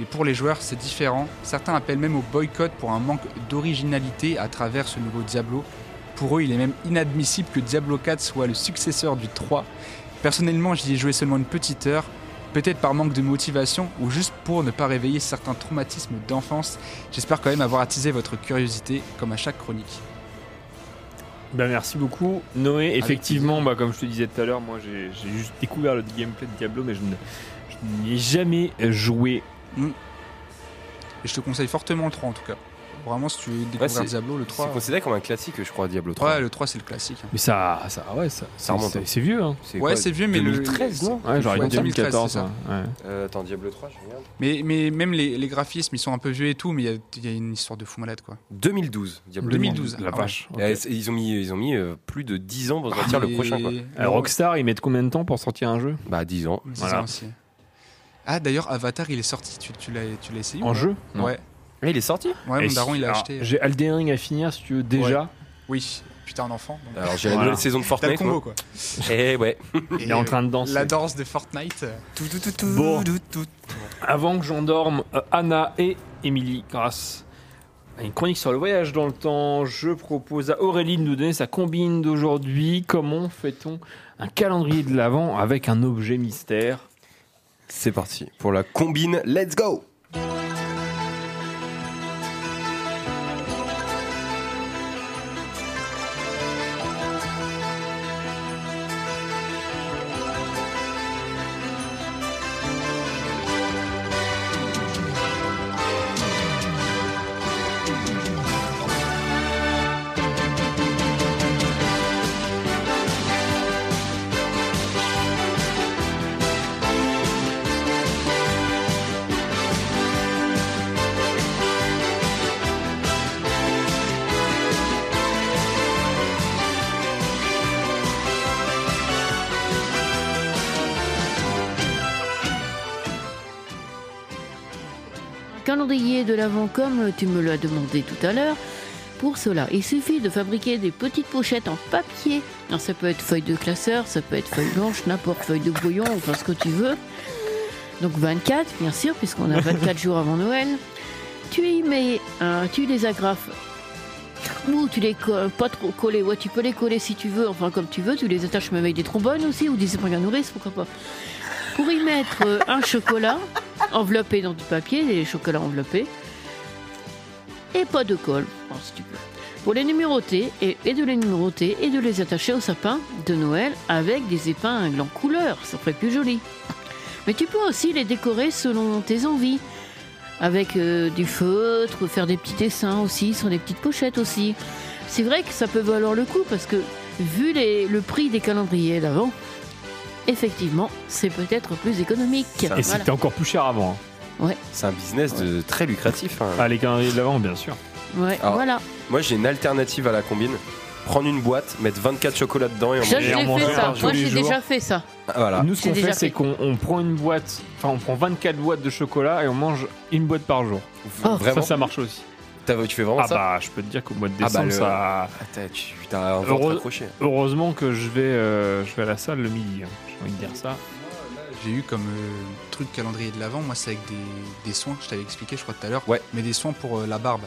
mais pour les joueurs, c'est différent. Certains appellent même au boycott pour un manque d'originalité à travers ce nouveau Diablo. Pour eux, il est même inadmissible que Diablo 4 soit le successeur du 3. Personnellement, j'y ai joué seulement une petite heure, peut-être par manque de motivation ou juste pour ne pas réveiller certains traumatismes d'enfance. J'espère quand même avoir attisé votre curiosité, comme à chaque chronique. Ben merci beaucoup Noé. Effectivement, bah, comme je te disais tout à l'heure, moi j'ai juste découvert le gameplay de Diablo, mais je ne- je n'y ai jamais joué. Et je te conseille fortement le 3 en tout cas. Vraiment, si tu veux Ouais, découvrir c'est- Diablo, le 3. C'est considéré comme un classique, je crois, Diablo 3. Ouais, le 3 c'est le classique. hein. Mais ça, ça, ouais, ça, Ça remonte, c'est- hein. C'est vieux, hein. Ouais, c'est vieux, mais le- 2013, non Ouais, Ouais, 2013, 2014. c'est ça. ouais, ouais. Euh, attends, Diablo 3, je regarde. Mais, mais même les, les graphismes, ils sont un peu vieux et tout, mais il y y, a une histoire de fou malade quoi. 2012, Diablo 2012, 3. la vache. Et, euh, c'est- Ils ont mis, ils ont mis euh, plus de 10 ans pour sortir Ah, le prochain, quoi. Euh, Rockstar, ils mettent combien de temps pour sortir un jeu? Bah, 10 ans. C'est Voilà. ça aussi. Ah, d'ailleurs, Avatar, il est sorti. Tu, tu l'as tu l'as essayé En jeu Non. Ouais. il est sorti Ouais, Et mon daron, il a alors, acheté. J'ai Elden Ring à finir si tu veux déjà. Ouais. Oui, putain, un enfant. donc. Alors, j'ai la nouvelle saison de T'as le Fortnite. combo, quoi. Et ouais. Il est en train de danser. La danse de Fortnite. euh, Bon. Avant que j'endorme, euh, Anna et Émilie, grâce à une chronique sur le voyage dans le temps, je propose à Aurélie de nous donner sa combine d'aujourd'hui. Comment fait-on un calendrier de l'Avent avec un objet mystère? C'est parti pour la combine. Let's go comme tu me l'as demandé tout à l'heure. Pour cela, il suffit de fabriquer des petites pochettes en papier. Alors, ça peut être feuille de classeur, ça peut être feuille blanche, n'importe feuille de brouillon, enfin ce que tu veux. Donc 24, bien sûr, puisqu'on a 24 jours avant Noël. Tu y mets, tu les agrafes. Ou tu les colles, pas trop collés, ouais, tu peux les coller si tu veux, enfin comme tu veux, tu les attaches même avec des trombones aussi, ou des épingles à nourrice, pourquoi pas. Pour y mettre euh, un chocolat enveloppé dans du papier, des chocolats enveloppés, et pas de colle, bon, si tu veux. Pour les numéroter, et, et de les numéroter, et de les attacher au sapin de Noël avec des épingles en couleur, ça ferait plus joli. Mais tu peux aussi les décorer selon tes envies. Avec euh, du feutre, faire des petits dessins aussi, sur des petites pochettes aussi. C'est vrai que ça peut valoir le coup parce que, vu les- le prix des calendriers d'avant, effectivement, c'est peut-être plus économique. Et Voilà. c'était encore plus cher avant. hein. Ouais, C'est un business de très lucratif. hein. Ah, les calendriers de l'Avent, bien sûr. ouais, Alors, voilà. Moi, j'ai une alternative à la combine. Prendre une boîte, mettre 24 chocolats dedans et en manger fait ça. un tous Moi, j'ai déjà fait ça. Ah, Voilà. Nous, ce qu'on fait, c'est qu'on on prend une boîte, enfin, on prend 24 boîtes de chocolat et on mange une boîte par jour. Oh. Vraiment Ça, ça marche aussi. T'as- Tu fais vraiment Ah ça bah, je peux te dire qu'au mois de Ah bah, décembre, le- ça. Attends, tu t'as un ventre Heureux- accroché. Heureusement que je vais, euh, je vais à la salle le midi. hein. J'ai envie de dire ça. J'ai eu comme euh, truc calendrier de l'avant, moi c'est avec des, des soins, je t'avais expliqué je crois tout à l'heure, Ouais. mais des soins pour euh, la barbe.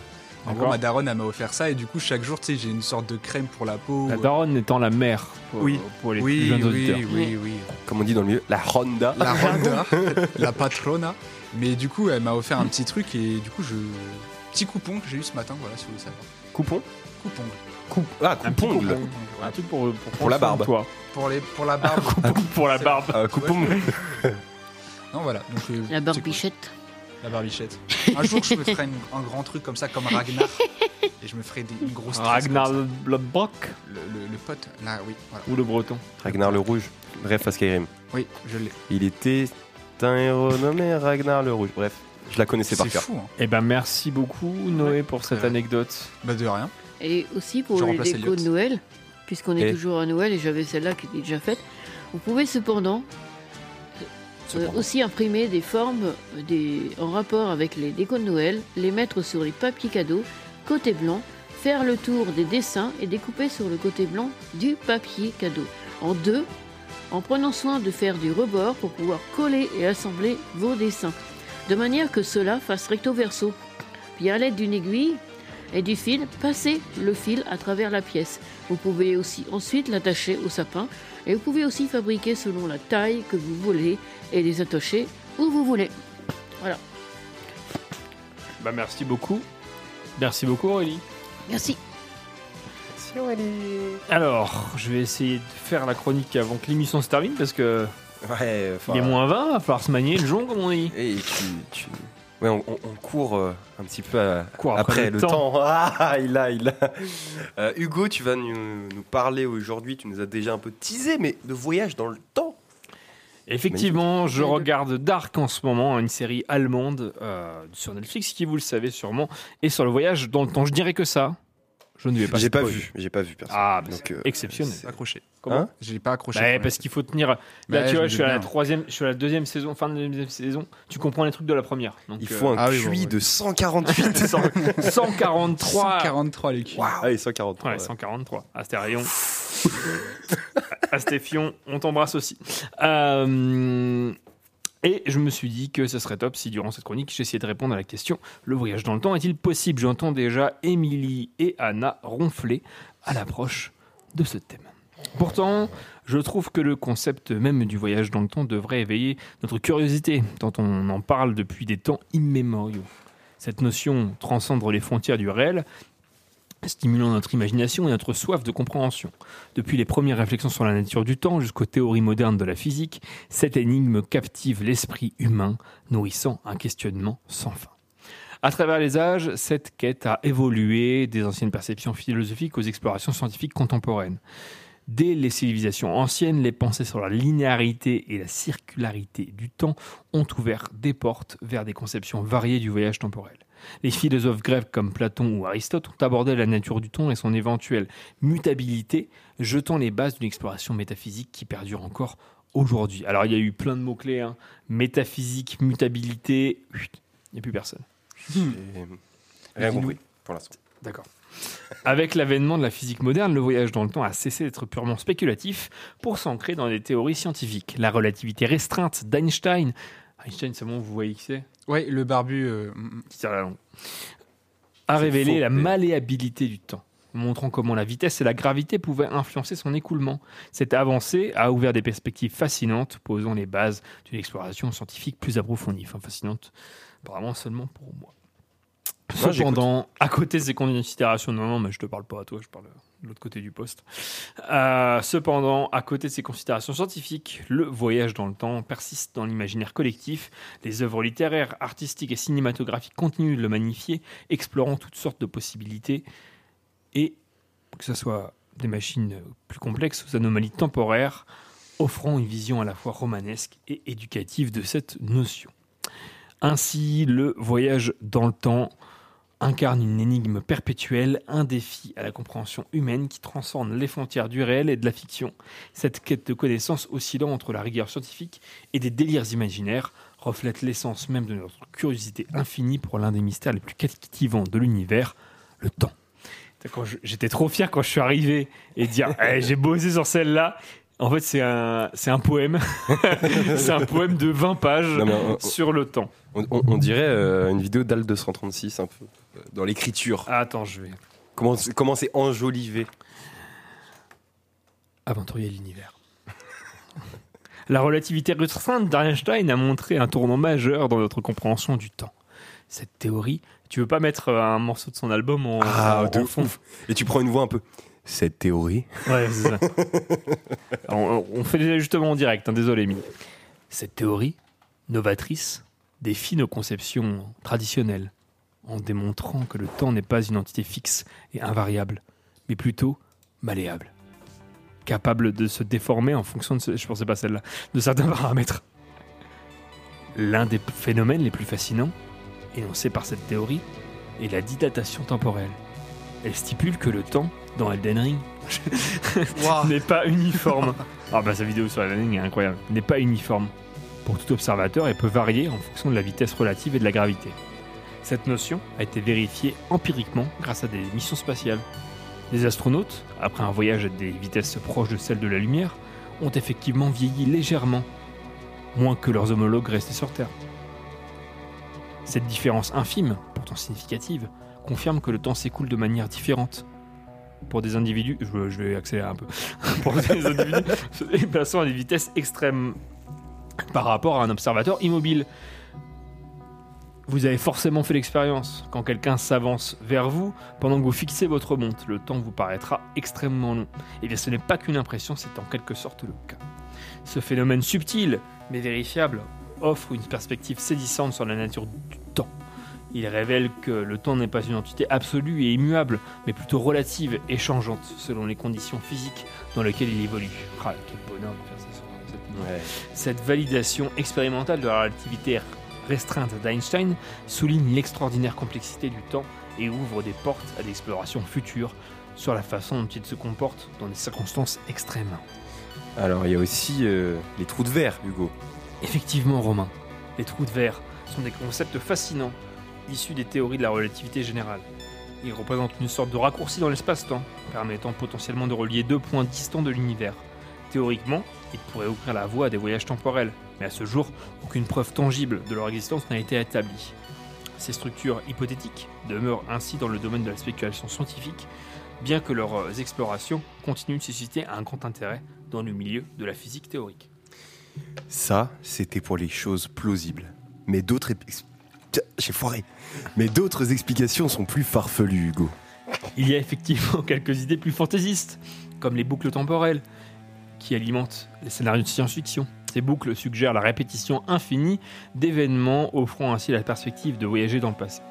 En D'accord. gros, ma daronne elle m'a offert ça et du coup chaque jour tu sais j'ai une sorte de crème pour la peau. La daronne étant la mère pour, Oui. pour les plus oui, jeunes oui, auditeurs. oui, oui, Comme on dit dans le milieu, la Honda. La Honda, la patrona. Mais du coup elle m'a offert un petit truc et du coup je petit coupon que j'ai eu ce matin, voilà si vous voulez savoir. Coupon? Coupon. Coupe. Ah, Un coupon. coupon. Un truc pour, pour, Pour la barbe. Toi. Pour les pour la barbe. pour la barbe. Euh, coupon. non voilà. Donc, La c'est barbichette. cool. La barbichette. Un jour je me ferai une- un grand truc comme ça comme Ragnar et je me ferai des, une grosse Ragnar le le, le, le pote là oui voilà. ou le breton. Ragnar le Rouge. Bref, à Skyrim. Oui, je l'ai. Il était un héros nommé Ragnar le Rouge. Bref, je la connaissais par C'est cœur. fou hein. Eh ben, merci beaucoup, Noé, pour cette Ouais. anecdote. Bah de rien. Et aussi pour Je les décos de Noël, puisqu'on est Et- toujours à Noël et j'avais celle-là qui était déjà faite, vous pouvez cependant euh, aussi imprimer des formes des, en rapport avec les décos de Noël, les mettre sur les papiers cadeaux, côté blanc, faire le tour des dessins et découper sur le côté blanc du papier cadeau. En deux, en prenant soin de faire du rebord pour pouvoir coller et assembler vos dessins, de manière que cela fasse recto verso. Puis à l'aide d'une aiguille et du fil, passez le fil à travers la pièce. Vous pouvez aussi ensuite l'attacher au sapin et vous pouvez aussi fabriquer selon la taille que vous voulez et les attacher où vous voulez. Voilà. Bah, merci beaucoup. Merci beaucoup, Aurélie. Merci. Alors, je vais essayer de faire la chronique avant que l'émission se termine parce que Ouais, il est moins 20, va falloir se manier le jonc, comme on dit. Et tu, tu- Ouais, on, on- on court euh, un petit peu à- Court après, après le le temps. temps. Ah, il a, il a. Euh, Hugo, tu vas nous, nous parler aujourd'hui, tu nous as déjà un peu teasé, mais de voyage dans le temps. Effectivement, je regarde Dark en ce moment, une série allemande euh, sur Netflix qui, vous le savez sûrement, est sur le voyage dans le temps. Je dirais que ça. Je ne vais pas J'ai pas vu, j'ai pas vu personne. Ah, bah, Donc, c'est euh, exceptionnel. C'est accroché. Comment Hein J'ai pas accroché. Bah, parce qu'il faut tenir. Là, Bah, tu je vois, je suis à la troisième, je suis à la deuxième saison, fin de la deuxième saison. Tu comprends les trucs de la première. Donc, Il euh, faut un Ah oui, QI bon, ouais. de 148. 100 143. 143 les. Ah oui, 143. Ouais, ouais. 143. Astérion. Astéfion, on t'embrasse aussi. Euh, et je me suis dit que ce serait top si durant cette chronique j'essayais de répondre à la question le voyage dans le temps est-il possible? J'entends déjà Émilie et Anna ronfler à l'approche de ce thème. Pourtant, je trouve que le concept même du voyage dans le temps devrait éveiller notre curiosité, tant on en parle depuis des temps immémoriaux. Cette notion transcende les frontières du réel, stimulant notre imagination et notre soif de compréhension. Depuis les premières réflexions sur la nature du temps jusqu'aux théories modernes de la physique, cette énigme captive l'esprit humain, nourrissant un questionnement sans fin. À travers les âges, cette quête a évolué des anciennes perceptions philosophiques aux explorations scientifiques contemporaines. Dès les civilisations anciennes, les pensées sur la linéarité et la circularité du temps ont ouvert des portes vers des conceptions variées du voyage temporel. Les philosophes grecs comme Platon ou Aristote ont abordé la nature du temps et son éventuelle mutabilité, jetant les bases d'une exploration métaphysique qui perdure encore aujourd'hui. Alors il y a eu plein de mots-clés, hein. métaphysique, mutabilité, il n'y a plus personne. J'ai Rien compris pour l'instant. D'accord. Avec l'avènement de la physique moderne, le voyage dans le temps a cessé d'être purement spéculatif pour s'ancrer dans des théories scientifiques. La relativité restreinte d'Einstein, Einstein, c'est bon, vous voyez qui c'est? Ouais, le barbu. euh, qui tire la langue, a révélé faux, la malléabilité du temps, montrant comment la vitesse et la gravité pouvaient influencer son écoulement. Cette avancée a ouvert des perspectives fascinantes, posant les bases d'une exploration scientifique plus approfondie. Enfin, fascinante, apparemment seulement pour moi. Moi, Cependant, à côté de ces considérations, non, non, mais je te parle pas à toi, je parle l'autre côté du poste. Euh, cependant, à côté de ces considérations scientifiques, le voyage dans le temps persiste dans l'imaginaire collectif. Les œuvres littéraires, artistiques et cinématographiques continuent de le magnifier, explorant toutes sortes de possibilités et que ce soit des machines plus complexes aux anomalies temporaires, offrant une vision à la fois romanesque et éducative de cette notion. Ainsi, le voyage dans le temps incarne une énigme perpétuelle, un défi à la compréhension humaine qui transcende les frontières du réel et de la fiction. Cette quête de connaissance oscillant entre la rigueur scientifique et des délires imaginaires reflète l'essence même de notre curiosité infinie pour l'un des mystères les plus captivants de l'univers, le temps. J'étais trop fier quand je suis arrivé et dire Eh, j'ai bossé sur celle-là. En fait, c'est un, c'est un poème. c'est un poème de 20 pages Non, on- sur le temps. On, on- on dirait euh, une vidéo d'Al 236 un peu euh, dans l'écriture. Ah, attends, je vais. Comment c'est- comment c'est enjolivé Aventurier de l'univers. La relativité restreinte d'Einstein a montré un tournant majeur dans notre compréhension du temps. Cette théorie, tu veux pas mettre euh, un morceau de son album en, Ah, en- de en fond ouf. Et tu prends une voix un peu. Cette théorie. Ouais, c'est ça. On, on fait des ajustements en direct, hein, désolé, Émilie. Cette théorie, novatrice, défie nos conceptions traditionnelles en démontrant que le temps n'est pas une entité fixe et invariable, mais plutôt malléable, capable de se déformer en fonction de, ce- je pensais pas celle-là, de certains paramètres. L'un des phénomènes les plus fascinants, énoncé par cette théorie, est la dilatation temporelle. Elle stipule que le temps, dans Elden Ring, n'est pas uniforme. Ah bah sa vidéo sur Elden Ring est incroyable. N'est pas uniforme pour tout observateur et peut varier en fonction de la vitesse relative et de la gravité. Cette notion a été vérifiée empiriquement grâce à des missions spatiales. Les astronautes, après un voyage à des vitesses proches de celles de la lumière, ont effectivement vieilli légèrement, moins que leurs homologues restés sur Terre. Cette différence infime, pourtant significative, confirme que le temps s'écoule de manière différente. Pour des individus, je, vais accélérer un peu, pour des individus se déplaçant à des vitesses extrêmes par rapport à un observateur immobile. Vous avez forcément fait l'expérience. Quand quelqu'un s'avance vers vous, pendant que vous fixez votre montre, le temps vous paraîtra extrêmement long. Et bien ce n'est pas qu'une impression, c'est en quelque sorte le cas. Ce phénomène subtil, mais vérifiable, offre une perspective saisissante sur la nature du. Il révèle que le temps n'est pas une entité absolue et immuable, mais plutôt relative et changeante selon les conditions physiques dans lesquelles il évolue. Ah, quel bonheur de faire ça sur cette Cette validation expérimentale de la relativité restreinte d'Einstein souligne l'extraordinaire complexité du temps et ouvre des portes à des explorations futures sur la façon dont il se comporte dans des circonstances extrêmes. Alors, il y a aussi euh, les trous de verre, Hugo. Effectivement, Romain, les trous de verre sont des concepts fascinants, issus des théories de la relativité générale. Ils représentent une sorte de raccourci dans l'espace-temps, permettant potentiellement de relier deux points distants de l'univers. Théoriquement, ils pourraient ouvrir la voie à des voyages temporels, mais à ce jour, aucune preuve tangible de leur existence n'a été établie. Ces structures hypothétiques demeurent ainsi dans le domaine de la spéculation scientifique, bien que leurs explorations continuent de susciter un grand intérêt dans le milieu de la physique théorique. Ça, c'était pour les choses plausibles. Mais d'autres. J'ai foiré. Mais d'autres explications sont plus farfelues, Hugo. Il y a effectivement quelques idées plus fantaisistes, comme les boucles temporelles, qui alimentent les scénarios de science-fiction. Ces boucles suggèrent la répétition infinie d'événements, offrant ainsi la perspective de voyager dans le passé.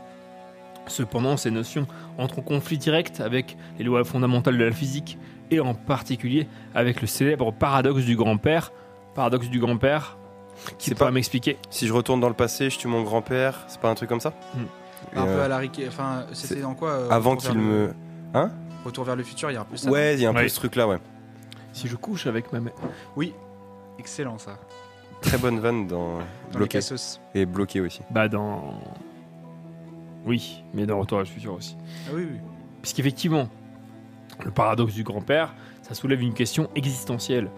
Cependant, ces notions entrent en conflit direct avec les lois fondamentales de la physique, et en particulier avec le célèbre paradoxe du grand-père. Paradoxe du grand-père, qui C'est pas pas- m'expliquer. Si je retourne dans le passé, je tue mon grand-père, c'est pas un truc comme ça Et, Un peu euh, à la Rick. Enfin, c'était dans quoi euh, Avant qu'il vers me. le- Hein Retour vers le futur, il y a un peu ça. Ouais, il y a un peu ce truc-là, ouais. Si je couche avec ma mère. Oui, excellent ça. Très bonne vanne dans, Dans les Bloqué. Et bloqué aussi. Bah dans... Oui, mais dans Retour à le futur aussi. Ah oui, oui. Puisqu'effectivement, le paradoxe du grand-père, ça soulève une question existentielle.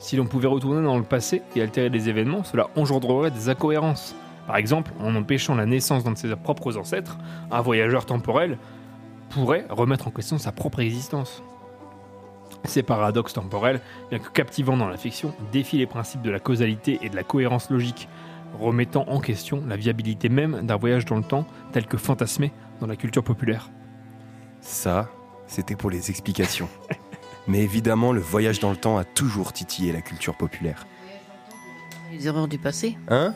Si l'on pouvait retourner dans le passé et altérer des événements, cela engendrerait des incohérences. Par exemple, en empêchant la naissance d'un de ses propres ancêtres, un voyageur temporel pourrait remettre en question sa propre existence. Ces paradoxes temporels, bien que captivants dans la fiction, défient les principes de la causalité et de la cohérence logique, remettant en question la viabilité même d'un voyage dans le temps tel que fantasmé dans la culture populaire. Ça, c'était pour les explications. Mais évidemment, le voyage dans le temps a toujours titillé la culture populaire. Les erreurs du passé. Hein?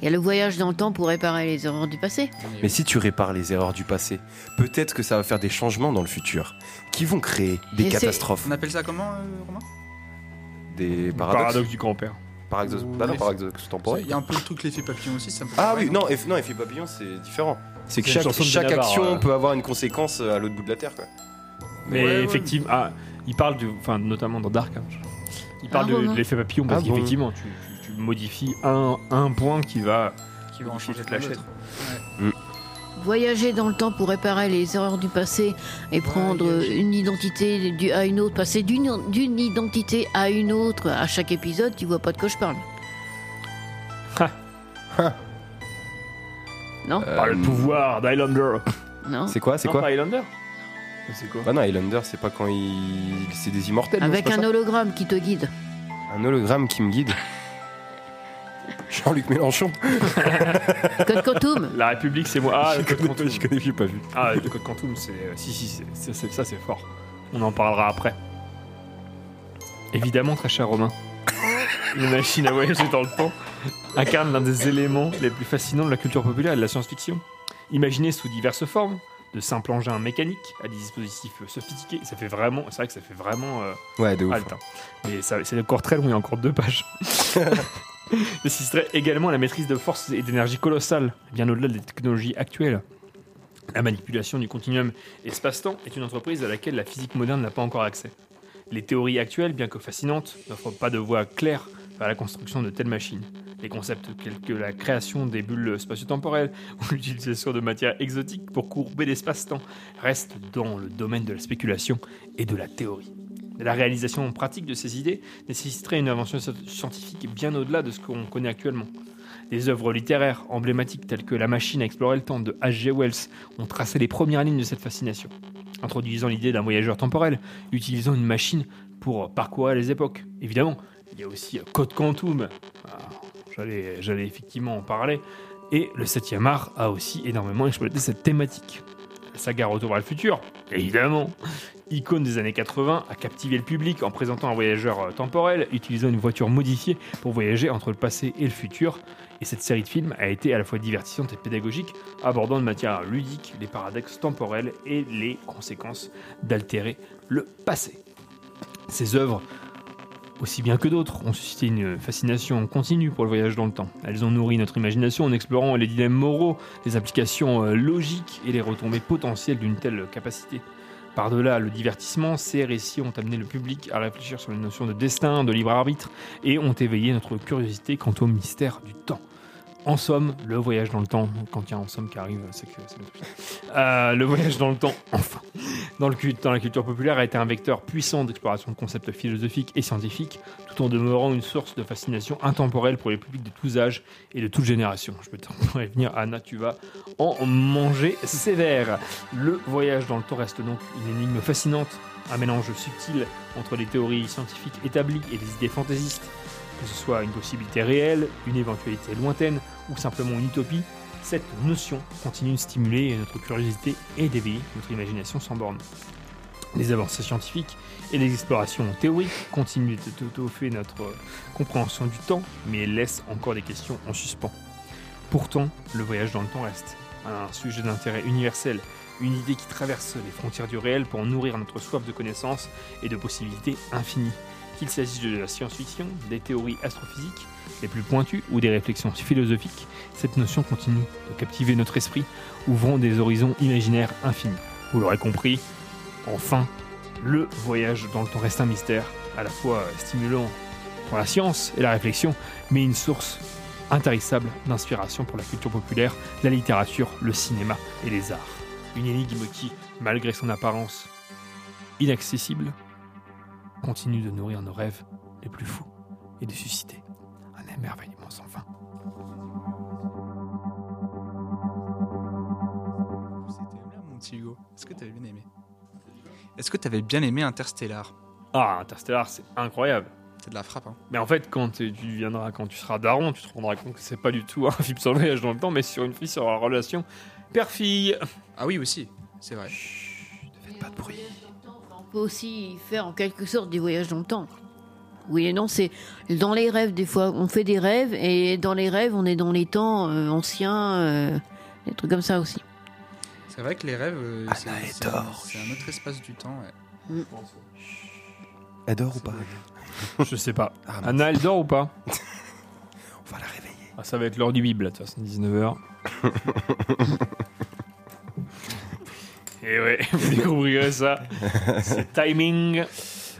Il y a le voyage dans le temps pour réparer les erreurs du passé. Mais si tu répares les erreurs du passé, peut-être que ça va faire des changements dans le futur, qui vont créer des Et catastrophes, On appelle ça comment, euh, Romain? Des paradoxes. Paradoxe du grand-père. Paradoxe, bah non, paradoxe temporel. Il y a un peu le truc l'effet papillon aussi, ça me Ah oui, non, eff- non, effet papillon, c'est différent. C'est que C'est une chaque, chanson de chaque Benabar, action euh. peut avoir une conséquence à l'autre bout de la Terre. Quoi. Mais Ouais, ouais. effectivement, ah, il parle du, enfin notamment dans Dark, hein, il parle Ah de, bon, de l'effet papillon parce Ah bon. qu'effectivement, tu, tu- tu modifies un, un point qui va, Qui va en changer toute la chaîne. d'autres. Voyager dans le temps pour réparer les erreurs du passé et prendre Voyager. une identité du- à une autre, passer d'une d'une identité à une autre à chaque épisode, tu vois pas de quoi je parle. Non Par le pouvoir d'Highlander. Non C'est quoi C'est quoi Highlander C'est quoi Bah non, Highlander, c'est pas quand il. C'est des immortels. Avec un hologramme qui te guide. Un hologramme qui me guide. Jean-Luc Mélenchon. Code Quantum La République, c'est moi. Ah, le code connais, quantum. je connais, j'ai pas vu. Ah, le code quantum, c'est. euh, Si, si, c'est- c'est- c'est- ça c'est fort. On en parlera après. Évidemment, très cher Romain. Une machine à voyager dans le temps incarne l'un des éléments les plus fascinants de la culture populaire et de la science-fiction. Imaginé sous diverses formes, de simples engins mécaniques à des dispositifs sophistiqués, ça fait vraiment. C'est vrai que ça fait vraiment. euh, Ouais, de ouf. halte, hein. Mais c'est encore très long, il y a encore deux pages. nécessiterait également la maîtrise de force et d'énergie colossale, bien au-delà des technologies actuelles. La manipulation du continuum espace-temps est une entreprise à laquelle la physique moderne n'a pas encore accès. Les théories actuelles, bien que fascinantes, n'offrent pas de voie claire la construction de telles machines. Les concepts tels que la création des bulles spatio-temporelles ou l'utilisation de matières exotiques pour courber l'espace-temps restent dans le domaine de la spéculation et de la théorie. La réalisation pratique de ces idées nécessiterait une invention scientifique bien au-delà de ce qu'on connaît actuellement. Des œuvres littéraires emblématiques telles que La machine à explorer le temps de H.G. Wells ont tracé les premières lignes de cette fascination, introduisant l'idée d'un voyageur temporel utilisant une machine pour parcourir les époques. Évidemment, il y a aussi Code Quantum, Ah, j'allais effectivement en parler, et le 7e art a aussi énormément exploité cette thématique. Saga Retour vers le futur, évidemment, icône des années 80, a captivé le public en présentant un voyageur euh, temporel utilisant une voiture modifiée pour voyager entre le passé et le futur. Et cette série de films a été à la fois divertissante et pédagogique, abordant de manière ludique les paradoxes temporels et les conséquences d'altérer le passé. Ces œuvres aussi bien que d'autres, ont suscité une fascination continue pour le voyage dans le temps. Elles ont nourri notre imagination en explorant les dilemmes moraux, les applications euh, logiques et les retombées potentielles d'une telle capacité. Par-delà le divertissement, ces récits ont amené le public à réfléchir sur les notions de destin, de libre arbitre, et ont éveillé notre curiosité quant au mystère du temps. En somme, le voyage dans le temps, quand il y a en somme qui arrive, c'est que. Euh, le voyage dans le temps, enfin, dans, le, dans la culture populaire a été un vecteur puissant d'exploration de concepts philosophiques et scientifiques, tout en demeurant une source de fascination intemporelle pour les publics de tous âges et de toutes générations. Je peux te Anna, tu vas en manger sévère. Le voyage dans le temps reste donc une énigme fascinante, un mélange subtil entre les théories scientifiques établies et les idées fantaisistes. Que ce soit une possibilité réelle, une éventualité lointaine ou simplement une utopie, cette notion continue de stimuler notre curiosité et d'éveiller notre imagination sans borne. Les avancées scientifiques et les explorations théoriques continuent d'étoffer notre compréhension du temps, mais laissent encore des questions en suspens. Pourtant, le voyage dans le temps reste un sujet d'intérêt universel, une idée qui traverse les frontières du réel pour nourrir notre soif de connaissances et de possibilités infinies. Qu'il s'agisse de la science-fiction, des théories astrophysiques les plus pointues ou des réflexions philosophiques, cette notion continue de captiver notre esprit, ouvrant des horizons imaginaires infinis. Vous l'aurez compris, enfin, le voyage dans le temps reste un mystère, à la fois stimulant pour la science et la réflexion, mais une source intarissable d'inspiration pour la culture populaire, la littérature, le cinéma et les arts. Une énigme qui, malgré son apparence inaccessible, continue de nourrir nos rêves les plus fous et de susciter un émerveillement sans fin. Mon petit Hugo, est-ce que tu avais bien aimé? Est-ce que tu avais bien aimé Interstellar? Ah, Interstellar, c'est incroyable. C'est de la frappe, hein. Mais en fait, quand tu viendras, quand tu seras daron, tu te rendras compte que c'est pas du tout un film sur le voyage dans le temps, mais sur une fille sur la relation père-fille. Ah oui, aussi, c'est vrai. Pas de bruit. On peut aussi faire en quelque sorte des voyages dans le temps. Oui et non, c'est dans les rêves des fois. On fait des rêves et dans les rêves, on est dans les temps euh, anciens, euh, des trucs comme ça aussi. C'est vrai que les rêves, euh, c'est c'est un, c'est un autre espace du temps. ouais. Elle dort ou pas? Je sais pas. Anna, elle dort ou pas? On va la réveiller. Ah, ça va être l'heure du Bible, là, de toute façon, 19h. Et ouais, vous découvrirez ça. C'est timing.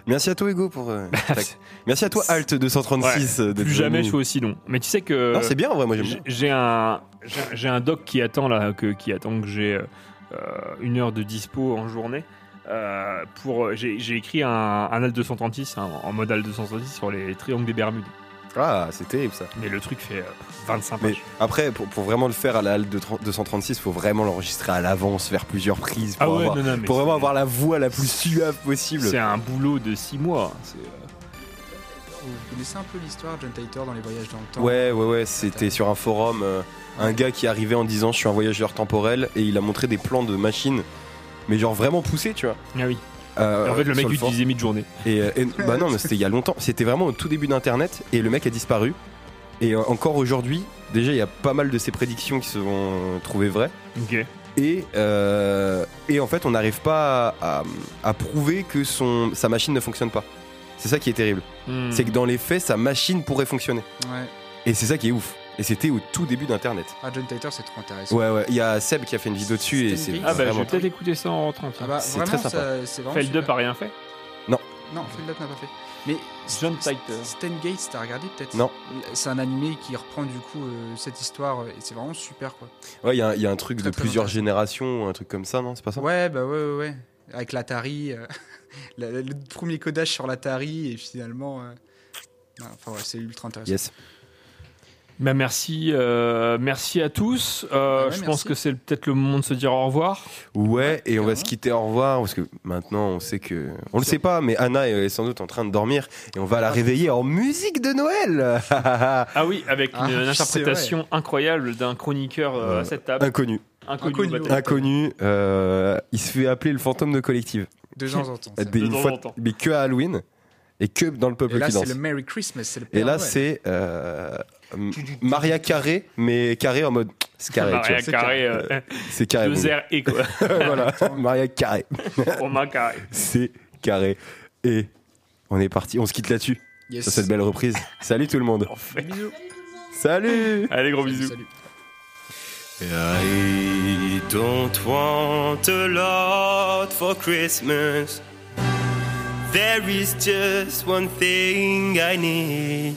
Merci à toi Hugo pour. euh, Merci à toi Alt 236 Ouais, plus jamais je fais aussi long. Mais tu sais que. Non, c'est bien, en vrai, moi, j'aime bien. j'ai- un, j'ai un doc qui attend là, que, qui attend que j'ai euh, une heure de dispo en journée. Euh, pour, j'ai j'ai écrit un, un AL 236, un- en mode AL 236 sur les triangles des Bermudes. Ah, c'est terrible ça. Mais le truc fait euh, 25 Mais pages. après, pour, pour vraiment le faire à la halle de 30 236, il faut vraiment l'enregistrer à l'avance, faire plusieurs prises pour, Ah ouais, avoir, non, non, mais pour vraiment avoir la voix la plus suave possible. C'est un boulot de 6 mois. C'est, euh, Vous connaissez un peu l'histoire de John Titor dans les voyages dans le temps Ouais, ouais, ouais, c'était sur un forum, euh, un gars qui arrivait en disant je suis un voyageur temporel et il a montré des plans de machines, mais genre vraiment poussés, tu vois. Ah oui. Euh, Et en fait, le mec utilisait mid-journée. Et, euh, et- bah non, mais c'était il y a longtemps. C'était vraiment au tout début d'Internet et le mec a disparu. Et euh, encore aujourd'hui, déjà il y a pas mal de ses prédictions qui se sont trouvées vraies. Ok. Et, euh, et en fait, on n'arrive pas à, à- à prouver que son, sa machine ne fonctionne pas. C'est ça qui est terrible. Hmm. C'est que dans les faits, sa machine pourrait fonctionner. Ouais. Et c'est ça qui est ouf. Et c'était au tout début d'Internet. Ah, John Titor, c'est trop intéressant. Ouais, ouais. Il y a Seb qui a fait une vidéo dessus et c'est Ah bah je vais peut-être écouter ça en rentrant. Ah bah, C'est très sympa. ça- c'est vraiment Feldup a rien fait Non. Non, Feldup n'a pas fait. Mais John. Stan Gates, t'as regardé peut-être Non. C'est un animé qui reprend du coup euh, cette histoire euh, et c'est vraiment super quoi. Ouais, il y, a un- il y a un truc Très, de très plusieurs générations, un truc comme ça, non C'est pas ça? Ouais, bah ouais, ouais, ouais. Avec l'Atari, euh, le premier codage sur l'Atari et finalement. euh, Enfin ouais, c'est ultra intéressant. Yes. Bah merci, euh, merci à tous. Euh, ouais, je pense que c'est peut-être le moment de se dire au revoir. Ouais, et on va se quitter au revoir parce que maintenant on sait que. On le sait pas, mais Anna est sans doute en train de dormir et on va la réveiller en musique de Noël Ah oui, avec Ah, une, c'est interprétation incroyable d'un chroniqueur euh, à cette table. Inconnu. Inconnu. Inconnu. Inconnu, il se fait appeler le fantôme de collective. De temps en temps. Des- temps fois- en temps. mais que à Halloween et que dans le peuple Et là, qui c'est danse. le Merry Christmas, c'est le Et là, c'est euh, Maria Carré, mais carré en mode. C'est carré. tu Maria vois. Carré, euh, C'est carré. deux bon. R et quoi. voilà, Maria Carré. Romain Carré. C'est carré. Et on est parti, on se quitte là-dessus. Yes. sur cette belle reprise. Salut tout le monde. Bisous. Salut. Allez, gros bisous. Salut. I don't want a lot for Christmas. There is just one thing I need.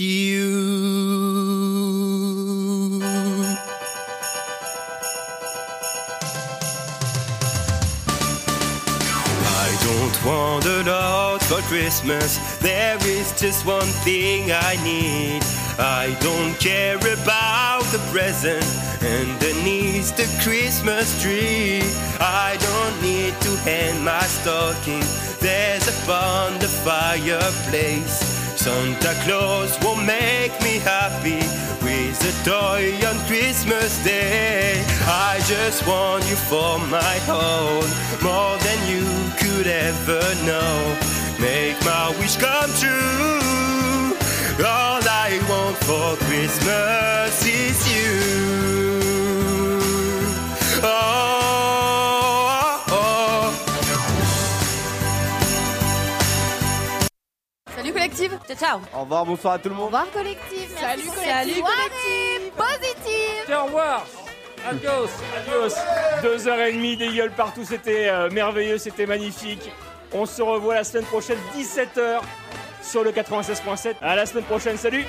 you. I don't want a lot for Christmas. There is just one thing I need. I don't care about the present underneath the Christmas tree. I don't need to hang my stocking. There's a on the fireplace. Santa Claus won't make me happy with a toy on Christmas Day. I just want you for my own, more than you could ever know. Make my wish come true. All I want for Christmas is you. Oh, collective Ciao ciao Au revoir, bonsoir à tout le monde. Au revoir collective Salut, Salut collective. collective Positive au revoir Adios, adios Deux heures et demie, des gueules partout, c'était euh, merveilleux, c'était magnifique. On se revoit la semaine prochaine, 17h, sur le 96.7. À la semaine prochaine, salut